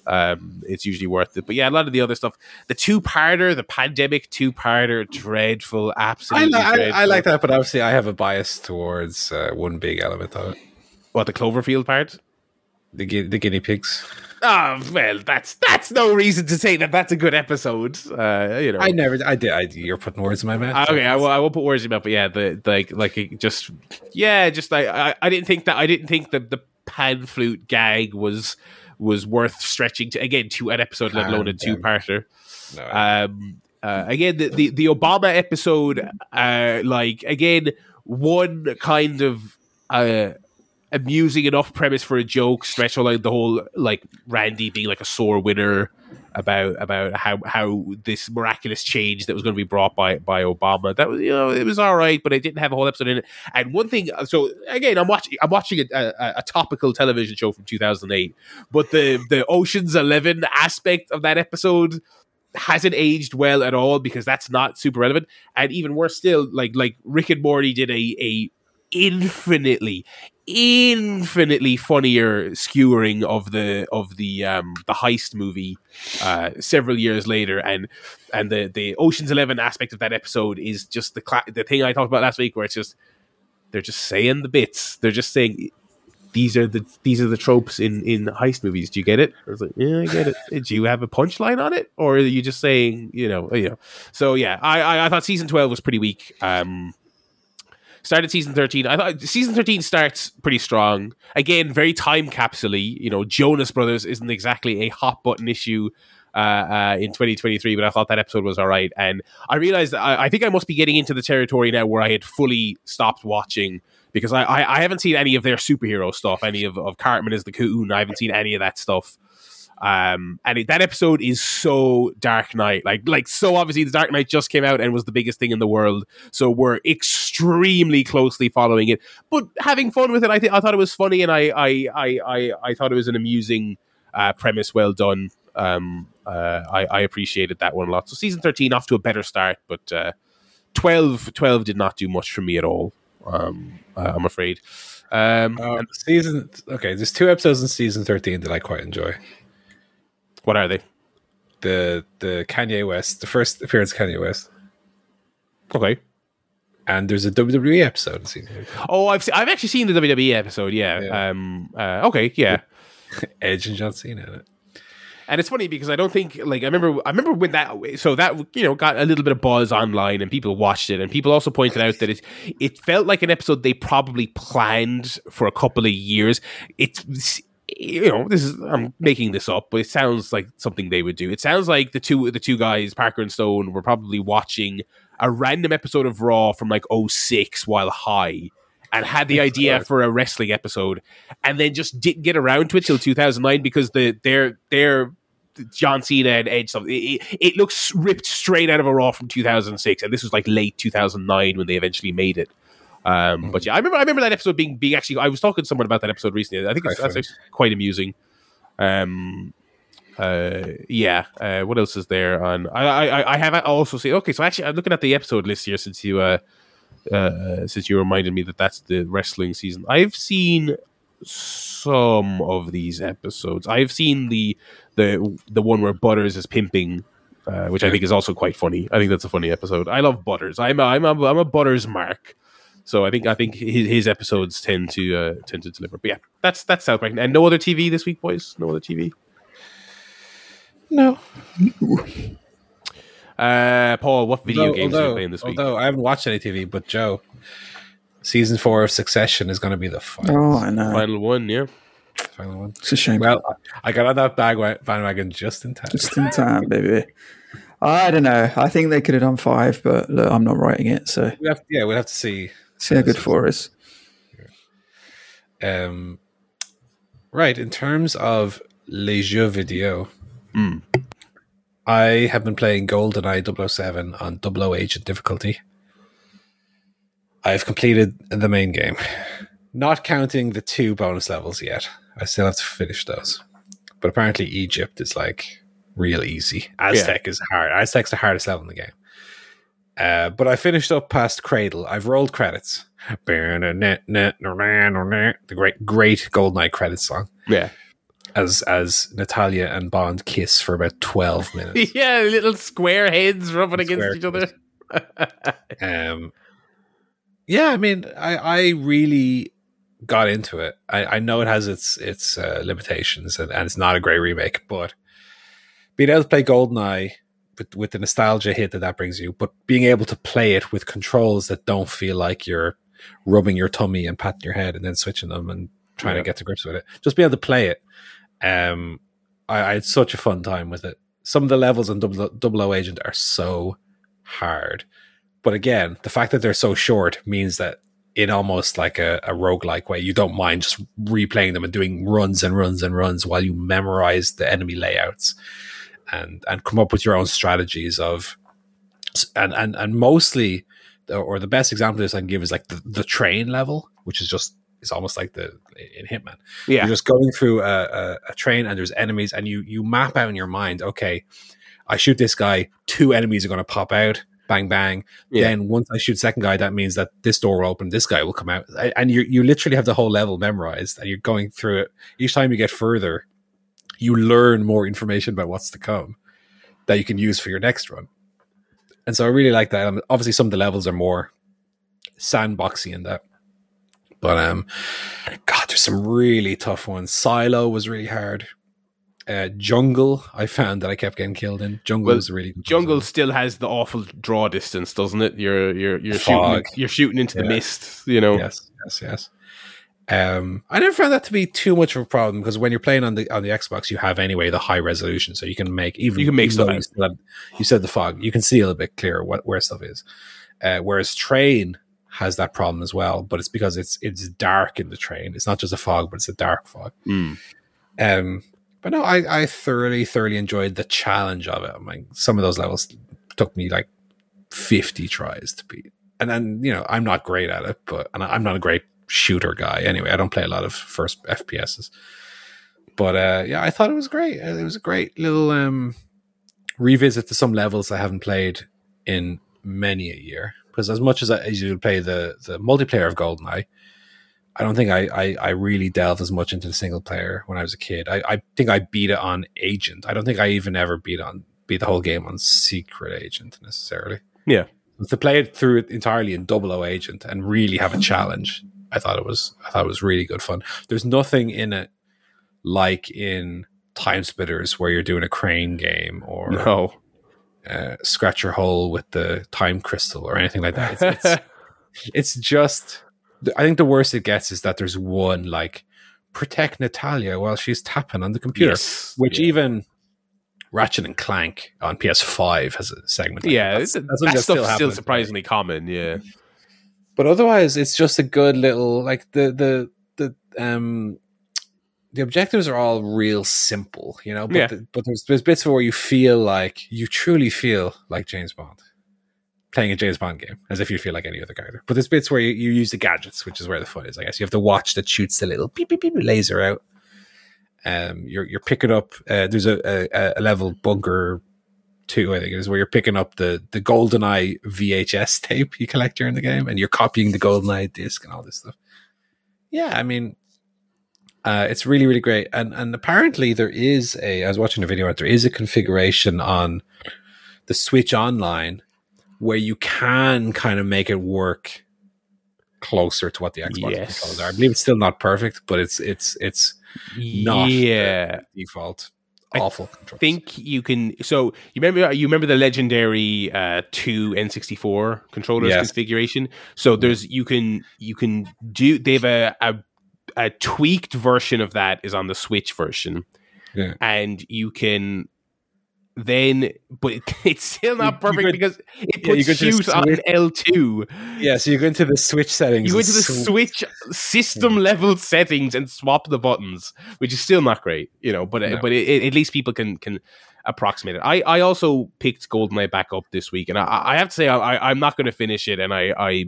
Um, it's usually worth it. But yeah, a lot of the other stuff, the two parter, the pandemic two parter, dreadful, I, absolutely li- I, dreadful. I like that, but obviously I have a bias towards uh, one big element of it: What the Cloverfield part? The gu- the guinea pigs. Oh well, that's that's no reason to say that that's a good episode. Uh, you know, I never, I did. I, you're putting words in my mouth. Uh, okay, I will, I won't put words in your mouth, but yeah, the like like just yeah, just like I, I didn't think that I didn't think that the pan flute gag was was worth stretching to again to an episode, let alone a two parter. No, Um, uh, again, the, the the Obama episode, uh, like again, one kind of uh, amusing enough premise for a joke, stretch like the whole like Randy being like a sore winner about about how how this miraculous change that was going to be brought by by Obama. That was you know it was all right, but it didn't have a whole episode in it. And one thing, so again, I'm watching I'm watching a, a, a topical television show from 2008, but the the Ocean's Eleven aspect of that episode hasn't aged well at all because that's not super relevant. And even worse still, like like Rick and Morty did a a infinitely infinitely funnier skewering of the of the um the heist movie uh several years later. And and the the oceans 11 aspect of that episode is just the cla- the thing i talked about last week where it's just they're just saying the bits. They're just saying these are the these are the tropes in in heist movies. Do you get it? I was like yeah i get it. Do you have a punchline on it? Or are you just saying you know you know. So yeah i i, I thought season 12 was pretty weak. Um started season 13 i thought season 13 starts pretty strong. Again very time capsule you know jonas brothers isn't exactly a hot button issue uh, uh, in 2023 but i thought that episode was all right and i realized I, I think i must be getting into the territory now where i had fully stopped watching because i i, I haven't seen any of their superhero stuff any of, of cartman is the coon. I haven't seen any of that stuff um, and it, that episode is so Dark Knight, like like so obviously the Dark Knight just came out and was the biggest thing in the world, so we're extremely closely following it, but having fun with it. I think I thought it was funny, and I I I I, I thought it was an amusing uh, premise, well done. Um, uh, I, I appreciated that one a lot. So season thirteen off to a better start, but uh, 12, 12 did not do much for me at all. Um, uh, I'm afraid. Um, and season okay. There's two episodes in season thirteen that I quite enjoy. What are they? The the Kanye West, the first appearance of Kanye West, Okay. and there's a WWE episode in season 13. Oh, I've se- I've actually seen the WWE episode. Yeah. Yeah. Um. Uh, okay. Yeah. Edge and John Cena in it. And it's funny because I don't think like I remember I remember when that so that you know got a little bit of buzz online and people watched it and people also pointed out that it it felt like an episode they probably planned for a couple of years. It's you know this is I'm making this up, but it sounds like something they would do. It sounds like the two the two guys Parker and Stone were probably watching a random episode of Raw from like 06 while high and had the idea for a wrestling episode and then just didn't get around to it till 2009 because the their their John Cena and Edge stuff it, it, it looks ripped straight out of a Raw from 2006 and this was like late 2009 when they eventually made it. Um, but yeah, I remember I remember that episode being being actually I was talking to someone about that episode recently. I think it's, Quite that's actually quite amusing. Um, uh, yeah. Uh, what else is there on? I I, I have also seen. Okay, so actually, I'm looking at the episode list here since you uh, uh since you reminded me that that's the wrestling season. I've seen some of these episodes. I've seen the the the one where Butters is pimping. Uh, which I think is also quite funny. I think that's a funny episode. I love Butters. I'm a, I'm a, I'm a Butters mark. So I think I think his, his episodes tend to uh, tend to deliver. But yeah, that's that's South Park. And no other TV this week, boys. No other TV. No, Uh, Paul, what video although, games are you playing this week? although I haven't watched any TV, but Joe, season four of Succession is going to be the final, Oh, I know. Final one, yeah. final one. It's a shame. Well, I got on that bag bandwagon just in time. Just in time, baby. I don't know. I think they could have done five, but look, I'm not writing it, so We have, yeah, we'll have to see. See how good for us. Um, right, in terms of les jeux video, Hmm. I have been playing GoldenEye 007 on 00 agent difficulty. I've completed the main game, not counting the two bonus levels yet. I still have to finish those. But apparently, Egypt is like real easy. Aztec is hard. Aztec's the hardest level in the game. Uh, but I finished up past Cradle. I've rolled credits. The great, great gold Goldeneye credits song Yeah. as as Natalia and Bond kiss for about twelve minutes. yeah, little square heads rubbing against Square each other. um, yeah, I mean, I I really got into it. I, I know it has its its uh, limitations and, and it's not a great remake, but being able to play Goldeneye with with the nostalgia hit that that brings you, but being able to play it with controls that don't feel like you're rubbing your tummy and patting your head and then switching them and trying Yeah. to get to grips with it, just be able to play it. Um, I, I had such a fun time with it. Some of the levels in Double, Double O Agent are so hard. But again, the fact that they're so short means that in almost like a, a roguelike way, you don't mind just replaying them and doing runs and runs and runs while you memorize the enemy layouts and and come up with your own strategies of and and and mostly or the best example of this I can give is like the, the train level, which is just it's almost like the in Hitman. Yeah. You're just going through a, a, a train and there's enemies and you you map out in your mind, okay, I shoot this guy, two enemies are gonna pop out, bang bang. Yeah. Then once I shoot second guy, that means that this door will open, this guy will come out. And you you literally have the whole level memorized and you're going through it. Each time you get further, you learn more information about what's to come that you can use for your next run. And so I really like that. Um, obviously, some of the levels are more sandboxy in that. But um, God, there's some really tough ones. Silo was really hard. Uh, Jungle, I found that I kept getting killed in. Jungle Well, was really Jungle puzzle. still has the awful draw distance, doesn't it? You're you're you're Fog. shooting you're shooting into the mist, you know. Yes, yes, yes. Um, I never found that to be too much of a problem because when you're playing on the on the Xbox, you have anyway the high resolution, so you can make even You can make stuff. You, have- you said the fog, you can see a little bit clearer what where stuff is. Uh, whereas Train has that problem as well, but it's because it's it's dark in the train. It's not just a fog, but it's a dark fog. Mm. Um, but no, I, I thoroughly, thoroughly enjoyed the challenge of it. I mean, some of those levels took me like 50 tries to beat. And then, you know, I'm not great at it, but and I'm not a great shooter guy anyway. I don't play a lot of first FPSs. But uh, yeah, I thought it was great. Uh, It was a great little um, revisit to some levels I haven't played in many a year. Because as much as I as you play the the multiplayer of GoldenEye, I don't think I, I I really delved as much into the single player when I was a kid. I, I think I beat it on Agent. I don't think I even ever beat on beat the whole game on Secret Agent necessarily. Yeah. To play it through it entirely in Double O Agent and really have a challenge, I thought it was I thought it was really good fun. There's nothing in it like in Time Splitters where you're doing a crane game or No. uh, scratch your hole with the time crystal or anything like that. It's, it's, it's just, I think the worst it gets is that there's one like protect Natalia while she's tapping on the computer, Yes. which Yeah. even Ratchet and Clank on PS5 has a segment. like yeah, that. that's, something that stuff's still, happens. surprisingly common. Yeah, But otherwise, it's just a good little like the the the um the objectives are all real simple, you know. But Yeah. the, but there's there's bits where you feel like you truly feel like James Bond playing a James Bond game, as if you feel like any other character. But there's bits where you, you use the gadgets, which is where the fun is. I guess you have the watch that shoots the little beep beep beep laser out. Um, you're you're picking up. Uh, there's a, a a level bunker two, I think it is, where you're picking up the the GoldenEye VHS tape you collect during the game, and you're copying the GoldenEye disc and all this stuff. Yeah, I mean, uh, it's really really great, and and apparently there is a. I was watching a video. on it, There is a configuration on the Switch Online where you can kind of make it work closer to what the Xbox Yes. controls are. I believe it's still not perfect, but it's it's it's not yeah. default awful controls. think you can. So you remember you remember the legendary uh, two N64 controllers Yes. configuration. So there's you can you can do. They have a, a a tweaked version of that is on the Switch version, Yeah. and you can then, but it, it's still not perfect go- because it yeah, you puts go to on Switch- L two. Yeah, so you go into the Switch settings. You go into the sw- Switch system level settings and swap the buttons, which is still not great, you know. But uh No. but it, it- at least people can can approximate it. I, I also picked Goldeneye back up this week, and I, I have to say I, I I'm not going to finish it, and I I.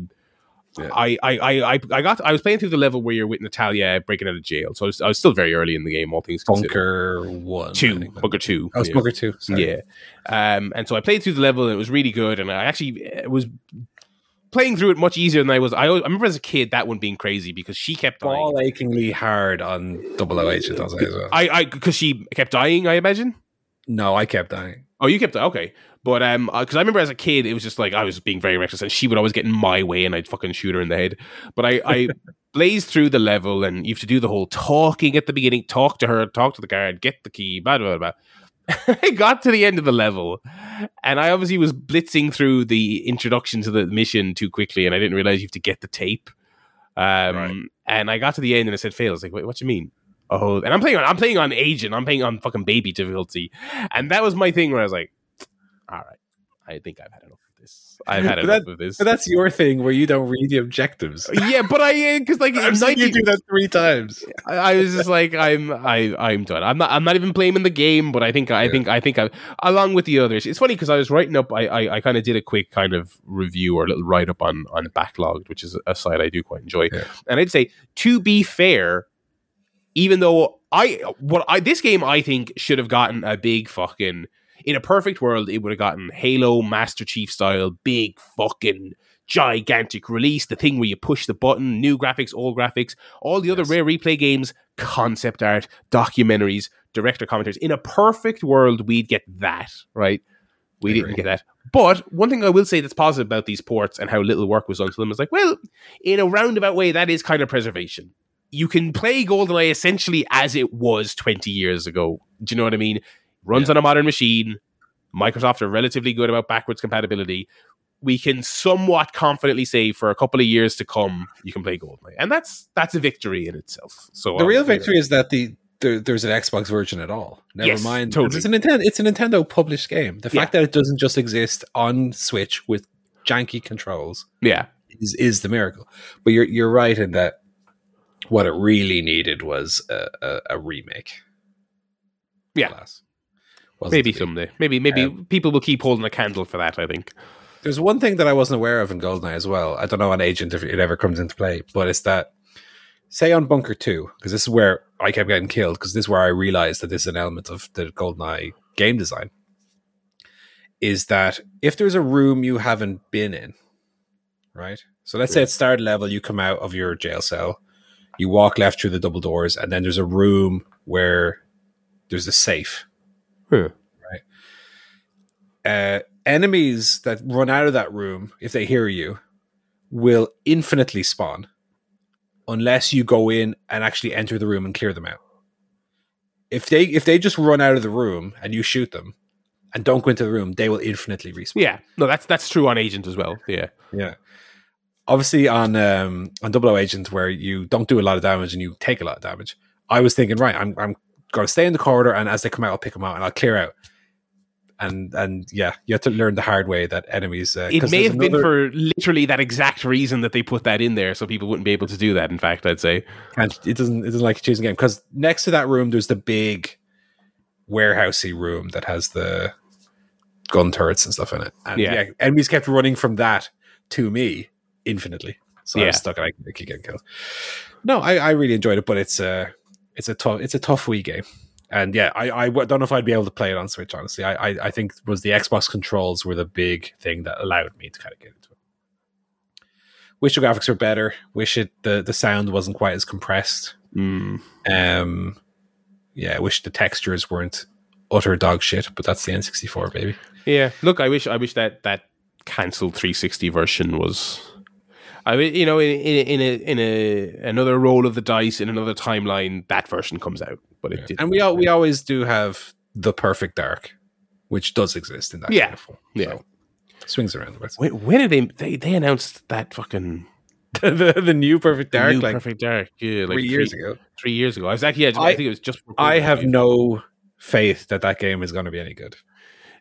Yeah. I, I, I, I- I got I was playing through the level where you're with Natalia breaking out of jail, so I was, I was still very early in the game, all things considered. Bunker one. Two. Bunker two, Oh, yeah. Bunker two. Sorry. Yeah. Um, and so I played through the level and it was really good. And I actually uh, was playing through it much easier than I was. I, I remember as a kid that one being crazy because she kept dying. Ball achingly hard on Double O Agent, I'll say as well. I, I, because she kept dying, I imagine. no, I kept dying. Oh, you kept okay. But um, because I remember as a kid, it was just like I was being very reckless, and she would always get in my way, and I'd fucking shoot her in the head. But I, I blazed through the level, and you have to do the whole talking at the beginning, talk to her, talk to the guard, get the key, blah blah blah. I got to the end of the level, and I obviously was blitzing through the introduction to the mission too quickly, and I didn't realize you have to get the tape. Um, Right. and I got to the end, and I said fail. I like, wait, what do you mean? Oh, and I'm playing on I'm playing on agent. I'm playing on fucking baby difficulty, and that was my thing where I was like, all right, I think I've had enough of this. I've had enough of this. But that's your thing where you don't read the objectives. Uh, yeah, but I uh, because like I've 90 you do that three times. I, I was just like, I'm, I, I'm done. I'm not, I'm not even blaming the game, but I think, I Yeah. think, I think, I, along with the others, it's funny because I was writing up, I, I, I kind of did a quick kind of review or a little write up on, on Backloggd, which is a site I do quite enjoy, Yeah. and I'd say, to be fair, even though I, what I, this game I think should have gotten a big fucking, in a perfect world, it would have gotten Halo Master Chief style, big fucking gigantic release, the thing where you push the button, new graphics, old graphics, all the other rare replay games, concept art, documentaries, director commentaries. In a perfect world, we'd get that, right? We I didn't agree. get that. But one thing I will say that's positive about these ports and how little work was done to them is like, well, in a roundabout way, that is kind of preservation. You can play GoldenEye essentially as it was 20 years ago. Do you know what I mean? Runs Yeah. on a modern machine. Microsoft are relatively good about backwards compatibility. We can somewhat confidently say for a couple of years to come, you can play GoldenEye, and that's that's a victory in itself. So The real um, victory is that the there, there's an Xbox version at all. Never Yes, mind. totally. It's a Nintendo. It's a Nintendo published game. The Yeah. fact that it doesn't just exist on Switch with janky controls yeah, is is the miracle. But you're you're right in that what it really needed was a, a, a remake. Yeah. Alas. Maybe someday. Maybe maybe Um, people will keep holding a candle for that. I think. There's one thing that I wasn't aware of in GoldenEye as well. I don't know on Agent if it ever comes into play, but it's that, say on Bunker 2, because this is where I kept getting killed, because this is where I realized that this is an element of the GoldenEye game design, is that if there's a room you haven't been in, right? So let's say at start level, you come out of your jail cell, You walk left through the double doors, and then there's a room where there's a safe. Huh. Uh, enemies that run out of that room, if they hear you, will infinitely spawn unless you go in and actually enter the room and clear them out. If they if they just run out of the room and you shoot them and don't go into the room, they will infinitely respawn. Yeah, no, that's that's true on Agent as well. Yeah, Yeah. Obviously on um on Double O Agent where you don't do a lot of damage and you take a lot of damage, I was thinking, right, I'm I'm gonna stay in the corridor and as they come out I'll pick them out and I'll clear out. And and yeah, you have to learn the hard way that enemies uh, it may have been for literally that exact reason that they put that in there, so people wouldn't be able to do that. In fact, I'd say. can't, it doesn't it doesn't like a choosing game because next to that room there's the big warehousey room that has the gun turrets and stuff in it. And Yeah. yeah, enemies kept running from that to me infinitely. So I was stuck and I I keep getting killed. No, I, I really enjoyed it, but it's a it's a tough it's a tough wee game. And yeah, I, I don't know if I'd be able to play it on Switch. Honestly, I, I I think was the Xbox controls were the big thing that allowed me to kind of get into it. Wish the graphics were better. Wish it the the sound wasn't quite as compressed. Mm. Um, yeah, I wish the textures weren't utter dog shit, but that's the N64, baby. Yeah, look, I wish I wish that that cancelled 360 version was. I mean, you know, in in in a in a another roll of the dice in another timeline, that version comes out, but it didn't. And we al- we always do have the perfect dark, which does exist in that. Yeah, kind of form. yeah. So, swings around the bit. when, when did they, they they announced that fucking the, the new perfect dark, new like perfect dark? Yeah, like three years ago. Three years ago, I was actually. Yeah, I, I- think it was just. I have yeah. no faith that that game is going to be any good.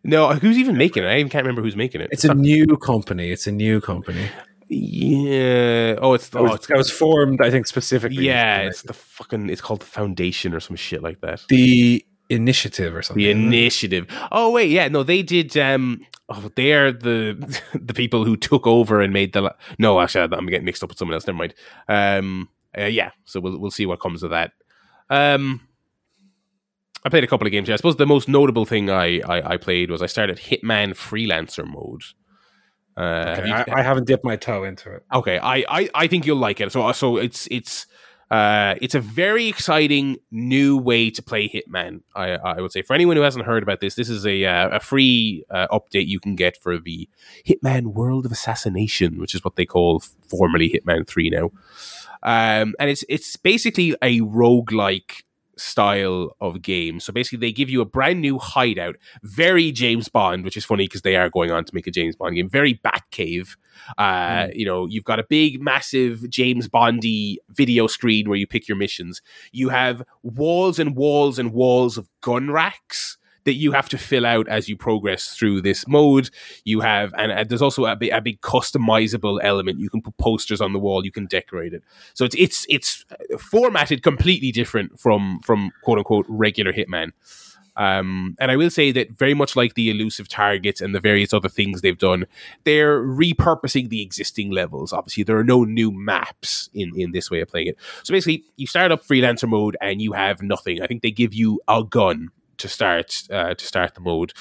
no. Who's even making it? I even can't remember who's making it. It's a uh, new company. It's a new company. Yeah. Oh, it's It oh, it's it was formed, I think, specifically. yeah. It's the fucking. It's called the Foundation or some shit like that. the initiative or something. The initiative. Oh wait, yeah, no, they did. Um, oh, they are the the people who took over and made the. la- No, actually, I'm getting mixed up with someone else. Never mind. Um, uh, yeah, so we'll we'll see what comes of that. Um, I played a couple of games. here. I suppose the most notable thing I I, I played was I started Hitman Freelancer mode. Uh, have Okay, you- I, I haven't dipped my toe into it. Okay, I, I, I think you'll like it. So so it's it's uh it's a very exciting new way to play Hitman. I I would say for anyone who hasn't heard about this, this is a uh, a free uh, update you can get for the Hitman World of Assassination, which is what they call formerly Hitman Three now. Um, and it's it's basically a roguelike style of game. So basically, they give you a brand new hideout, very James Bond, which is funny because they are going on to make a James Bond game, very Batcave. Uh, You know, you've got a big, massive James Bondy video screen where you pick your missions. You have walls and walls and walls of gun racks that you have to fill out as you progress through this mode. You have, and uh, there's also a big, a big customizable element. You can put posters on the wall. You can decorate it. So it's it's it's formatted completely different from from quote unquote regular Hitman. Um, and I will say that very much like the elusive targets and the various other things they've done, they're repurposing the existing levels. Obviously, there are no new maps in, in this way of playing it. So basically, you start up freelancer mode and you have nothing. I think they give you a gun to start uh, to start the mode.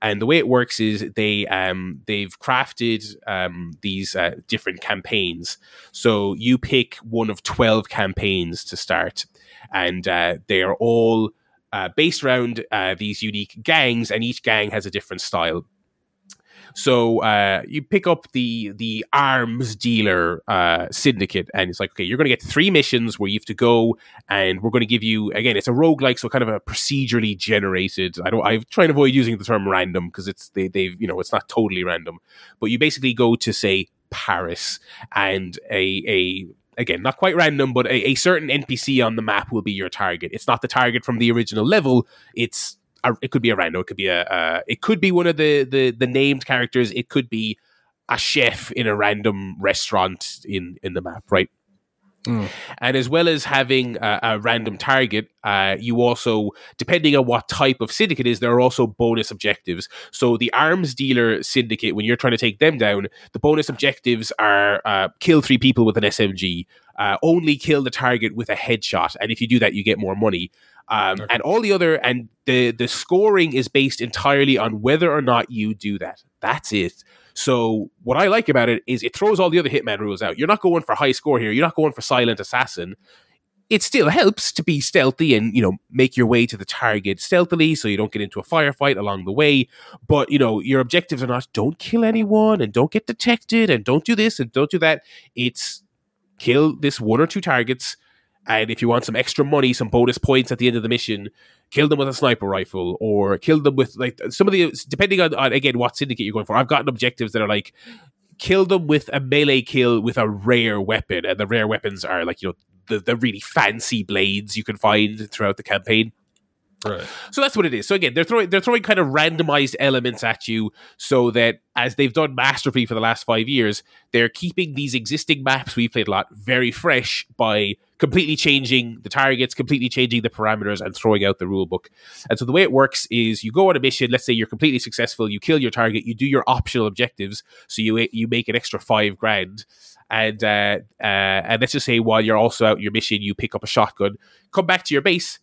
And the way it works is they um, they've crafted um, these uh, different campaigns. So you pick one of twelve campaigns to start, and uh, they are all uh, based around uh, these unique gangs, and each gang has a different style. So uh, you pick up the the arms dealer uh, syndicate, and it's like, okay, you're going to get three missions where you have to go, and we're going to give you again, it's a roguelike, so kind of a procedurally generated. I don't. I try and avoid using the term random because it's they they've you know it's not totally random, but you basically go to say Paris, and a a again, not quite random, but a, a certain NPC on the map will be your target. It's not the target from the original level. It's a, it could be a random. It could be a uh, it could be one of the, the the named characters. It could be a chef in a random restaurant in in the map, right? Mm. And as well as having a, a random target, uh, you also, depending on what type of syndicate is, there are also bonus objectives. So the arms dealer syndicate, when you're trying to take them down, the bonus objectives are uh, kill three people with an SMG, uh, only kill the target with a headshot, and if you do that, you get more money. Um, Okay. And all the other, and the the scoring is based entirely on whether or not you do that. That's it. So what I like about it is it throws all the other Hitman rules out. You're not going for high score here. You're not going for silent assassin. it still helps to be stealthy and you know make your way to the target stealthily so you don't get into a firefight along the way but you know your objectives are not don't kill anyone and don't get detected and don't do this and don't do that it's kill this one or two targets and if you want some extra money some bonus points at the end of the mission kill them with a sniper rifle or kill them with like some of the depending on, on again what syndicate you're going for i've gotten objectives that are like kill them with a melee kill with a rare weapon and the rare weapons are like you know the, the really fancy blades you can find throughout the campaign Right. so that's what it is. So again, they're throwing they're throwing kind of randomized elements at you, so that as they've done masterfully for the last five years, they're keeping these existing maps we've played a lot very fresh by completely changing the targets, completely changing the parameters, and throwing out the rule book. And so the way it works is you go on a mission. Let's say you're completely successful, you kill your target, you do your optional objectives, so you you make an extra five grand. And uh, uh, and let's just say while you're also out your mission, you pick up a shotgun, come back to your base,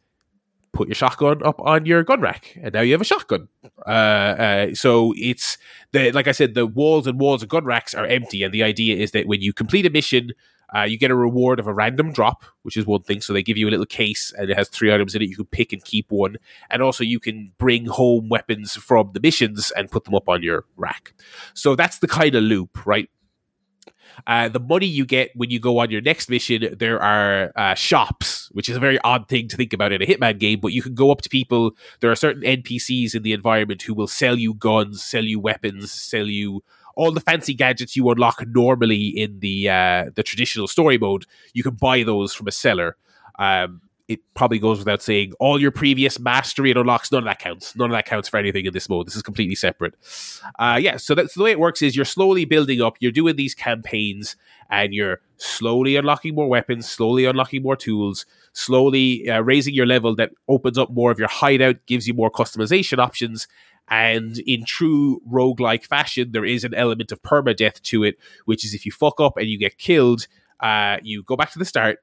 put your shotgun up on your gun rack, and now you have a shotgun. Uh, uh, so it's the like I said, the walls and walls of gun racks are empty, and the idea is that when you complete a mission, uh, you get a reward of a random drop, which is one thing. So they give you a little case, and it has three items in it. You can pick and keep one, and also you can bring home weapons from the missions and put them up on your rack. So that's the kind of loop, right? Uh, the money you get when you go on your next mission, there are uh, shops, which is a very odd thing to think about in a Hitman game, but you can go up to people. There are certain NPCs in the environment who will sell you guns, sell you weapons, sell you all the fancy gadgets you unlock normally in the uh, the traditional story mode. You can buy those from a seller. Um, it probably goes without saying, all your previous mastery and unlocks, none of that counts. None of that counts for anything in this mode. This is completely separate. Uh, yeah, so that's the way it works is you're slowly building up, you're doing these campaigns, and you're slowly unlocking more weapons, slowly unlocking more tools, slowly uh, raising your level that opens up more of your hideout, gives you more customization options. And in true roguelike fashion, there is an element of permadeath to it, which is if you fuck up and you get killed, uh, you go back to the start,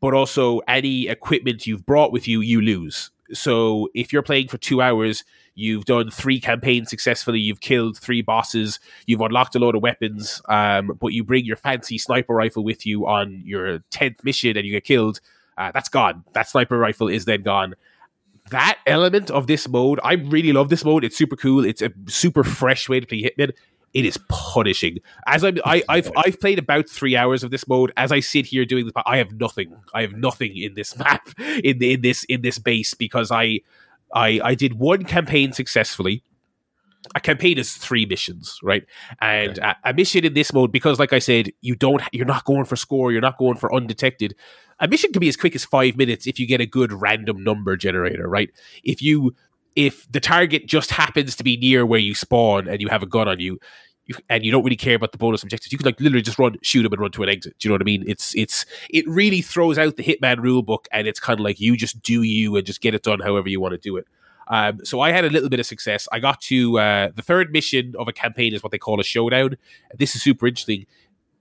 but also any equipment you've brought with you, you lose. So if you're playing for two hours, you've done three campaigns successfully, you've killed three bosses, you've unlocked a load of weapons, um, but you bring your fancy sniper rifle with you on your 10th mission and you get killed, uh, that's gone. That sniper rifle is then gone. That element of this mode, I really love this mode. It's super cool. It's a super fresh way to play Hitman it is punishing. As I'm, I, I've I've played about three hours of this mode. As I sit here doing this, I have nothing. I have nothing in this map in the, in this in this base because I, I I did one campaign successfully. A campaign is three missions, right? And Okay. a, a mission in this mode, because like I said, you don't, you're not going for score, you're not going for undetected. A mission can be as quick as five minutes if you get a good random number generator, right? If you if the target just happens to be near where you spawn and you have a gun on you, you and you don't really care about the bonus objectives, you can like literally just run, shoot them, and run to an exit. Do you know what I mean? It's it's it really throws out the Hitman rule book, and it's kind of like you just do you and just get it done however you want to do it. Um, so I had a little bit of success. I got to uh, the third mission of a campaign is what they call a showdown. This is super interesting.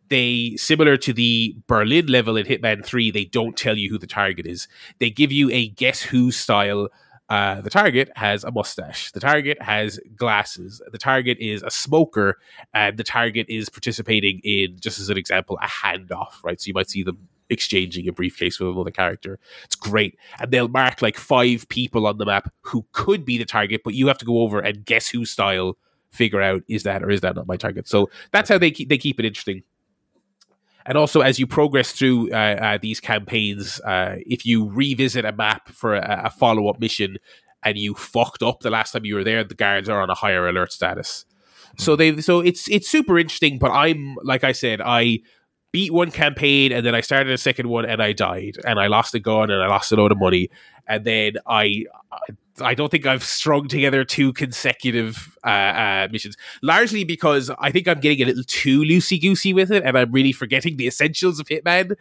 They similar to the Berlin level in Hitman Three. They don't tell you who the target is. They give you a guess who style. Uh, the target has a mustache. The target has glasses. The target is a smoker, and the target is participating in, just as an example, a handoff. Right, so you might see them exchanging a briefcase with another character. It's great, and they'll mark like five people on the map who could be the target, but you have to go over and guess who style figure out is that or is that not my target. So that's how they keep they keep it interesting. And also, as you progress through uh, uh, these campaigns, uh, if you revisit a map for a, a follow up mission and you fucked up the last time you were there, the guards are on a higher alert status. So they so it's it's super interesting. But I'm like I said, I beat one campaign and then I started a second one and I died and I lost a gun and I lost a load of money and then I I don't think I've strung together two consecutive uh, uh, missions, largely because I think I'm getting a little too loosey goosey with it, and I'm really forgetting the essentials of Hitman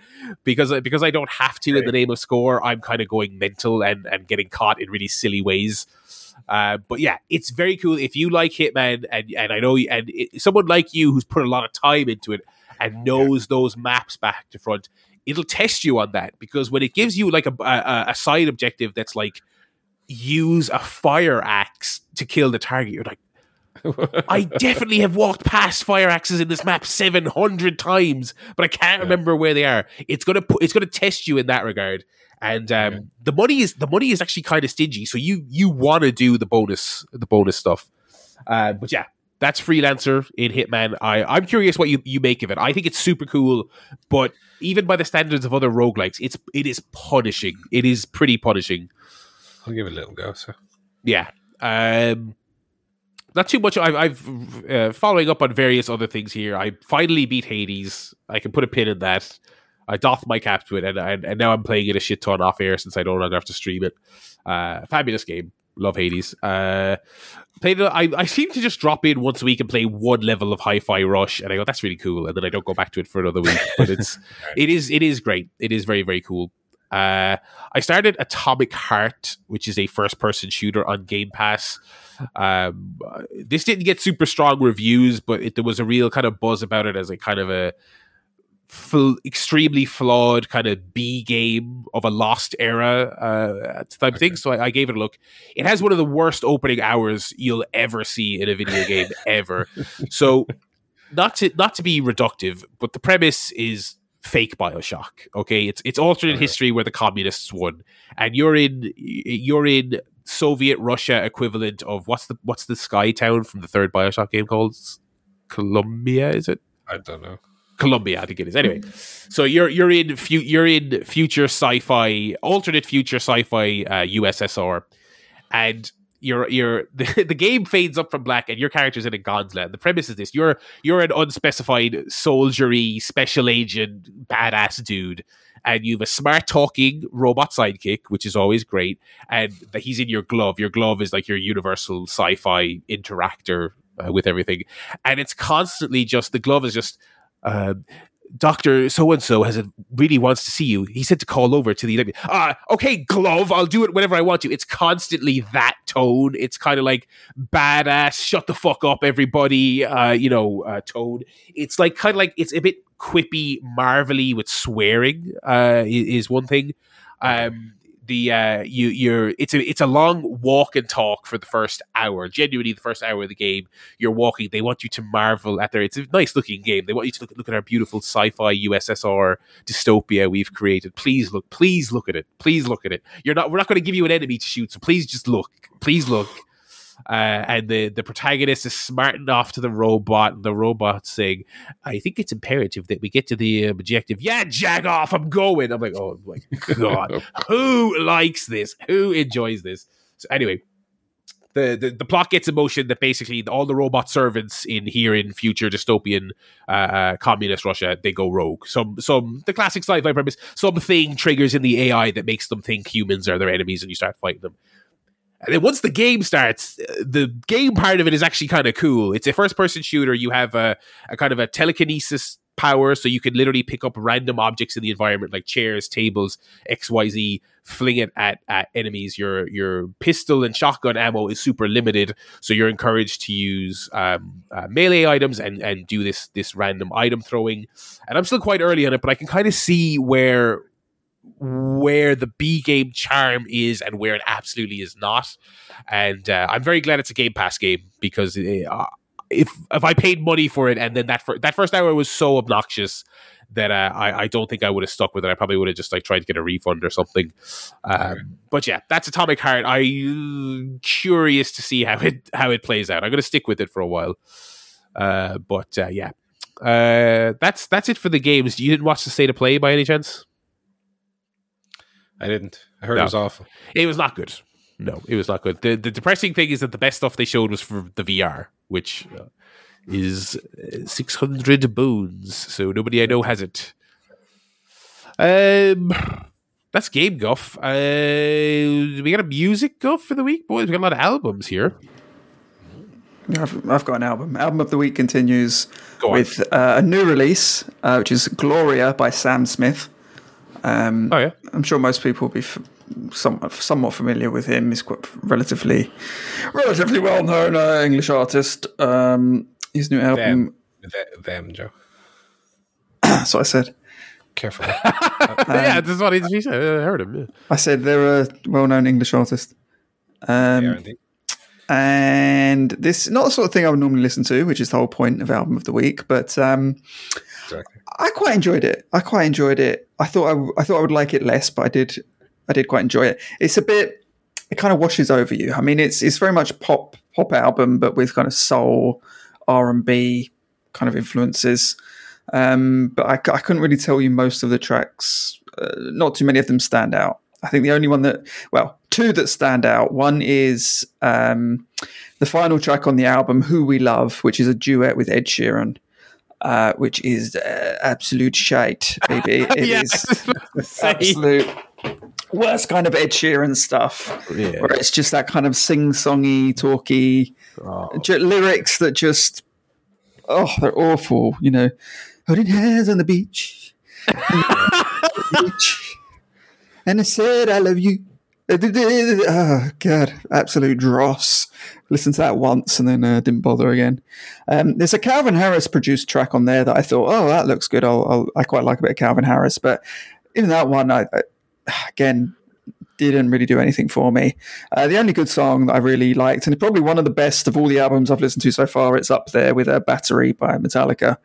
because because I don't have to in the name of score. I'm kind of going mental and and getting caught in really silly ways. Uh, but yeah, it's very cool if you like Hitman, and and I know you, and it, someone like you who's put a lot of time into it and knows those maps back to front. It'll test you on that because when it gives you like a, a, a side objective that's like use a fire axe to kill the target. You're like, I definitely have walked past fire axes in this map seven hundred times, but I can't remember where they are. It's gonna put, it's gonna test you in that regard. And um, Yeah. the money is the money is actually kind of stingy, so you you want to do the bonus the bonus stuff. Uh, but yeah, that's freelancer in Hitman. I I'm curious what you you make of it. I think it's super cool, but even by the standards of other roguelikes, it's it is punishing. It is pretty punishing. I'll give it a little go. So Yeah. Um, not too much. I've, I've uh, following up on various other things here. I finally beat Hades. I can put a pin in that. I doffed my cap to it, and, and and now I'm playing it a shit ton off air since I longer have to stream it. Uh, fabulous game. Love Hades. Uh, played. I, I seem to just drop in once a week and play one level of Hi-Fi Rush, and I go, "That's really cool," and then I don't go back to it for another week. But it's it is it is great. It is very very cool. Uh, I started Atomic Heart, which is a first-person shooter on Game Pass. Um, this didn't get super strong reviews, but it, there was a real kind of buzz about it as a kind of a full, extremely flawed kind of B game of a lost era uh, type thing. So I, I gave it a look. It has one of the worst opening hours you'll ever see in a video game ever. So not to not to be reductive, but the premise is fake Bioshock. Okay, it's it's alternate Okay. history where the communists won, and you're in you're in Soviet Russia equivalent of what's the what's the sky town from the third Bioshock game called? Columbia, is it? I don't know. Columbia, I think it is. Anyway, so you're you're in fu- you're in future sci-fi, alternate future sci-fi uh, USSR, and you're you're the, the game fades up from black, and your character's in a God's land. The premise is this: you're you're an unspecified soldiery special agent badass dude. And you have a smart talking robot sidekick, which is always great. And he's in your glove. Your glove is like your universal sci-fi interactor uh, with everything. And it's constantly just the glove is just uh, Doctor So and So has a, really wants to see you. He said to call over to the ah okay glove. I'll do it whenever I want to. It's constantly that tone. It's kind of like badass. Shut the fuck up, everybody. Uh, you know, uh, tone. It's like kind of like it's a bit quippy, marvelly with swearing. Uh, is one thing. Um, the uh, you you're it's a it's a long walk and talk for the first hour. Genuinely, the first hour of the game you're walking. They want you to marvel at their. It's a nice looking game. They want you to look, look at our beautiful sci-fi USSR dystopia we've created. Please look. Please look at it. Please look at it. You're not. We're not going to give you an enemy to shoot. So please just look. Please look. Uh, and the the protagonist is smarting off to the robot, and the robot saying, "I think it's imperative that we get to the uh, objective." Yeah, jag off. I'm going. I'm like, oh my god, who likes this? Who enjoys this? So anyway, the, the, the plot gets in motion that basically all the robot servants in here in future dystopian uh, uh, communist Russia they go rogue. Some some the classic sci-fi premise. Something triggers in the AI that makes them think humans are their enemies, and you start fighting them. And then once the game starts, uh, the game part of it is actually kind of cool. It's a first-person shooter. You have a, a kind of a telekinesis power, so you can literally pick up random objects in the environment, like chairs, tables, X, Y, Z, fling it at, at enemies. Your your pistol and shotgun ammo is super limited, so you're encouraged to use um, uh, melee items and and do this this random item throwing. And I'm still quite early on it, but I can kind of see where where the B game charm is and where it absolutely is not. And uh, I'm very glad it's a Game Pass game because uh, if if I paid money for it and then that fir- that first hour was so obnoxious that uh, I I don't think I would have stuck with it. I probably would have just like tried to get a refund or something. Um, but yeah, that's Atomic Heart. I'm curious to see how it how it plays out. I'm going to stick with it for a while. Uh, but uh, yeah. Uh, that's that's it for the games. You didn't watch the state of play by any chance? I didn't. I heard No. it was awful. It was not good. No, it was not good. The the depressing thing is that the best stuff they showed was for the VR, which uh, is uh, 600 boons. So nobody I know has it. Um, that's game guff. Uh, we got a music guff for the week, boys. We got a lot of albums here. I've, I've got an album. Album of the week continues with uh, a new release, uh, which is Gloria by Sam Smith. Um, Oh yeah, I'm sure most people will be f- some, somewhat familiar with him. He's quite relatively, relatively well known uh, English artist. Um, his new album. Them. Th- them, Joe. That's what I said. Careful. yeah. This is what he he said. I heard him. yeah. I said they're a well-known English artist. Um, Yeah, and this not the sort of thing I would normally listen to, which is the whole point of album of the week. But um, I quite enjoyed it. I quite enjoyed it. I thought I, I thought I would like it less, but I did. I did quite enjoy it. It's a bit. It kind of washes over you. I mean, it's it's very much pop pop album, but with kind of soul, R and B kind of influences. Um, but I couldn't really tell you most of the tracks. Uh, not too many of them stand out. I think the only one that, well, two that stand out. One is um, the final track on the album, "Who We Love," which is a duet with Ed Sheeran, uh, which is uh, absolute shite, baby. It is yeah, I was about to say. absolute worst kind of Ed Sheeran stuff, Yeah. where it's just that kind of sing-songy, talky ju- lyrics that just oh, they're awful. You know, holding hands on the beach, beach, and I said I love you. Oh God, absolute dross. Listened to that once and then uh, didn't bother again. Um, there's a Calvin Harris produced track on there that I thought, oh, that looks good. I'll, I'll, I quite like a bit of Calvin Harris, but even that one, I, I again didn't really do anything for me. Uh, the only good song that I really liked, and probably one of the best of all the albums I've listened to so far, it's up there with a Battery by Metallica.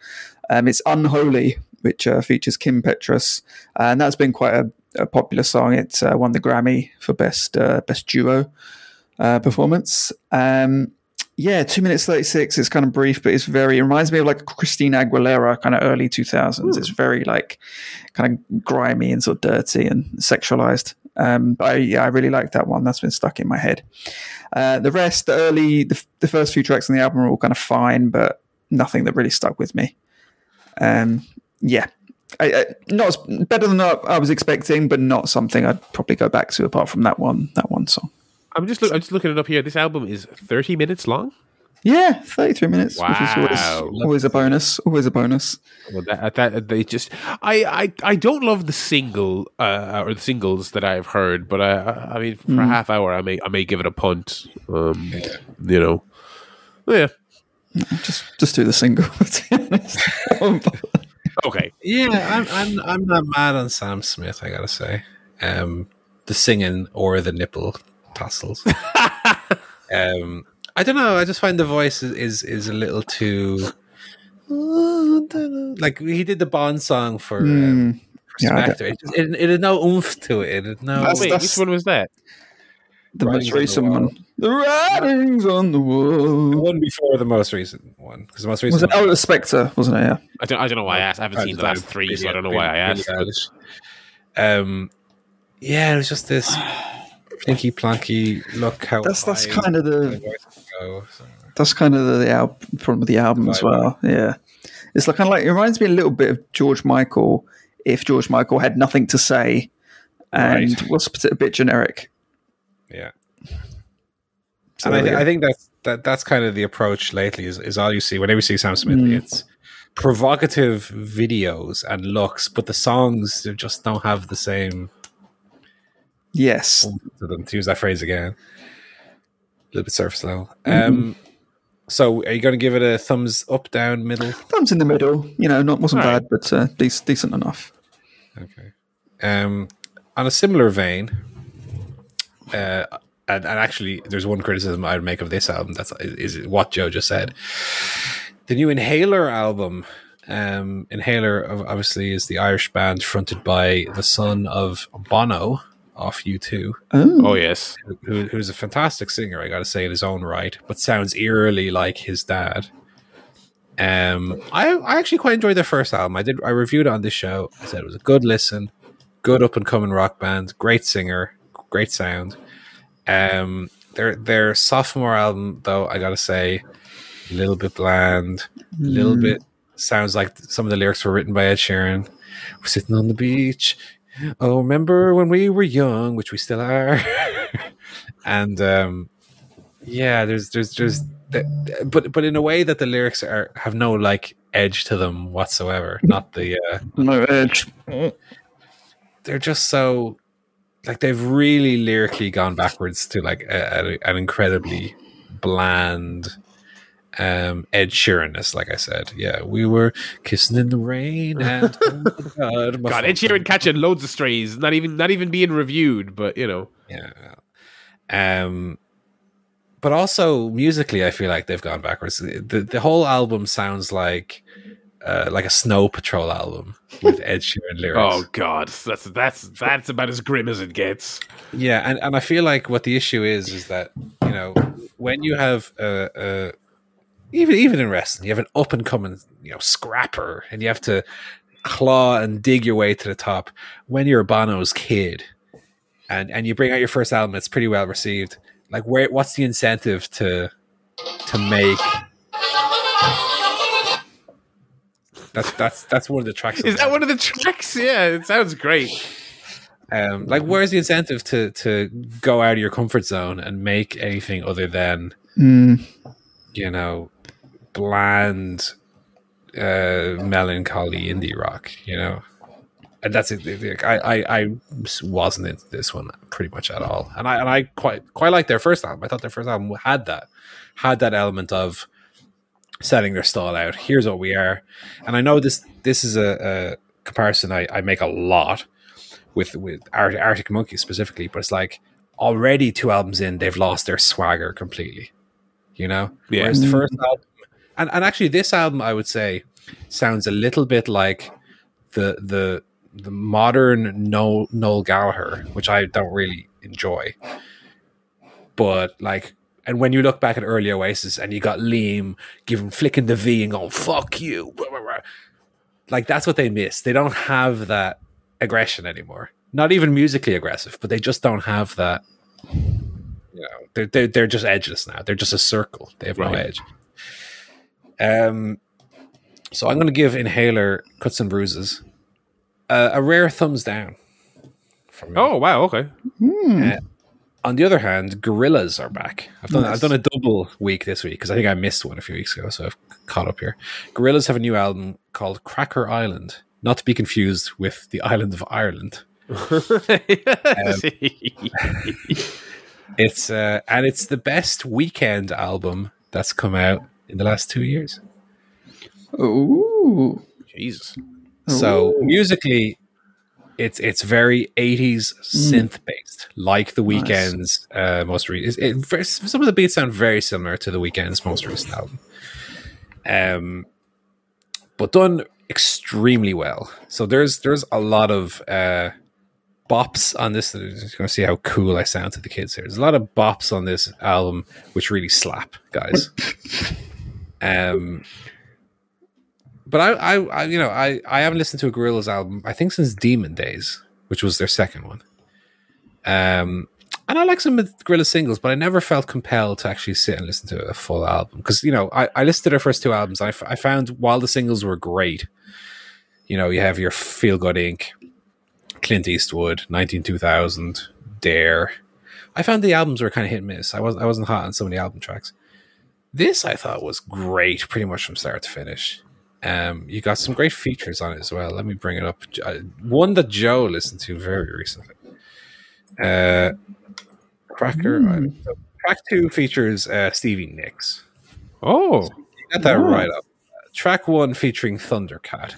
Um, it's Unholy, which uh, features Kim Petras, and that's been quite a, a popular song. It uh, won the Grammy for best uh, best duo uh, performance. Um, yeah, two minutes thirty six. It's kind of brief, but it's very. It reminds me of like Christina Aguilera, kind of early two thousands. It's very like kind of grimy and sort of dirty and sexualized. Um, but I, yeah, I really like that one. That's been stuck in my head. Uh, the rest, the early, the, the first few tracks on the album are all kind of fine, but nothing that really stuck with me. Um, yeah, I, I, not as, better than I was expecting, but not something I'd probably go back to apart from that one. That one song. I'm just look, I'm just looking it up here. This album is 30 minutes long. Yeah, thirty-three minutes, which is Wow. always, always a bonus. Always a bonus. Well, that, that they just I, I I don't love the single uh, or the singles that I've heard, but I I mean for a half hour I may I may give it a punt. Um, you know, yeah, Just, just do the single. To be honest. okay. Yeah, I'm, I'm I'm not mad on Sam Smith. I gotta say, um, the singing or the nipple tassels. um, I don't know. I just find the voice is is, is a little too. Like he did the Bond song for um, yeah, It, just- it, it had no oomph to it. It had no. That's- Wait, that's- which one was that? the Writings most on the recent Wall. one. The writings on the the wall. one before the most recent one, because the most Was recent. it? one Oh, the Spectre, wasn't it? Yeah. I don't I don't know why I asked. I haven't seen the last three, so I don't know why I asked. Um, yeah, it was just this plinky plonky look. How That's that's kind of the the voice can go, so. that's kind of the, the al- problem with the album as well. Yeah, it's like kind of like it reminds me a little bit of George Michael if George Michael had nothing to say and Right. was a bit generic. Yeah, So, and I, th- I think that's that that's kind of the approach lately. Is, is all you see whenever you see Sam Smith, Mm. it's provocative videos and looks, but the songs just don't have the same. yes, To, them, to use that phrase again, a little bit surface level. Mm-hmm. Um, so are you going to give it a thumbs up, down, middle? thumbs in the middle. You know, not wasn't right. bad, but uh, dec- decent enough. Okay. Um, on a similar vein, uh, and, and actually, there's one criticism I'd make of this album. That's is, is what Joe just said. The new Inhaler album. Um, Inhaler obviously is the Irish band fronted by the son of Bono off U2, Oh, Oh yes, who, who's a fantastic singer, I got to say, in his own right, but sounds eerily like his dad. Um, I I actually quite enjoyed their first album. I did I reviewed it on this show. I said it was a good listen, good up and coming rock band, great singer, great sound. Um, their their sophomore album though, I gotta say, a little bit bland, a little bit sounds like some of the lyrics were written by Ed Sheeran. We're sitting on the beach. Oh, remember when we were young, which we still are. and um, yeah, there's there's just but but in a way that the lyrics are have no like edge to them whatsoever. Not the uh, no edge. they're just so like they've really lyrically gone backwards to like a, a, an incredibly bland um Ed Sheeranness, like I said. Yeah, we were kissing in the rain and oh God, God, Ed Sheeran catching loads of strays, not even not even being reviewed, but you know, Yeah. Um but also musically, I feel like they've gone backwards. The the whole album sounds like uh, like a Snow Patrol album with Ed Sheeran lyrics. Oh God, that's that's that's about as grim as it gets. Yeah, and, and I feel like what the issue is is that you know when you have a, a even even in wrestling, you have an up and coming you know scrapper, and you have to claw and dig your way to the top. When you're Bono's kid, and and you bring out your first album, it's pretty well received. Like, where what's the incentive to to make? That's that's that's one of the tracks. Is that one of the tracks? Yeah, it sounds great. Um, like, where's the incentive to to go out of your comfort zone and make anything other than Mm. you know bland, uh, melancholy indie rock? You know, and that's it. I, I I wasn't into this one pretty much at all, and I and I quite quite liked their first album. I thought their first album had that had that element of setting their stall out. Here's what we are, and I know this this is a, a comparison I, I make a lot with with Art, Arctic Monkeys specifically, but it's like already two albums in, they've lost their swagger completely. You know, Yeah. Whereas the mm. first album, and, and actually this album, I would say, sounds a little bit like the the the modern Noel, Noel Gallagher, which I don't really enjoy. But like, and when you look back at early Oasis, and you got Liam giving flicking the V and going "fuck you," like that's what they miss. They don't have that aggression anymore. Not even musically aggressive, but they just don't have that. You know, they're they're, they're just edgeless now. They're just a circle. They have no edge. Um, so I'm going to give Inhaler Cuts and Bruises uh, a rare thumbs down. From me. Oh wow, okay. On the other hand, Gorillaz are back. I've done Nice. I've done a double week this week because I think I missed one a few weeks ago, so I've caught up here. Gorillaz have a new album called Cracker Island, not to be confused with the island of Ireland. It's uh, and it's the best Weeknd album that's come out in the last two years. Ooh. Jesus. So musically, it's it's very eighties synth based, like the Weeknd's uh, most recent. It, it, some of the beats sound very similar to the Weeknd's most recent album, um, but done extremely well. So there's there's a lot of uh, bops on this. You're going to see how cool I sound to the kids here. There's a lot of bops on this album which really slap, guys. um, but I, I, I, you know, I, I haven't listened to a Gorillaz album I think since Demon Days, which was their second one. Um, and I like some of the Gorillaz singles, but I never felt compelled to actually sit and listen to a full album because you know I, I listened to their first two albums. I, f- I found while the singles were great, you know, you have your Feel Good Inc., Clint Eastwood, 19 2000, Dare. I found the albums were kind of hit and miss. I wasn't I wasn't hot on so many album tracks. This I thought was great, pretty much from start to finish. Um, you got some great features on it as well. Let me bring it up. Uh, One that Joe listened to very recently. Uh, Cracker. Mm. so track two features uh, Stevie Nicks. Oh, You got that Oh. right up. Track one featuring Thundercat.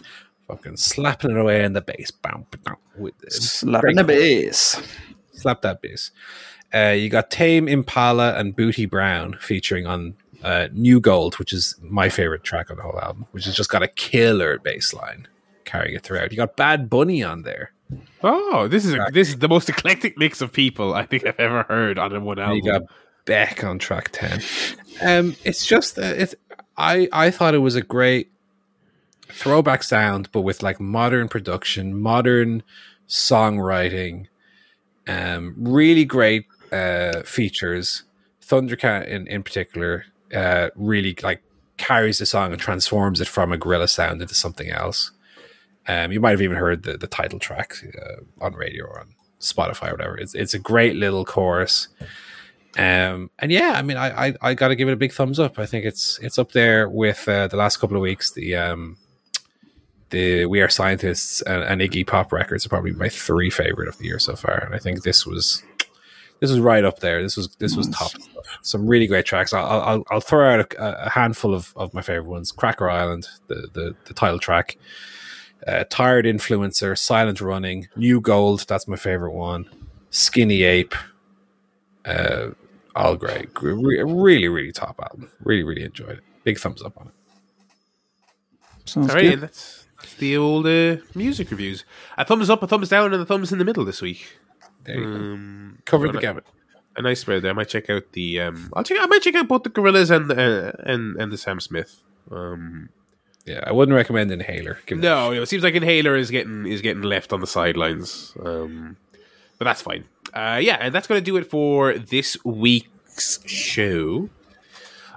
Fucking slapping it away in the bass. Bam, bam, with, Slapping the bass. slap that bass. Uh, you got Tame Impala and Booty Brown featuring on uh, New Gold, which is my favorite track on the whole album, which has just got a killer bass line carrying it throughout. You got Bad Bunny on there. oh, this is a, this is the most eclectic mix of people I think I've ever heard on one And album. you got Beck on track ten. Um, it's just uh, it's I I thought it was a great throwback sound, but with like modern production, modern songwriting, um, really great uh, features. Thundercat in in particular uh, really like carries the song and transforms it from a gorilla sound into something else. Um, you might have even heard the, the title track uh, on radio or on Spotify or whatever. It's it's a great little chorus. Um, and yeah, I mean, I I, I got to give it a big thumbs up. I think it's it's up there with uh, the last couple of weeks. The um, the We Are Scientists and, and Iggy Pop records are probably my three favorite of the year so far. And I think this was this was right up there. This was this was top stuff. Some really great tracks. I'll I'll, I'll throw out a, a handful of, of my favorite ones. Cracker Island, the the, the title track. Uh, Tired Influencer, Silent Running, New Gold. That's my favorite one. Skinny Ape. Uh, all great. Re- Really, really top album. Really, really enjoyed it. Big thumbs up on it. Sounds All right, good. and that's, that's the old uh, music reviews. A thumbs up, a thumbs down, and a thumbs in the middle this week. There you go. Um, Covered the well, gamut. a nice spread there. I might check out the. Um, I'll check. I might check out both the Gorillaz and the, uh, and and the Sam Smith. Um, Yeah, I wouldn't recommend Inhaler. No, it seems like Inhaler is getting is getting left on the sidelines. Um, but that's fine. Uh, yeah, and that's going to do it for this week's show.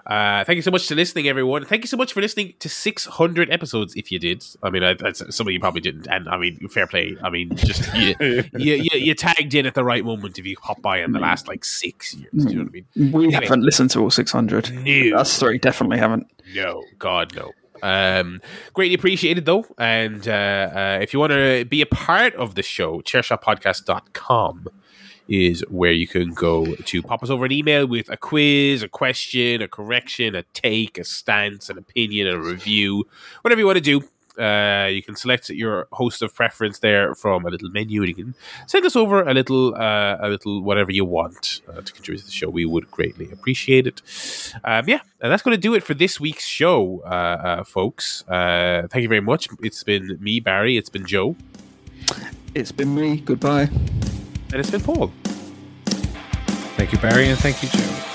Uh, thank you so much for listening, everyone. Thank you so much for listening to 600 episodes. If you did, I mean, I, that's, some of you probably didn't, and I mean, fair play. I mean, just you, you, you, you tagged in at the right moment if you hop by in the last like six years. Do you know what I mean? We Anyway. haven't listened to all 600. No. Us three definitely haven't. No, God, no. Um, greatly appreciated though. And uh, uh, if you want to be a part of the show, chairshotpodcast.com is where you can go to pop us over an email with a quiz, a question, a correction, a take, a stance, an opinion, a review, whatever you want to do. Uh, you can select your host of preference there from a little menu, and you can send us over a little, uh, a little whatever you want uh, to contribute to the show. We would greatly appreciate it. Um, yeah, and that's going to do it for this week's show, uh, uh, folks. Uh, thank you very much. It's been me, Barry. It's been Joe, It's been me. Goodbye. And it's been Paul. Thank you, Barry, and thank you, Joe.